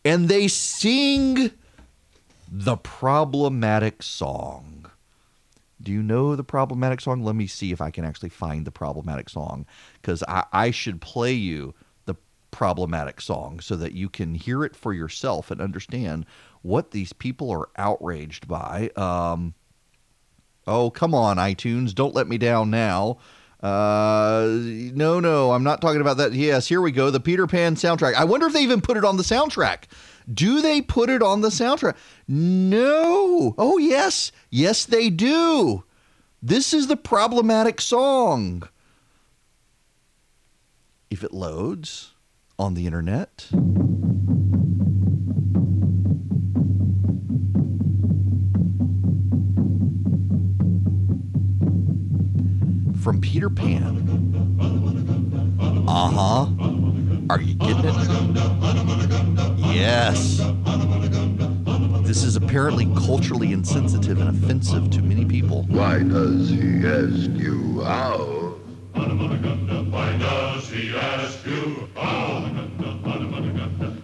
And they sing the problematic song. Do you know the problematic song? Let me see if I can actually find the problematic song because I, I should play you the problematic song so that you can hear it for yourself and understand what these people are outraged by. Um, oh, come on, iTunes. Don't let me down now. Uh, no, no, I'm not talking about that. Yes, here we go. The Peter Pan soundtrack. I wonder if they even put it on the soundtrack. Do they put it on the soundtrack? No. Oh, yes. Yes, they do. This is the problematic song. If it loads on the internet. From Peter Pan. Uh huh Are you getting it? Yes. This is apparently culturally insensitive and offensive to many people. Why does he ask you how? Why does he ask you how?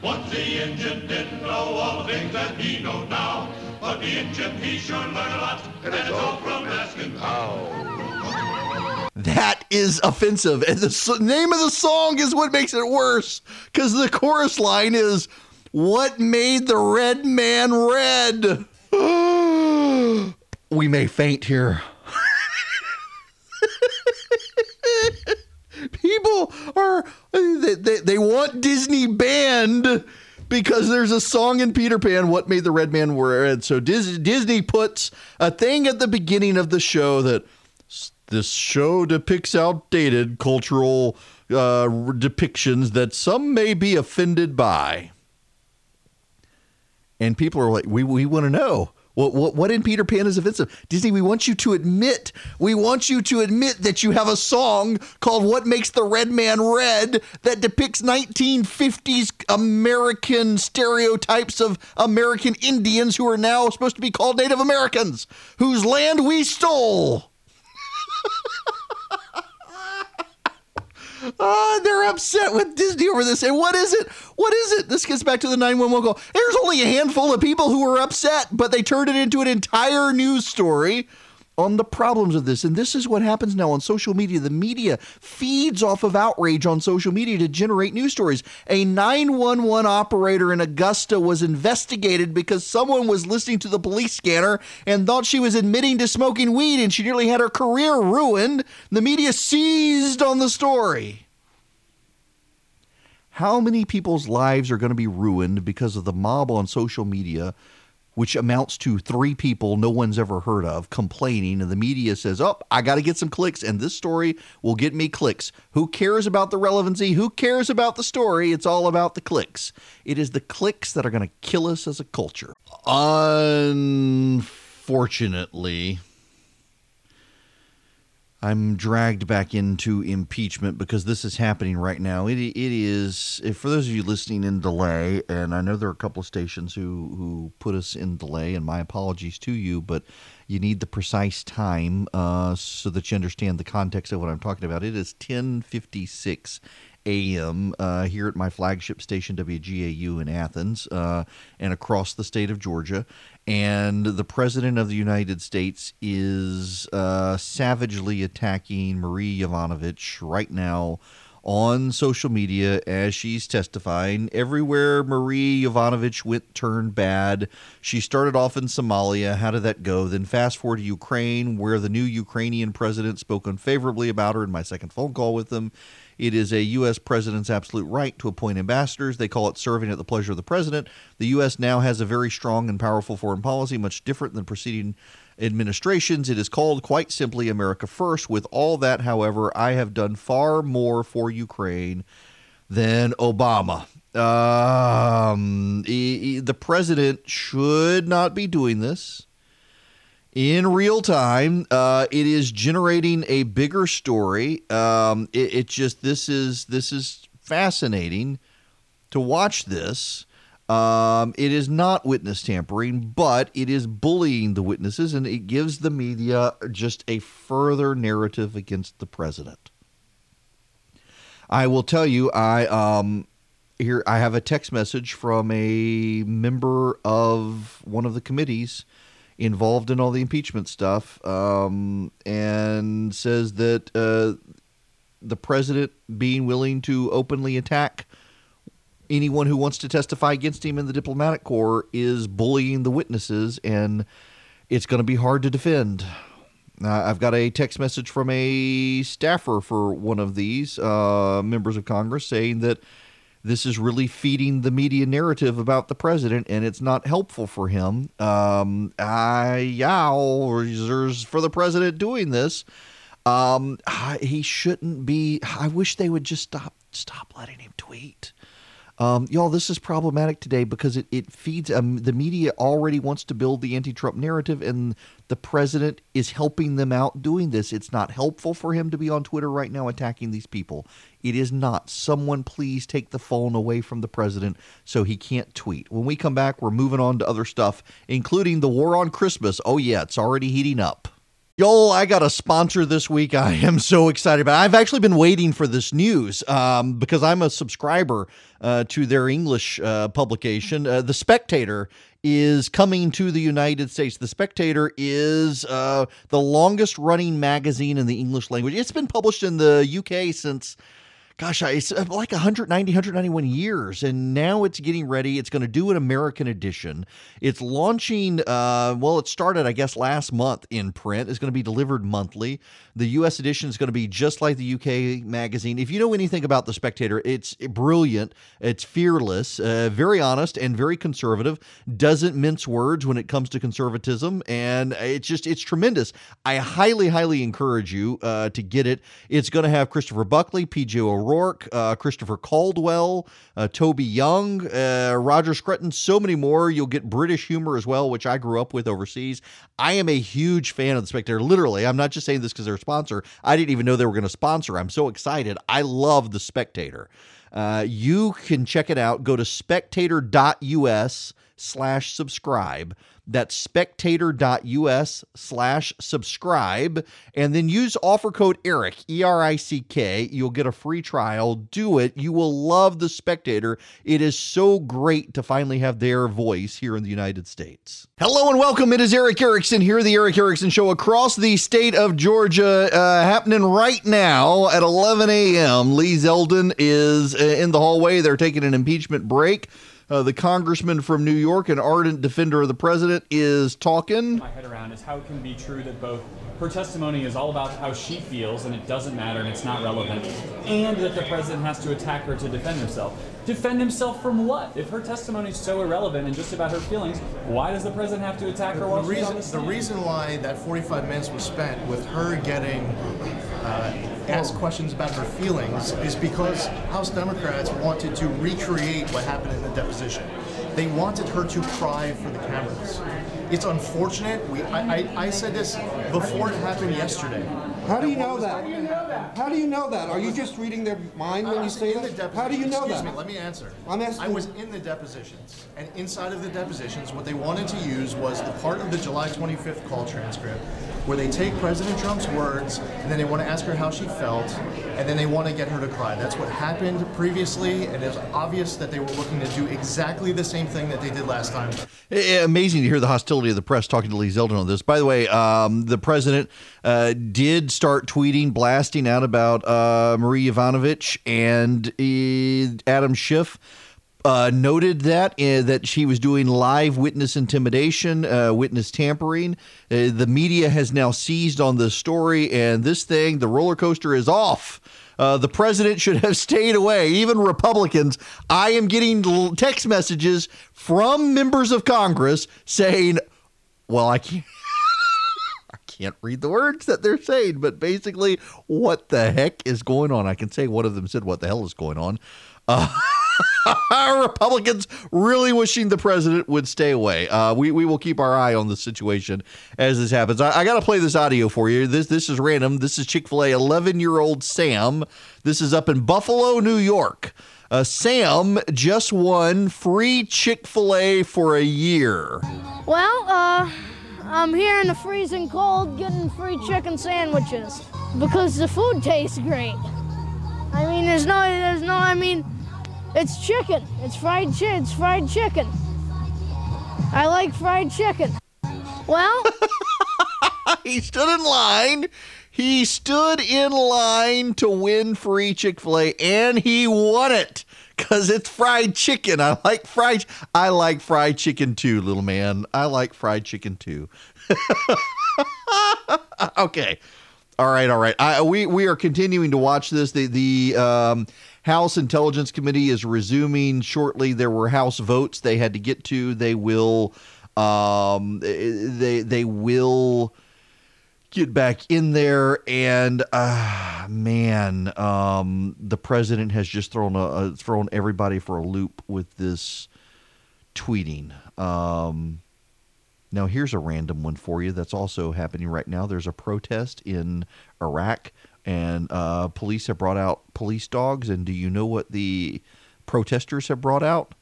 Once the Injun didn't know all the things that he knows now, but the Injun he sure learned a lot, and it's all from asking how. That is offensive. And the name of the song is what makes it worse because the chorus line is, What made the red man red? we may faint here. People are, they, they, they want Disney banned because there's a song in Peter Pan, What Made the Red Man Red. So Disney puts a thing at the beginning of the show that this show depicts outdated cultural uh, depictions that some may be offended by. And people are like, we, we want to know what, what, what in Peter Pan is offensive? Disney, we want you to admit, we want you to admit that you have a song called What Makes the Red Man Red that depicts 1950s American stereotypes of American Indians who are now supposed to be called Native Americans, whose land we stole. Oh, they're upset with Disney over this. And what is it? What is it? This gets back to the 911 call. There's only a handful of people who were upset, but they turned it into an entire news story on the problems of this. And this is what happens now on social media. The media feeds off of outrage on social media to generate news stories. A 911 operator in Augusta was investigated because someone was listening to the police scanner and thought she was admitting to smoking weed and she nearly had her career ruined. The media seized on the story. How many people's lives are going to be ruined because of the mob on social media which amounts to three people no one's ever heard of complaining, and the media says, Oh, I got to get some clicks, and this story will get me clicks. Who cares about the relevancy? Who cares about the story? It's all about the clicks. It is the clicks that are going to kill us as a culture. Unfortunately, I'm dragged back into impeachment because this is happening right now. It, it is, for those of you listening in delay, and I know there are a couple of stations who, who put us in delay, and my apologies to you, but you need the precise time uh, so that you understand the context of what I'm talking about. It is 1056 a.m. Uh, here at my flagship station, WGAU in Athens, uh, and across the state of Georgia and the president of the United States is uh, savagely attacking Marie Yovanovitch right now on social media as she's testifying. Everywhere Marie Yovanovitch went turned bad. She started off in Somalia. How did that go? Then fast forward to Ukraine, where the new Ukrainian president spoke unfavorably about her in my second phone call with him. It is a U.S. president's absolute right to appoint ambassadors. They call it serving at the pleasure of the president. The U.S. now has a very strong and powerful foreign policy, much different than preceding administrations. It is called quite simply America First. With all that, however, I have done far more for Ukraine than Obama. Um, the president should not be doing this in real time. Uh, it is generating a bigger story. Um, it, it, just this is this is fascinating to watch this. Um, it is not witness tampering, but it is bullying the witnesses, and it gives the media just a further narrative against the president. I will tell you, I um, here I have a text message from a member of one of the committees involved in all the impeachment stuff, um, and says that uh, the president being willing to openly attack anyone who wants to testify against him in the diplomatic corps is bullying the witnesses, and it's going to be hard to defend. I've got a text message from a staffer for one of these uh, members of Congress saying that this is really feeding the media narrative about the president, and it's not helpful for him. Um, I yow for the president doing this. Um, he shouldn't be. I wish they would just stop stop letting him tweet. Um, y'all, this is problematic today because it, it feeds um, the media already wants to build the anti Trump narrative, and the president is helping them out doing this. It's not helpful for him to be on Twitter right now attacking these people. It is not. Someone please take the phone away from the president so he can't tweet. When we come back, we're moving on to other stuff, including the war on Christmas. Oh, yeah, it's already heating up. Y'all, I got a sponsor this week. I am so excited about. It. I've actually been waiting for this news um, because I'm a subscriber uh, to their English uh, publication. Uh, the Spectator is coming to the United States. The Spectator is uh, the longest running magazine in the English language. It's been published in the UK since gosh, it's uh, like 190, 191 years, and now it's getting ready. It's going to do an American edition. It's launching, uh, well, it started, I guess, last month in print. It's going to be delivered monthly. The U.S. edition is going to be just like the U.K. magazine. If you know anything about The Spectator, it's brilliant, it's fearless, uh, very honest, and very conservative. Doesn't mince words when it comes to conservatism, and it's just, it's tremendous. I highly, highly encourage you uh, to get it. It's going to have Christopher Buckley, P.J. O'Rourke, O'Rourke, uh, Christopher Caldwell, uh, Toby Young, uh, Roger Scruton, so many more. You'll get British humor as well, which I grew up with overseas. I am a huge fan of the Spectator. Literally, I'm not just saying this because they're a sponsor. I didn't even know they were going to sponsor. I'm so excited. I love the Spectator. Uh, you can check it out. Go to spectator.us slash subscribe. That's spectator.us slash subscribe. And then use offer code ERIC, E R I C K. You'll get a free trial. Do it. You will love The Spectator. It is so great to finally have their voice here in the United States. Hello and welcome. It is Erick Erickson here, the Erick Erickson Show across the state of Georgia, uh, happening right now at 11 a.m. Lee Zeldin is uh, in the hallway. They're taking an impeachment break. Uh, the congressman from New York, an ardent defender of the president, is talking. My head around is how it can be true that both her testimony is all about how she feels and it doesn't matter and it's not relevant, and that the president has to attack her to defend himself. Defend himself from what? If her testimony is so irrelevant and just about her feelings, why does the president have to attack her the reason, on the the reason why that 45 minutes was spent with her getting uh, asked questions about her feelings is because House Democrats wanted to recreate what happened in the deposition. They wanted her to cry for the cameras. It's unfortunate. We, I, I, I said this before it happened yesterday. How do you know that? How do you know that? Are you just reading their mind when you say that? How do you know Excuse that? me, let me answer. I'm asking- I was in the depositions, and inside of the depositions, what they wanted to use was the part of the July 25th call transcript where they take President Trump's words and then they want to ask her how she felt, and then they want to get her to cry. That's what happened previously, and it's obvious that they were looking to do exactly the same thing that they did last time. Amazing to hear the hostility of the press talking to Lee Zeldin on this. By the way, um, the president uh, did start tweeting, blasting out about uh, Marie Yovanovitch and uh, Adam Schiff. Uh, noted that uh, that she was doing live witness intimidation, uh, witness tampering. Uh, the media has now seized on this story, and this thing, the roller coaster, is off. The president should have stayed away. Even Republicans, I am getting text messages from members of Congress saying, "Well, I can't." Can't read the words that they're saying, but basically, what the heck is going on? I can say one of them said, "What the hell is going on?" Uh, Republicans really wishing the president would stay away. Uh, we we will keep our eye on the situation as this happens. I, I got to play this audio for you. This this is random. This is Chick Fil A. Eleven year old Sam. This is up in Buffalo, New York. Uh, Sam just won free Chick Fil A for a year. Well, uh, I'm here in the freezing cold getting free chicken sandwiches because the food tastes great. I mean, there's no, there's no, I mean, it's chicken. It's fried chi- It's fried chicken. I like fried chicken. Well, he stood in line. He stood in line to win free Chick Fil A, and he won it because it's fried chicken. I like fried. I like fried chicken too, little man. I like fried chicken too. okay. All right, all right. I, we we are continuing to watch this. The the um, House Intelligence Committee is resuming shortly. There were House votes they had to get to. They will um, they they will get back in there and uh, man um, the president has just thrown a, a, thrown everybody for a loop with this tweeting. Um, now here's a random one for you that's also happening right now. There's a protest in iraq and uh, police have brought out police dogs and do you know what the protesters have brought out?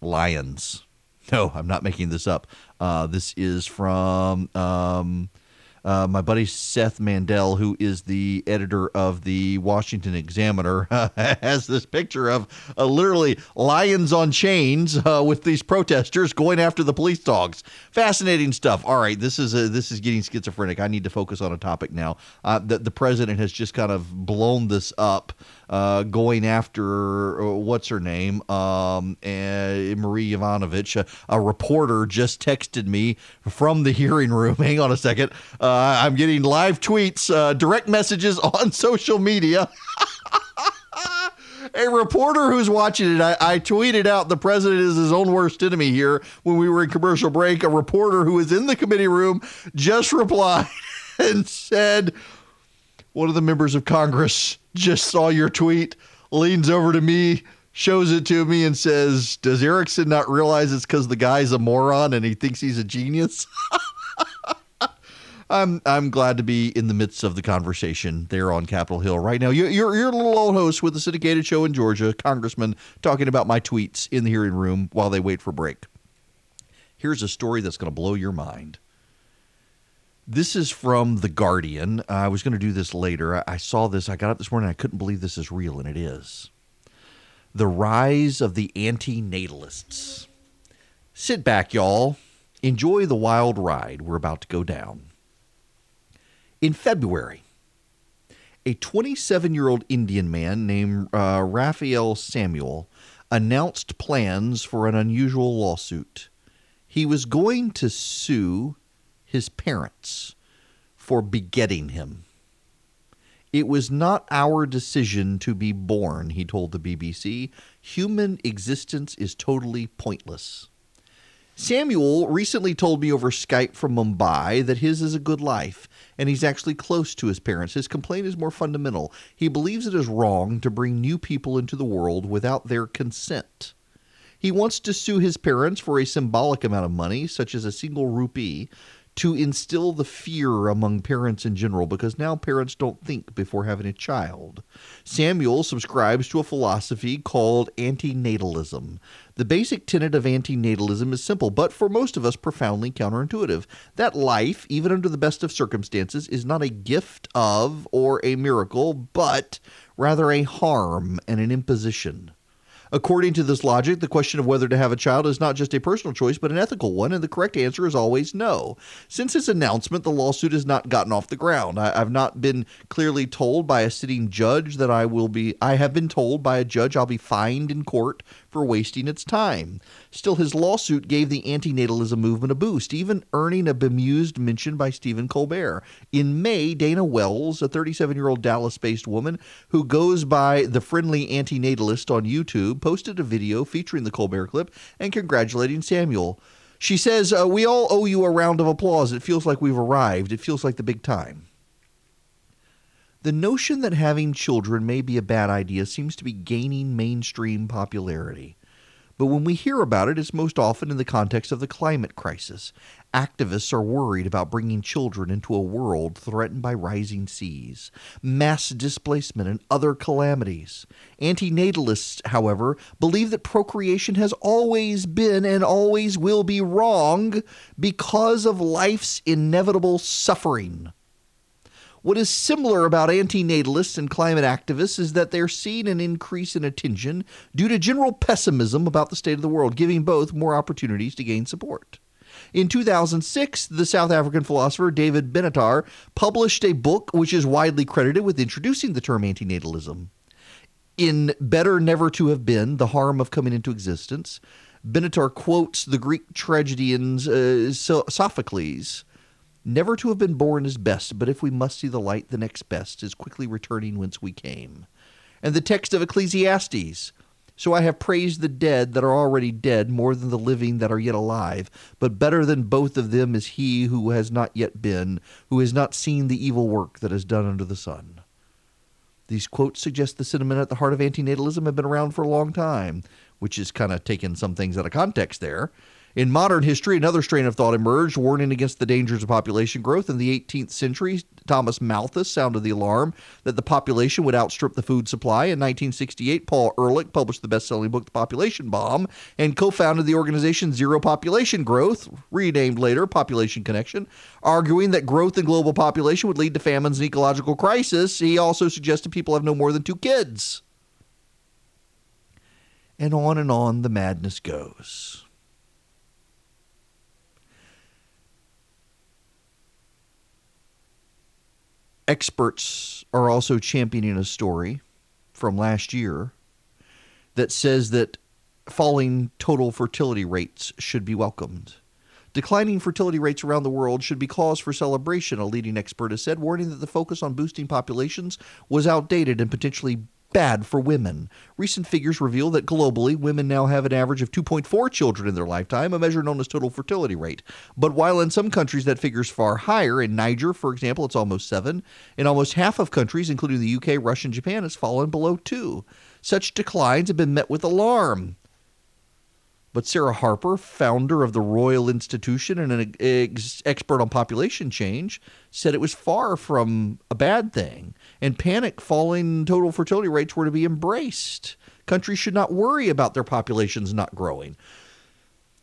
Lions. No i'm not making this up. Uh, this is from um, uh, my buddy Seth Mandel, who is the editor of the Washington Examiner, uh, has this picture of uh, literally lions on chains uh, with these protesters going after the police dogs. Fascinating stuff. All right, this is a, this is getting schizophrenic. I need to focus on a topic now. Uh, the, the president has just kind of blown this up uh, going after uh, what's her name, um, and Marie Yovanovitch. A, a, reporter just texted me from the hearing room. Hang on a second. Uh, I'm getting live tweets, uh, direct messages on social media. a reporter who's watching it, I, I, tweeted out the president is his own worst enemy here when we were in commercial break. A reporter who was in the committee room just replied and said, One of the members of Congress just saw your tweet, leans over to me, shows it to me, and says, Does Erickson not realize it's because the guy's a moron and he thinks he's a genius? I'm I'm glad to be in the midst of the conversation there on Capitol Hill right now. You're you're, you're a little old host with a syndicated show in Georgia, Congressman, talking about my tweets in the hearing room while they wait for break. Here's a story that's going to blow your mind. This is from The Guardian. I was going to do this later. I saw this. I got up this morning. I couldn't believe this is real, and it is. The rise of the anti natalists. Sit back, y'all. Enjoy the wild ride we're about to go down. In February, a 27 year old Indian man named uh, Raphael Samuel announced plans for an unusual lawsuit. He was going to sue his parents for begetting him. It was not our decision to be born, he told the BBC. Human existence is totally pointless. Samuel recently told me over Skype from Mumbai that his is a good life and he's actually close to his parents. His complaint is more fundamental. He believes it is wrong to bring new people into the world without their consent. He wants to sue his parents for a symbolic amount of money, such as a single rupee, to instill the fear among parents in general because now parents don't think before having a child. Samuel subscribes to a philosophy called antinatalism. The basic tenet of antinatalism is simple, but for most of us profoundly counterintuitive that life, even under the best of circumstances, is not a gift of or a miracle, but rather a harm and an imposition. According to this logic, the question of whether to have a child is not just a personal choice, but an ethical one, and the correct answer is always no. Since its announcement, the lawsuit has not gotten off the ground. I, have not been clearly told by a sitting judge that I will be, I have been told by a judge I'll be fined in court for wasting its time. Still, his lawsuit gave the antinatalism movement a boost, even earning a bemused mention by Stephen Colbert. In May, Dana Wells, a 37 year old Dallas based woman who goes by the friendly antinatalist on YouTube, posted a video featuring the Colbert clip and congratulating Samuel. She says, uh, We all owe you a round of applause. It feels like we've arrived. It feels like the big time. The notion that having children may be a bad idea seems to be gaining mainstream popularity. But when we hear about it, it's most often in the context of the climate crisis. Activists are worried about bringing children into a world threatened by rising seas, mass displacement, and other calamities. Antinatalists, however, believe that procreation has always been and always will be wrong because of life's inevitable suffering. What is similar about antinatalists and climate activists is that they're seeing an increase in attention due to general pessimism about the state of the world, giving both more opportunities to gain support. In 2006, the South African philosopher David Benatar published a book which is widely credited with introducing the term antinatalism. In Better Never to Have Been The Harm of Coming into Existence, Benatar quotes the Greek tragedian uh, Sophocles Never to have been born is best, but if we must see the light, the next best is quickly returning whence we came. And the text of Ecclesiastes So I have praised the dead that are already dead more than the living that are yet alive. But better than both of them is he who has not yet been, who has not seen the evil work that is done under the sun. These quotes suggest the sentiment at the heart of antinatalism have been around for a long time, which is kind of taking some things out of context there. In modern history, another strain of thought emerged, warning against the dangers of population growth. In the 18th century, Thomas Malthus sounded the alarm that the population would outstrip the food supply. In 1968, Paul Ehrlich published the best selling book, The Population Bomb, and co founded the organization Zero Population Growth, renamed later Population Connection, arguing that growth in global population would lead to famines and ecological crisis. He also suggested people have no more than two kids. And on and on the madness goes. Experts are also championing a story from last year that says that falling total fertility rates should be welcomed. Declining fertility rates around the world should be cause for celebration, a leading expert has said, warning that the focus on boosting populations was outdated and potentially bad for women. Recent figures reveal that globally, women now have an average of 2.4 children in their lifetime, a measure known as total fertility rate. But while in some countries that figure is far higher, in Niger, for example, it's almost seven. In almost half of countries, including the UK, Russia, and Japan, it's fallen below two. Such declines have been met with alarm. But Sarah Harper, founder of the Royal Institution and an ex- expert on population change, said it was far from a bad thing. And panic falling total fertility rates were to be embraced. Countries should not worry about their populations not growing.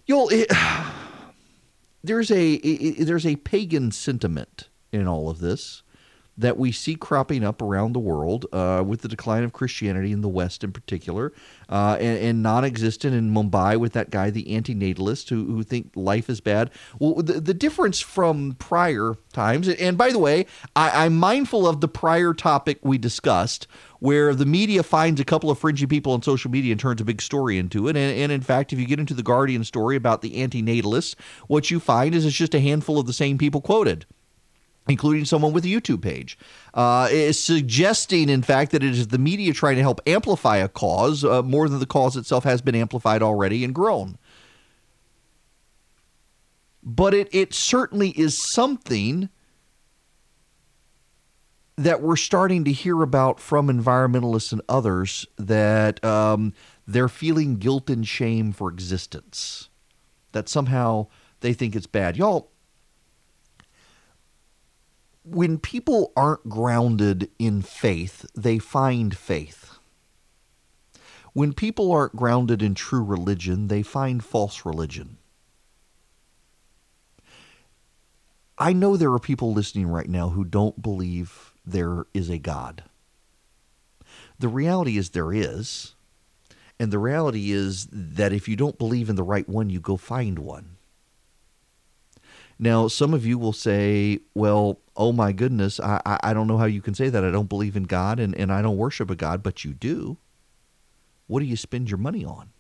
You'll, it, there's a it, there's a pagan sentiment in all of this that we see cropping up around the world uh, with the decline of Christianity in the West in particular, uh, and, and non existent in Mumbai with that guy, the antinatalist, who, who think life is bad. Well, the, the difference from prior times, and by the way, I, I'm mindful of the prior topic we discussed. Where the media finds a couple of fringy people on social media and turns a big story into it. And, and in fact, if you get into the Guardian story about the antinatalists, what you find is it's just a handful of the same people quoted including someone with a YouTube page, uh, is suggesting, in fact, that it is the media trying to help amplify a cause uh, more than the cause itself has been amplified already and grown. But it, it certainly is something that we're starting to hear about from environmentalists and others that um, they're feeling guilt and shame for existence, that somehow they think it's bad. Y'all, when people aren't grounded in faith, they find faith. When people aren't grounded in true religion, they find false religion. I know there are people listening right now who don't believe there is a God. The reality is there is. And the reality is that if you don't believe in the right one, you go find one. Now, some of you will say, well, oh my goodness, I, I don't know how you can say that. I don't believe in God and, and I don't worship a God, but you do. What do you spend your money on?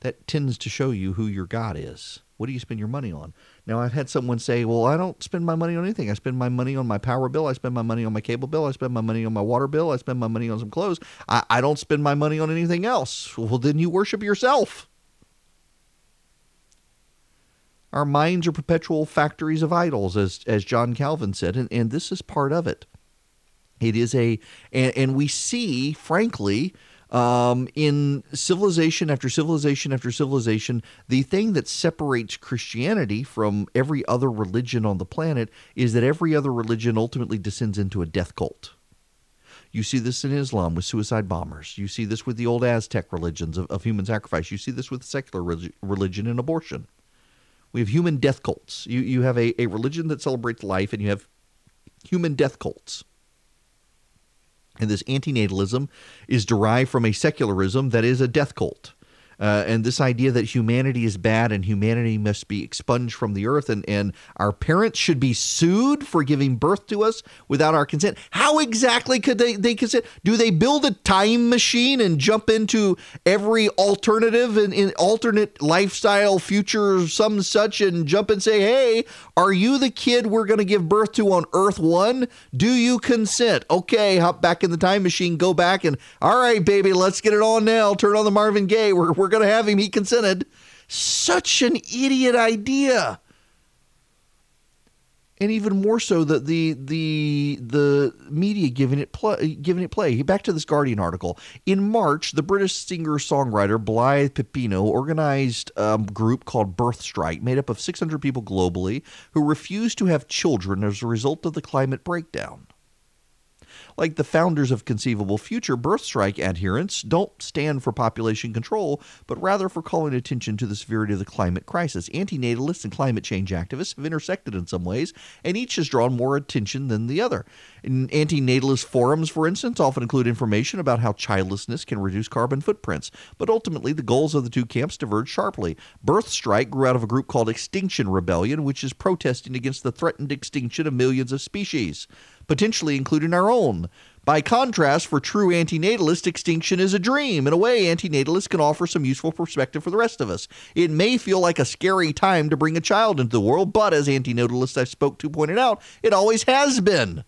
That tends to show you who your God is. What do you spend your money on? Now, I've had someone say, well, I don't spend my money on anything. I spend my money on my power bill. I spend my money on my cable bill. I spend my money on my water bill. I spend my money on some clothes. I, I don't spend my money on anything else. Well, then you worship yourself. Our minds are perpetual factories of idols, as, as John Calvin said, and, and this is part of it. It is a, and, and we see, frankly, um, in civilization after civilization after civilization, the thing that separates Christianity from every other religion on the planet is that every other religion ultimately descends into a death cult. You see this in Islam with suicide bombers. You see this with the old Aztec religions of, of human sacrifice. You see this with secular religion and abortion. We have human death cults. You, you have a, a religion that celebrates life, and you have human death cults. And this antinatalism is derived from a secularism that is a death cult. Uh, and this idea that humanity is bad and humanity must be expunged from the earth and, and our parents should be sued for giving birth to us without our consent. How exactly could they, they consent? Do they build a time machine and jump into every alternative and in alternate lifestyle future, some such, and jump and say, hey, are you the kid we're going to give birth to on Earth One? Do you consent? Okay, hop back in the time machine, go back, and all right, baby, let's get it on now. Turn on the Marvin Gaye. We're, we're going to have him. He consented. Such an idiot idea. And even more so that the the the media giving it play, giving it play. Back to this Guardian article. In March, the British singer songwriter Blythe Pepino organized a group called Birth Strike, made up of 600 people globally who refused to have children as a result of the climate breakdown. Like the founders of Conceivable Future, birth strike adherents don't stand for population control, but rather for calling attention to the severity of the climate crisis. Antinatalists and climate change activists have intersected in some ways, and each has drawn more attention than the other. In antinatalist forums, for instance, often include information about how childlessness can reduce carbon footprints, but ultimately the goals of the two camps diverge sharply. Birth Strike grew out of a group called Extinction Rebellion, which is protesting against the threatened extinction of millions of species potentially including our own. By contrast, for true antinatalist, extinction is a dream. In a way, antinatalists can offer some useful perspective for the rest of us. It may feel like a scary time to bring a child into the world, but as antinatalists I spoke to pointed out, it always has been.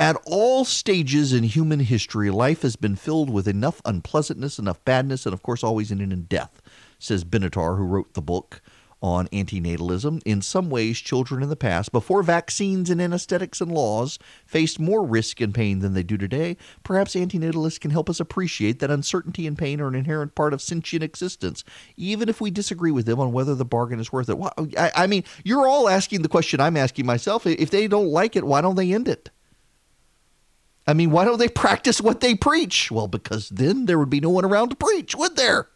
At all stages in human history, life has been filled with enough unpleasantness, enough badness, and of course, always ending in death, says Benatar, who wrote the book on antinatalism. In some ways, children in the past, before vaccines and anesthetics and laws, faced more risk and pain than they do today. Perhaps antinatalists can help us appreciate that uncertainty and pain are an inherent part of sentient existence, even if we disagree with them on whether the bargain is worth it. I, I mean, you're all asking the question I'm asking myself. If they don't like it, why don't they end it? I mean, why don't they practice what they preach? Well, because then there would be no one around to preach, would there?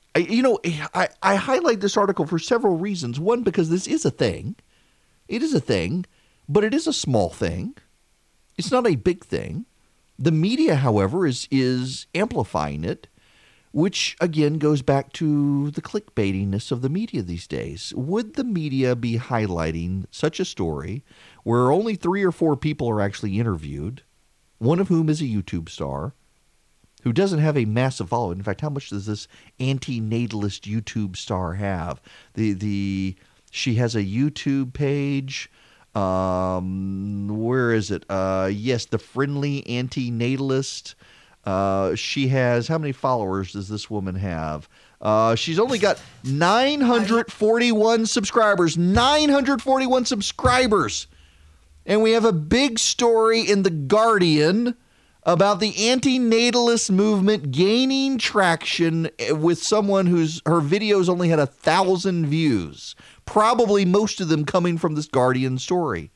I, you know, I, I highlight this article for several reasons. One, because this is a thing. It is a thing, but it is a small thing. It's not a big thing. The media, however, is is amplifying it, which again goes back to the clickbaitiness of the media these days. Would the media be highlighting such a story where only three or four people are actually interviewed, one of whom is a YouTube star, who doesn't have a massive following. In fact, how much does this anti-natalist YouTube star have? The the she has a YouTube page. Um, where is it? Uh, yes, the friendly anti-natalist. Uh, she has how many followers does this woman have? Uh, she's only got 941 subscribers. 941 subscribers. And we have a big story in The Guardian about the anti-natalist movement gaining traction with someone whose her videos only had a thousand views probably most of them coming from this guardian story.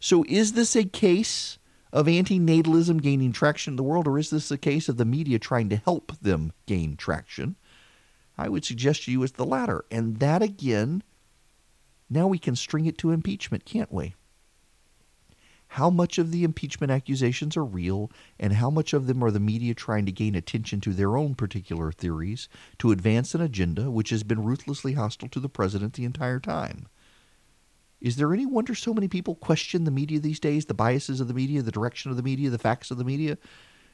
So is this a case of anti-natalism gaining traction in the world or is this a case of the media trying to help them gain traction? I would suggest to you it's the latter. And that again now we can string it to impeachment can't we how much of the impeachment accusations are real and how much of them are the media trying to gain attention to their own particular theories to advance an agenda which has been ruthlessly hostile to the president the entire time. Is there any wonder so many people question the media these days, the biases of the media, the direction of the media, the facts of the media?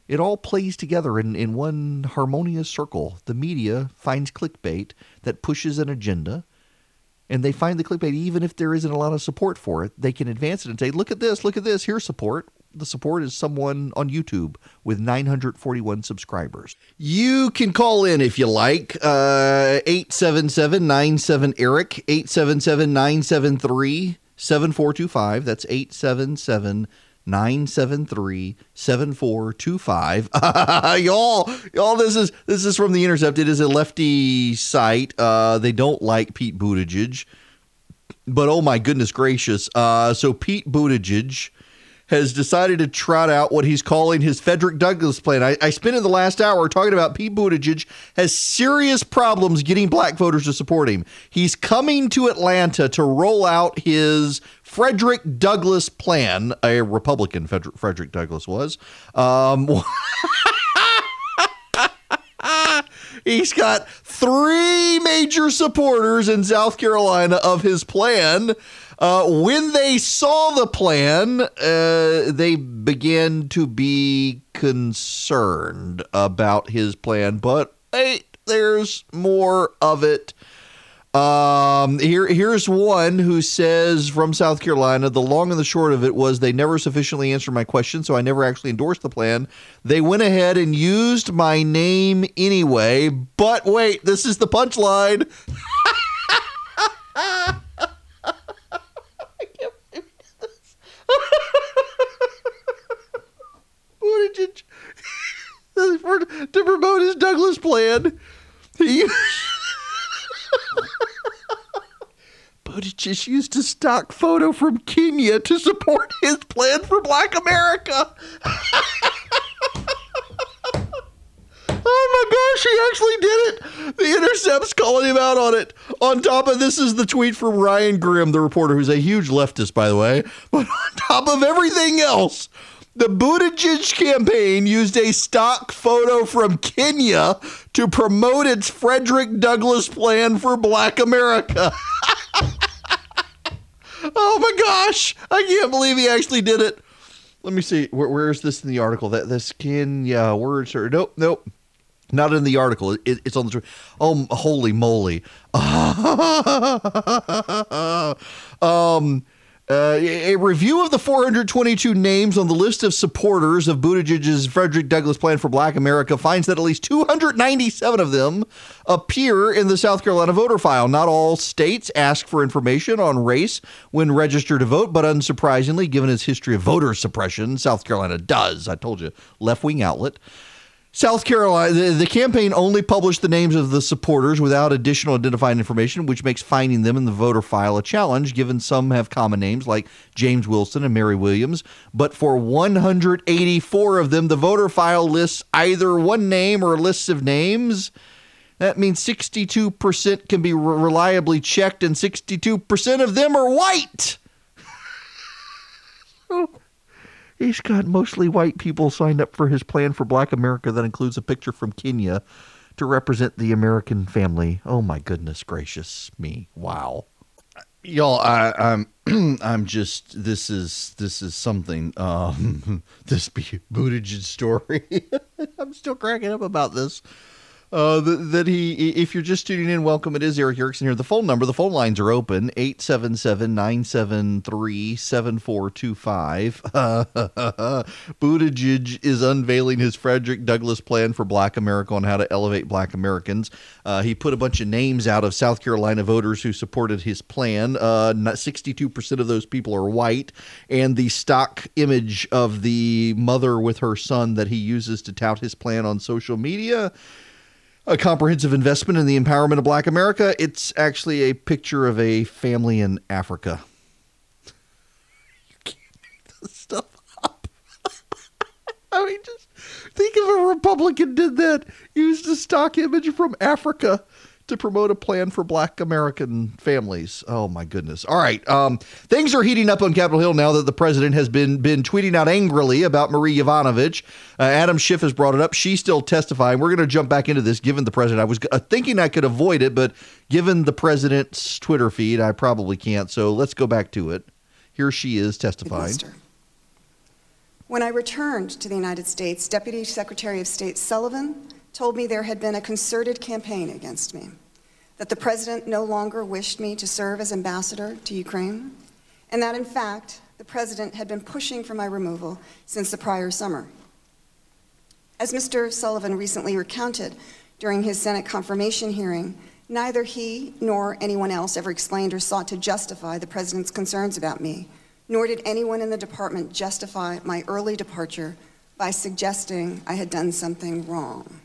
It all plays together in, in one harmonious circle. The media finds clickbait that pushes an agenda and they find the clickbait, even if there isn't a lot of support for it, they can advance it and say, look at this, look at this, here's support. The support is someone on YouTube with 941 subscribers. You can call in if you like. Uh, 877 97 Erick, 877 973 7425. That's 877 973 7425. Y'all, y'all, this is this is from the Intercept. It is a lefty site. Uh, they don't like Pete Buttigieg. But oh my goodness gracious. Uh, so Pete Buttigieg has decided to trot out what he's calling his Frederick Douglass plan. I, I spent in the last hour talking about Pete Buttigieg has serious problems getting black voters to support him. He's coming to Atlanta to roll out his Frederick Douglass plan, a Republican Frederick, Frederick Douglass was. Um, he's got three major supporters in South Carolina of his plan. Uh, when they saw the plan, uh, they began to be concerned about his plan, but hey, there's more of it. Um, here, here's one who says from South Carolina. The long and the short of it was they never sufficiently answered my question, so I never actually endorsed the plan. They went ahead and used my name anyway. But wait, this is the punchline. Buttigieg to promote his Douglass plan. He Buttigieg used a stock photo from Kenya to support his plan for Black America. Oh my gosh, he actually did it. The Intercept's calling him out on it. On top of this is the tweet from Ryan Grim, the reporter, who's a huge leftist, by the way. But on top of everything else, the Buttigieg campaign used a stock photo from Kenya to promote its Frederick Douglass plan for Black America. oh my gosh, I can't believe he actually did it. Let me see. Where, where is this in the article? That this Kenya words or nope, nope. Not in the article. It, it's on the. Oh, holy moly! um, uh, a review of the 422 names on the list of supporters of Buttigieg's Frederick Douglass plan for Black America finds that at least 297 of them appear in the South Carolina voter file. Not all states ask for information on race when registered to vote, but unsurprisingly, given its history of voter suppression, South Carolina does. I told you, left wing outlet. South Carolina, the, the, campaign only published the names of the supporters without additional identifying information, which makes finding them in the voter file a challenge, given some have common names like James Wilson and Mary Williams. But for 184 of them, the voter file lists either one name or lists of names. That means 62% can be reliably checked, and 62% of them are white. He's got mostly white people signed up for his plan for Black America that includes a picture from Kenya to represent the American family. Oh my goodness gracious me! Wow, y'all, I, I'm I'm just this is this is something. Um, this Buttigieg story. I'm still cracking up about this uh, that, he, if you're just tuning in, welcome. It is Erick Erickson here. The phone number, the phone lines are open 877 973 7425. Buttigieg is unveiling his Frederick Douglass plan for Black America on how to elevate Black Americans. Uh, he put a bunch of names out of South Carolina voters who supported his plan. Uh, 62% of those people are white. And the stock image of the mother with her son that he uses to tout his plan on social media a comprehensive investment in the empowerment of black America. It's actually a picture of a family in Africa. you can't make this stuff up. I mean, just think if a Republican did that, used a stock image from Africa to promote a plan for black American families. Oh my goodness. All right. Um, things are heating up on Capitol Hill now that the president has been been tweeting out angrily about Marie Yovanovitch. Uh, Adam Schiff has brought it up. She's still testifying. We're going to jump back into this given the president. I was uh, thinking I could avoid it, but given the president's Twitter feed, I probably can't. So let's go back to it. Here she is testifying. When I returned to the United States, Deputy Secretary of State Sullivan told me there had been a concerted campaign against me, that the president no longer wished me to serve as ambassador to Ukraine, and that in fact, the president had been pushing for my removal since the prior summer. As Mr. Sullivan recently recounted during his Senate confirmation hearing, neither he nor anyone else ever explained or sought to justify the president's concerns about me, nor did anyone in the department justify my early departure by suggesting I had done something wrong.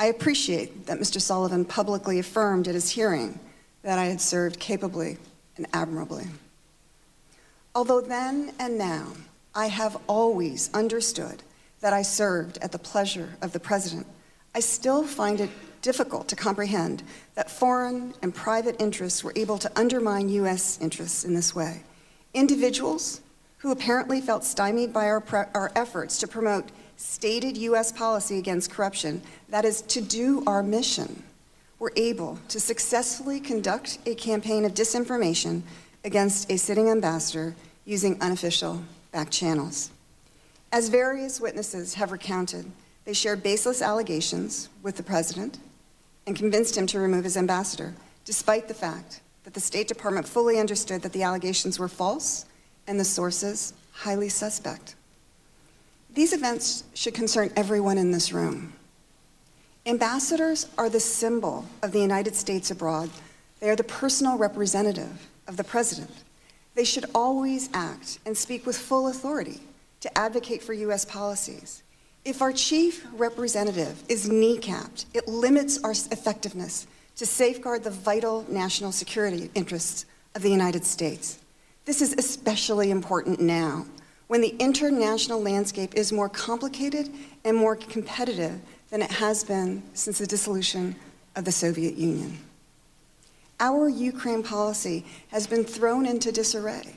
I appreciate that Mr. Sullivan publicly affirmed at his hearing that I had served capably and admirably. Although then and now, I have always understood that I served at the pleasure of the President, I still find it difficult to comprehend that foreign and private interests were able to undermine U.S. interests in this way. Individuals who apparently felt stymied by our, pre- our efforts to promote stated U.S. policy against corruption, that is, to do our mission, were able to successfully conduct a campaign of disinformation against a sitting ambassador using unofficial back channels. As various witnesses have recounted, they shared baseless allegations with the president and convinced him to remove his ambassador, despite the fact that the State Department fully understood that the allegations were false and the sources highly suspect. These events should concern everyone in this room. Ambassadors are the symbol of the United States abroad. They are the personal representative of the president. They should always act and speak with full authority to advocate for U.S. policies. If our chief representative is kneecapped, it limits our effectiveness to safeguard the vital national security interests of the United States. This is especially important now when the international landscape is more complicated and more competitive than it has been since the dissolution of the Soviet Union. Our Ukraine policy has been thrown into disarray,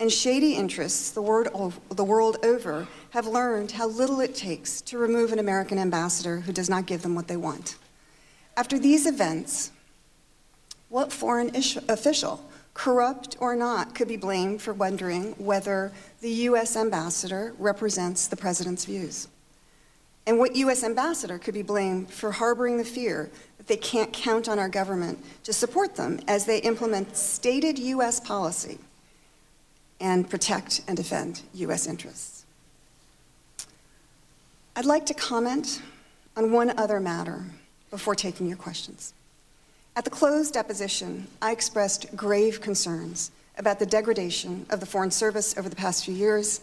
and shady interests the world, over have learned how little it takes to remove an American ambassador who does not give them what they want. After these events, what foreign official, corrupt or not, could be blamed for wondering whether the U.S. ambassador represents the president's views? And what U.S. ambassador could be blamed for harboring the fear that they can't count on our government to support them as they implement stated U.S. policy and protect and defend U.S. interests? I'd like to comment on one other matter before taking your questions. At the closed deposition, I expressed grave concerns about the degradation of the Foreign Service over the past few years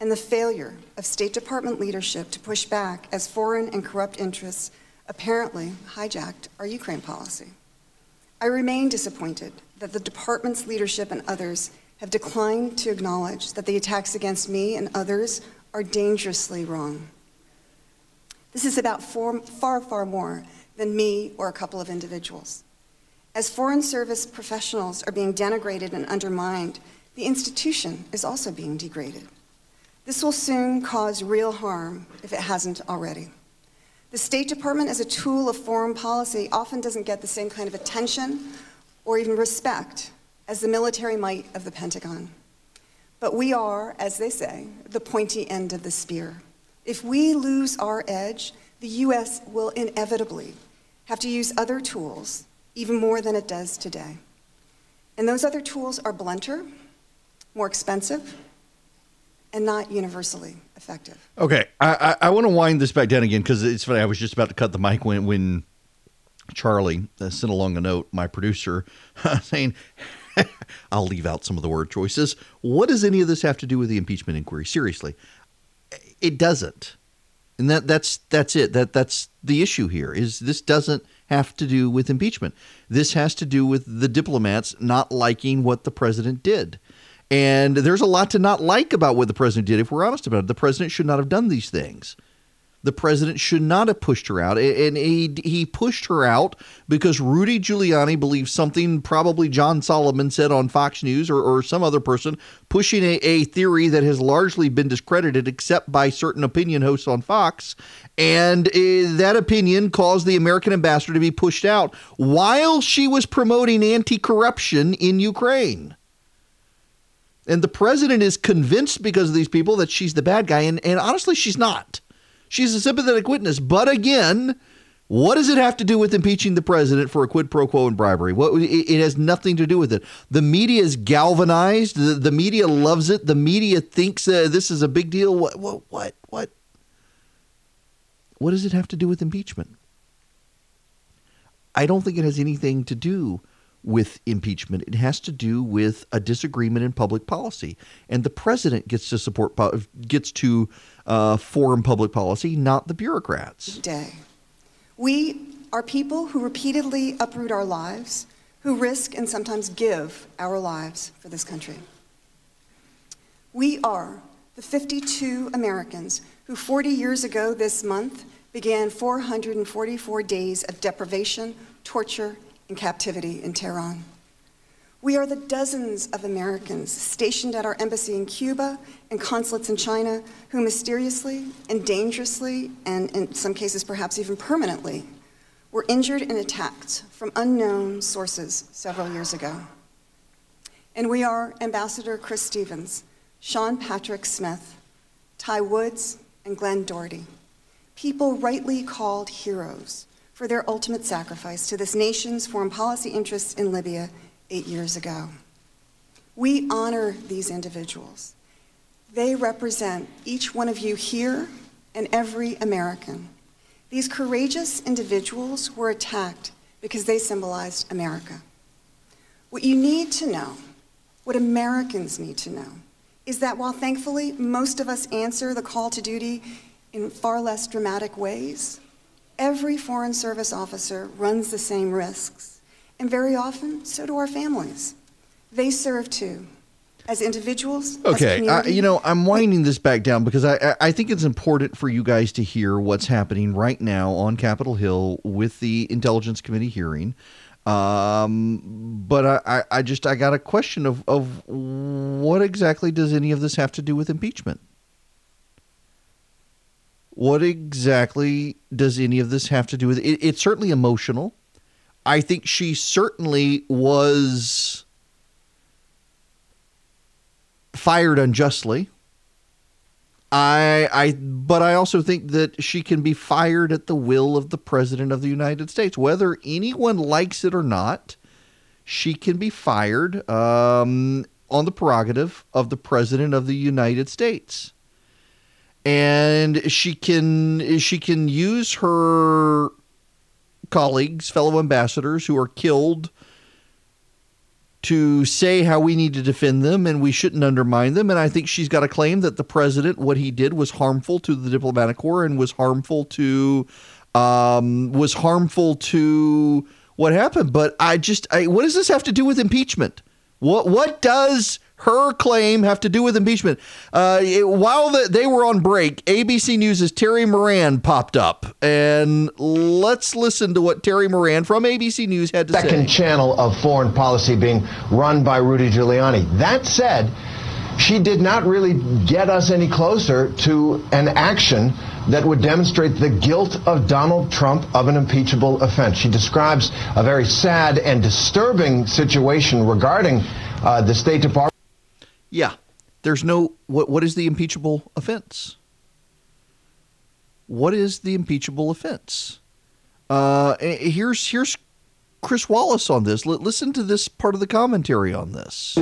and the failure of State Department leadership to push back as foreign and corrupt interests apparently hijacked our Ukraine policy. I remain disappointed that the department's leadership and others have declined to acknowledge that the attacks against me and others are dangerously wrong. This is about far, far, more than me or a couple of individuals. As Foreign Service professionals are being denigrated and undermined, the institution is also being degraded. This will soon cause real harm if it hasn't already. The State Department, as a tool of foreign policy, often doesn't get the same kind of attention or even respect as the military might of the Pentagon. But we are, as they say, the pointy end of the spear. If we lose our edge, the U.S. will inevitably have to use other tools, even more than it does today. And those other tools are blunter, more expensive, and not universally effective. Okay, I, I, I want to wind this back down again because it's funny. I was just about to cut the mic when when Charlie uh, sent along a note, my producer, saying, "I'll leave out some of the word choices." What does any of this have to do with the impeachment inquiry? Seriously, it doesn't, and that that's that's it. That that's the issue here. Is this doesn't have to do with impeachment. This has to do with the diplomats not liking what the president did. And there's a lot to not like about what the president did, if we're honest about it. The president should not have done these things. The president should not have pushed her out. And he, he pushed her out because Rudy Giuliani believes something probably John Solomon said on Fox News or, or some other person pushing a, a theory that has largely been discredited except by certain opinion hosts on Fox. And uh, that opinion caused the American ambassador to be pushed out while she was promoting anti corruption in Ukraine. And the president is convinced because of these people that she's the bad guy. And, and honestly, she's not. She's a sympathetic witness. But again, what does it have to do with impeaching the president for a quid pro quo and bribery? What it, it has nothing to do with it. The media is galvanized. The, the media loves it. The media thinks uh, this is a big deal. What, what? What? What? What does it have to do with impeachment? I don't think it has anything to do with impeachment. It has to do with a disagreement in public policy, and the president gets to support gets to uh, form public policy, not the bureaucrats. Day, we are people who repeatedly uproot our lives, who risk and sometimes give our lives for this country. We are the 52 Americans who 40 years ago this month began 444 days of deprivation, torture, and captivity in Tehran. We are the dozens of Americans stationed at our embassy in Cuba and consulates in China who mysteriously and dangerously, and in some cases perhaps even permanently, were injured and attacked from unknown sources several years ago. And we are Ambassador Chris Stevens, Sean Patrick Smith, Ty Woods, and Glenn Doherty, people rightly called heroes for their ultimate sacrifice to this nation's foreign policy interests in Libya eight years ago. We honor these individuals. They represent each one of you here and every American. These courageous individuals were attacked because they symbolized America. What you need to know, what Americans need to know, is that while thankfully most of us answer the call to duty in far less dramatic ways, every Foreign Service officer runs the same risks. And very often, so do our families. They serve too. As individuals, okay, as you know, I'm winding this back down because I, I think it's important for you guys to hear what's happening right now on Capitol Hill with the Intelligence Committee hearing. Um, but I, I, I just I got a question of of what exactly does any of this have to do with impeachment? What exactly does any of this have to do with it? It's certainly emotional. I think she certainly was fired unjustly. I I but I also think that she can be fired at the will of the president of the United States, whether anyone likes it or not. She can be fired um, on the prerogative of the president of the United States, and she can she can use her colleagues, fellow ambassadors who are killed to say how we need to defend them and we shouldn't undermine them. And I think she's got a claim that the president, what he did was harmful to the diplomatic corps and was harmful to um, was harmful to what happened. But I just, I, what does this have to do with impeachment? What what does her claim have to do with impeachment? Uh, it, while the, they were on break, ABC News' Terry Moran popped up, and let's listen to what Terry Moran from ABC News had to Second say. Second channel of foreign policy being run by Rudy Giuliani. That said, she did not really get us any closer to an action that would demonstrate the guilt of Donald Trump of an impeachable offense. She describes a very sad and disturbing situation regarding uh, the State Department. Yeah, there's no what. What is the impeachable offense? What is the impeachable offense? Uh, here's here's Chris Wallace on this. L- listen to this part of the commentary on this.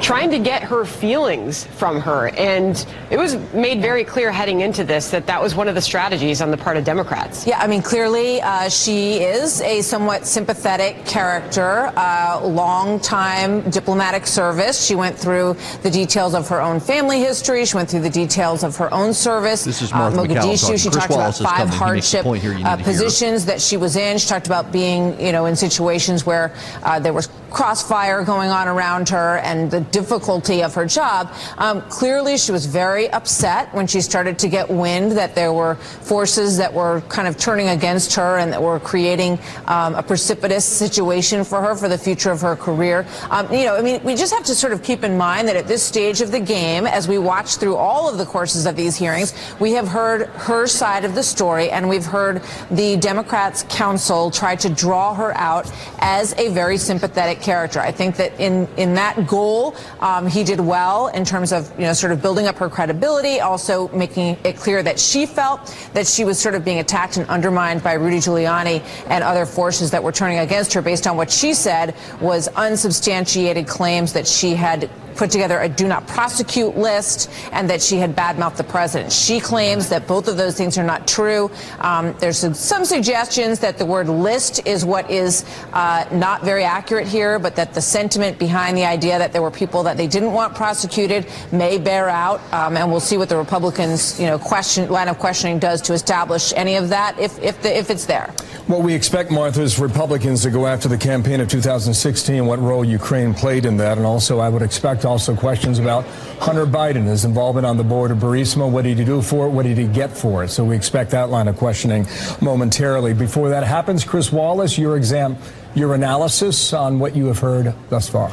Trying to get her feelings from her. And it was made very clear heading into this that that was one of the strategies on the part of Democrats. Yeah, I mean, clearly uh, she is a somewhat sympathetic character, uh, long time diplomatic service. She went through the details of her own family history. She went through the details of her own service. This is Martha uh, Mogadishu. She Chris talked Wallace about five coming. hardship uh, positions that she was in. She talked about being, you know, in situations situations where uh, there was crossfire going on around her and the difficulty of her job. Um, clearly, she was very upset when she started to get wind that there were forces that were kind of turning against her and that were creating um, a precipitous situation for her for the future of her career. Um, you know, I mean, we just have to sort of keep in mind that at this stage of the game, as we watch through all of the courses of these hearings, we have heard her side of the story and we've heard the Democrats' counsel try to draw her out as a very sympathetic character. I think that in, in that goal, um, he did well in terms of, you know, sort of building up her credibility, also making it clear that she felt that she was sort of being attacked and undermined by Rudy Giuliani and other forces that were turning against her based on what she said was unsubstantiated claims that she had put together a do not prosecute list and that she had badmouthed the president. She claims that both of those things are not true. Um, there's some, suggestions that the word list is what is uh, not very accurate here, but that the sentiment behind the idea that there were people that they didn't want prosecuted may bear out. Um, and we'll see what the Republicans, you know, question line of questioning does to establish any of that if if, the, if it's there. Well, we expect Martha's Republicans to go after the campaign of 2016, what role Ukraine played in that, and also I would expect also questions about Hunter Biden, his involvement on the board of Burisma. What did he do for it? What did he get for it? So we expect that line of questioning momentarily. Before that happens, Chris Wallace, your exam, your analysis on what you have heard thus far.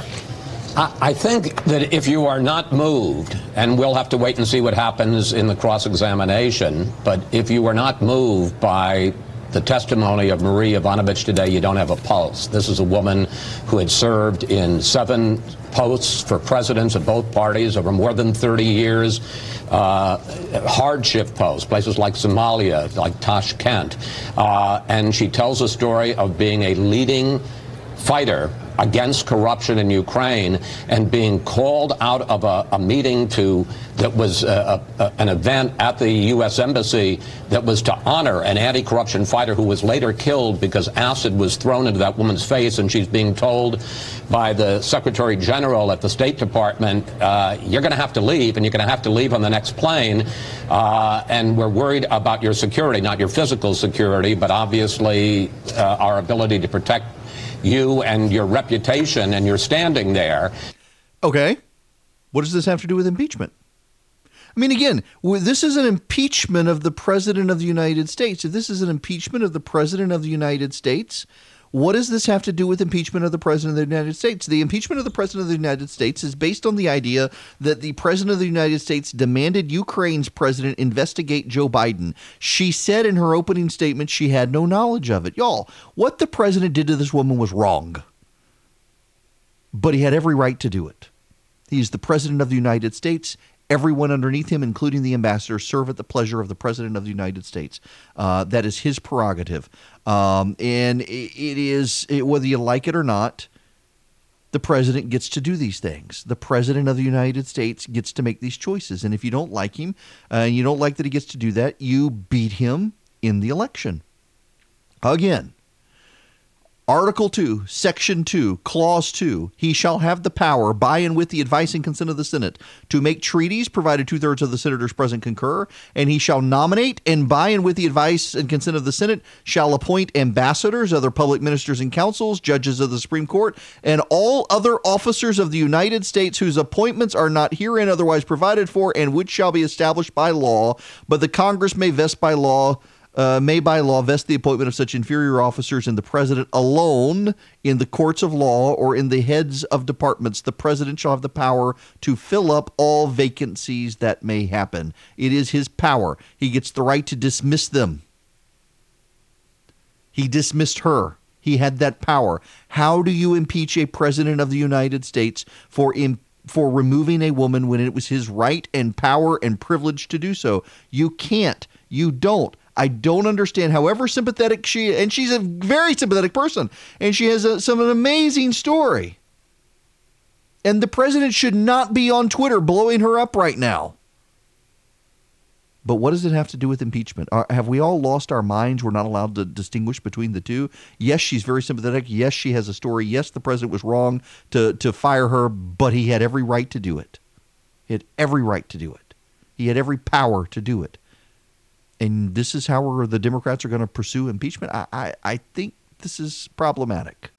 I think that if you are not moved, and we'll have to wait and see what happens in the cross examination, but if you are not moved by the testimony of Marie Yovanovitch today, you don't have a pulse. This is a woman who had served in seven posts for presidents of both parties over more than 30 years. Uh, hardship posts, places like Somalia, like Tashkent. Uh, and she tells a story of being a leading fighter against corruption in Ukraine and being called out of a, a meeting to that was a, a, an event at the U.S. Embassy that was to honor an anti-corruption fighter who was later killed because acid was thrown into that woman's face, and she's being told by the Secretary General at the State Department, uh, "You're going to have to leave, and you're going to have to leave on the next plane." Uh, and we're worried about your security, not your physical security, but obviously uh, our ability to protect you and your reputation and your standing there. Okay. What does this have to do with impeachment? I mean, again, this is an impeachment of the President of the United States. If this is an impeachment of the President of the United States, what does this have to do with impeachment of the President of the United States? The impeachment of the President of the United States is based on the idea that the President of the United States demanded Ukraine's president investigate Joe Biden. She said in her opening statement she had no knowledge of it. Y'all, what the president did to this woman was wrong. But he had every right to do it. He's the President of the United States, Everyone underneath him, including the ambassador, serve at the pleasure of the President of the United States. Uh, that is his prerogative. Um, and it, it is, it, whether you like it or not, the president gets to do these things. The president of the United States gets to make these choices. And if you don't like him uh, and you don't like that he gets to do that, you beat him in the election. Again, Article 2, Section 2, Clause 2, he shall have the power, by and with the advice and consent of the Senate, to make treaties, provided two thirds of the senators present concur, and he shall nominate, and by and with the advice and consent of the Senate, shall appoint ambassadors, other public ministers and councils, judges of the Supreme Court, and all other officers of the United States whose appointments are not herein otherwise provided for, and which shall be established by law, but the Congress may vest by law uh, may by law vest the appointment of such inferior officers in the president alone in the courts of law or in the heads of departments. The president shall have the power to fill up all vacancies that may happen. It is his power. He gets the right to dismiss them. He dismissed her. He had that power. How do you impeach a president of the United States for for removing a woman when it was his right and power and privilege to do so? You can't. You don't. I don't understand. However sympathetic she and she's a very sympathetic person, and she has a, some an amazing story. And the president should not be on Twitter blowing her up right now. But what does it have to do with impeachment? Are, have we all lost our minds? We're not allowed to distinguish between the two. Yes, she's very sympathetic. Yes, she has a story. Yes, the president was wrong to, to fire her, but he had every right to do it. He had every right to do it. He had every power to do it and this is how the Democrats are going to pursue impeachment, I, I, I think this is problematic.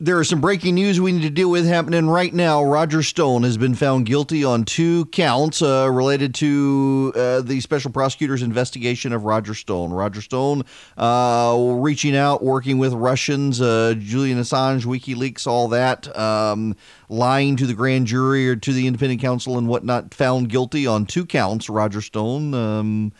There is some breaking news we need to deal with happening right now. Roger Stone has been found guilty on two counts uh, related to uh, the special prosecutor's investigation of Roger Stone. Roger Stone uh, reaching out, working with Russians, uh, Julian Assange, WikiLeaks, all that, um, lying to the grand jury or to the independent counsel and whatnot, found guilty on two counts. Roger Stone. Um,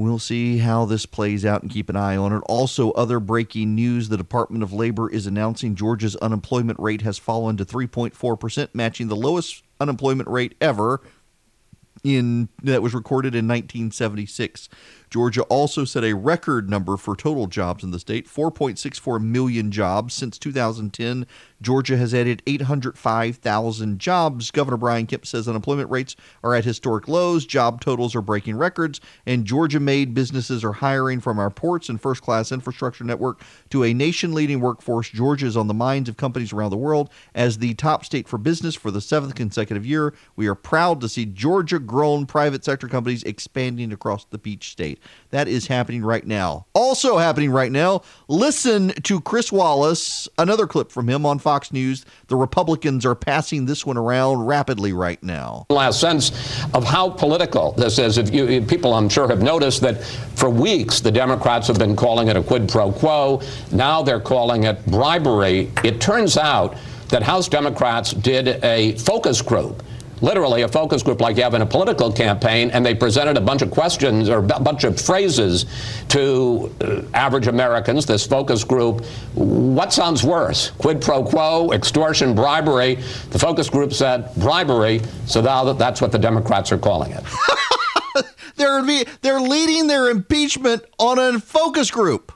We'll see how this plays out and keep an eye on it. Also, other breaking news the Department of Labor is announcing Georgia's unemployment rate has fallen to 3.4%, matching the lowest unemployment rate ever in that was recorded in 1976. Georgia also set a record number for total jobs in the state 4.64 million jobs. Since 2010, Georgia has added 805,000 jobs. Governor Brian Kemp says unemployment rates are at historic lows, job totals are breaking records, and Georgia made businesses are hiring from our ports and first class infrastructure network to a nation leading workforce. Georgia is on the minds of companies around the world as the top state for business for the seventh consecutive year. We are proud to see Georgia grown private sector companies expanding across the peach state. That is happening right now. Also happening right now, listen to Chris Wallace, another clip from him on Fox News. The Republicans are passing this one around rapidly right now. Last sense of how political this is. If you people, I'm sure, have noticed that for weeks the Democrats have been calling it a quid pro quo. Now they're calling it bribery. It turns out that House Democrats did a focus group literally a focus group like you have in a political campaign, and they presented a bunch of questions or a bunch of phrases to uh, average Americans, this focus group. What sounds worse? Quid pro quo, extortion, bribery. The focus group said bribery, so now that's what the Democrats are calling it. they're, they're leading their impeachment on a focus group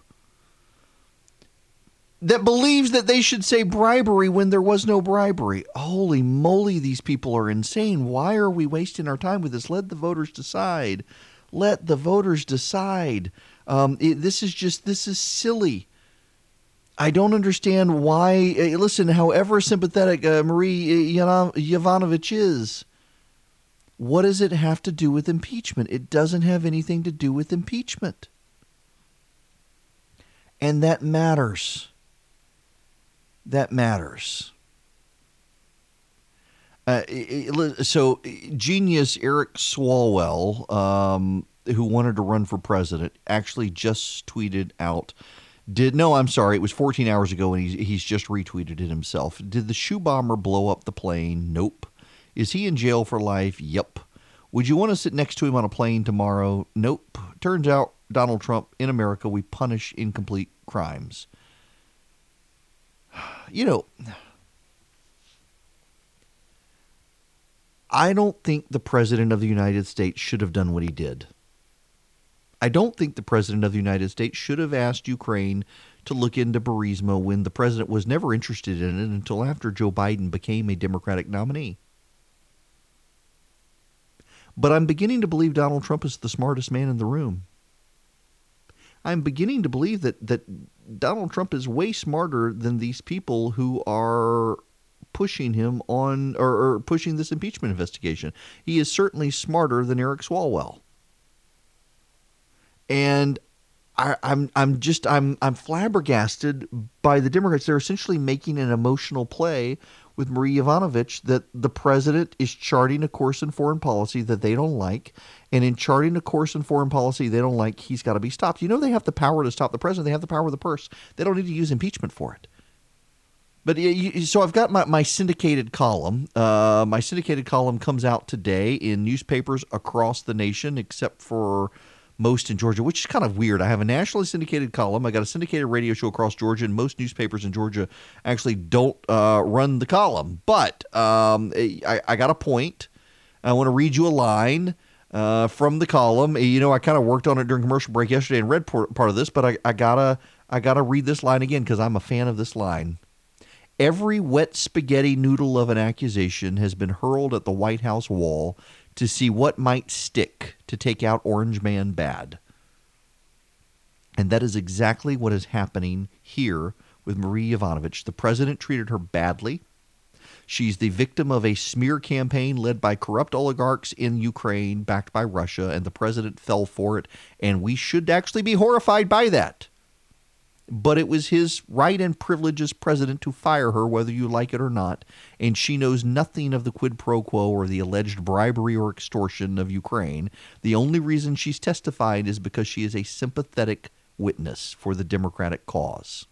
that believes that they should say bribery when there was no bribery. Holy moly, these people are insane. Why are we wasting our time with this? Let the voters decide. Let the voters decide. Um, it, this is just, this is silly. I don't understand why. Uh, listen, however sympathetic uh, Marie Yovanovitch is, what does it have to do with impeachment? It doesn't have anything to do with impeachment. And that matters that matters. Uh, so, genius Eric Swalwell, um, who wanted to run for president, actually just tweeted out. Did no, I'm sorry, it was 14 hours ago, and he's he's just retweeted it himself. Did the shoe bomber blow up the plane? Nope. Is he in jail for life? Yep. Would you want to sit next to him on a plane tomorrow? Nope. Turns out Donald Trump in America, we punish incomplete crimes you know, I don't think the President of the United States should have done what he did. I don't think the President of the United States should have asked Ukraine to look into Burisma when the President was never interested in it until after Joe Biden became a Democratic nominee. But I'm beginning to believe Donald Trump is the smartest man in the room. I'm beginning to believe that that Donald Trump is way smarter than these people who are pushing him on or, or pushing this impeachment investigation. He is certainly smarter than Eric Swalwell. And I, I'm I'm just I'm I'm flabbergasted by the Democrats. They're essentially making an emotional play with Marie Yovanovitch that the president is charting a course in foreign policy that they don't like. And in charting a course in foreign policy they don't like, he's got to be stopped. You know, they have the power to stop the president, they have the power of the purse. They don't need to use impeachment for it. But so I've got my, my syndicated column. Uh, my syndicated column comes out today in newspapers across the nation, except for most in Georgia, which is kind of weird. I have a nationally syndicated column. I got a syndicated radio show across Georgia, and most newspapers in Georgia actually don't uh, run the column. But um, I, I, got a point. I want to read you a line uh, from the column. You know, I kind of worked on it during commercial break yesterday and read part, part of this, but I, I gotta I gotta read this line again because I'm a fan of this line. Every wet spaghetti noodle of an accusation has been hurled at the White House wall to see what might stick to take out Orange Man bad. And that is exactly what is happening here with Marie Yovanovitch. The president treated her badly. She's the victim of a smear campaign led by corrupt oligarchs in Ukraine, backed by Russia, and the president fell for it. And we should actually be horrified by that but it was his right and privilege as president to fire her, whether you like it or not, and she knows nothing of the quid pro quo or the alleged bribery or extortion of Ukraine. The only reason she's testified is because she is a sympathetic witness for the Democratic cause.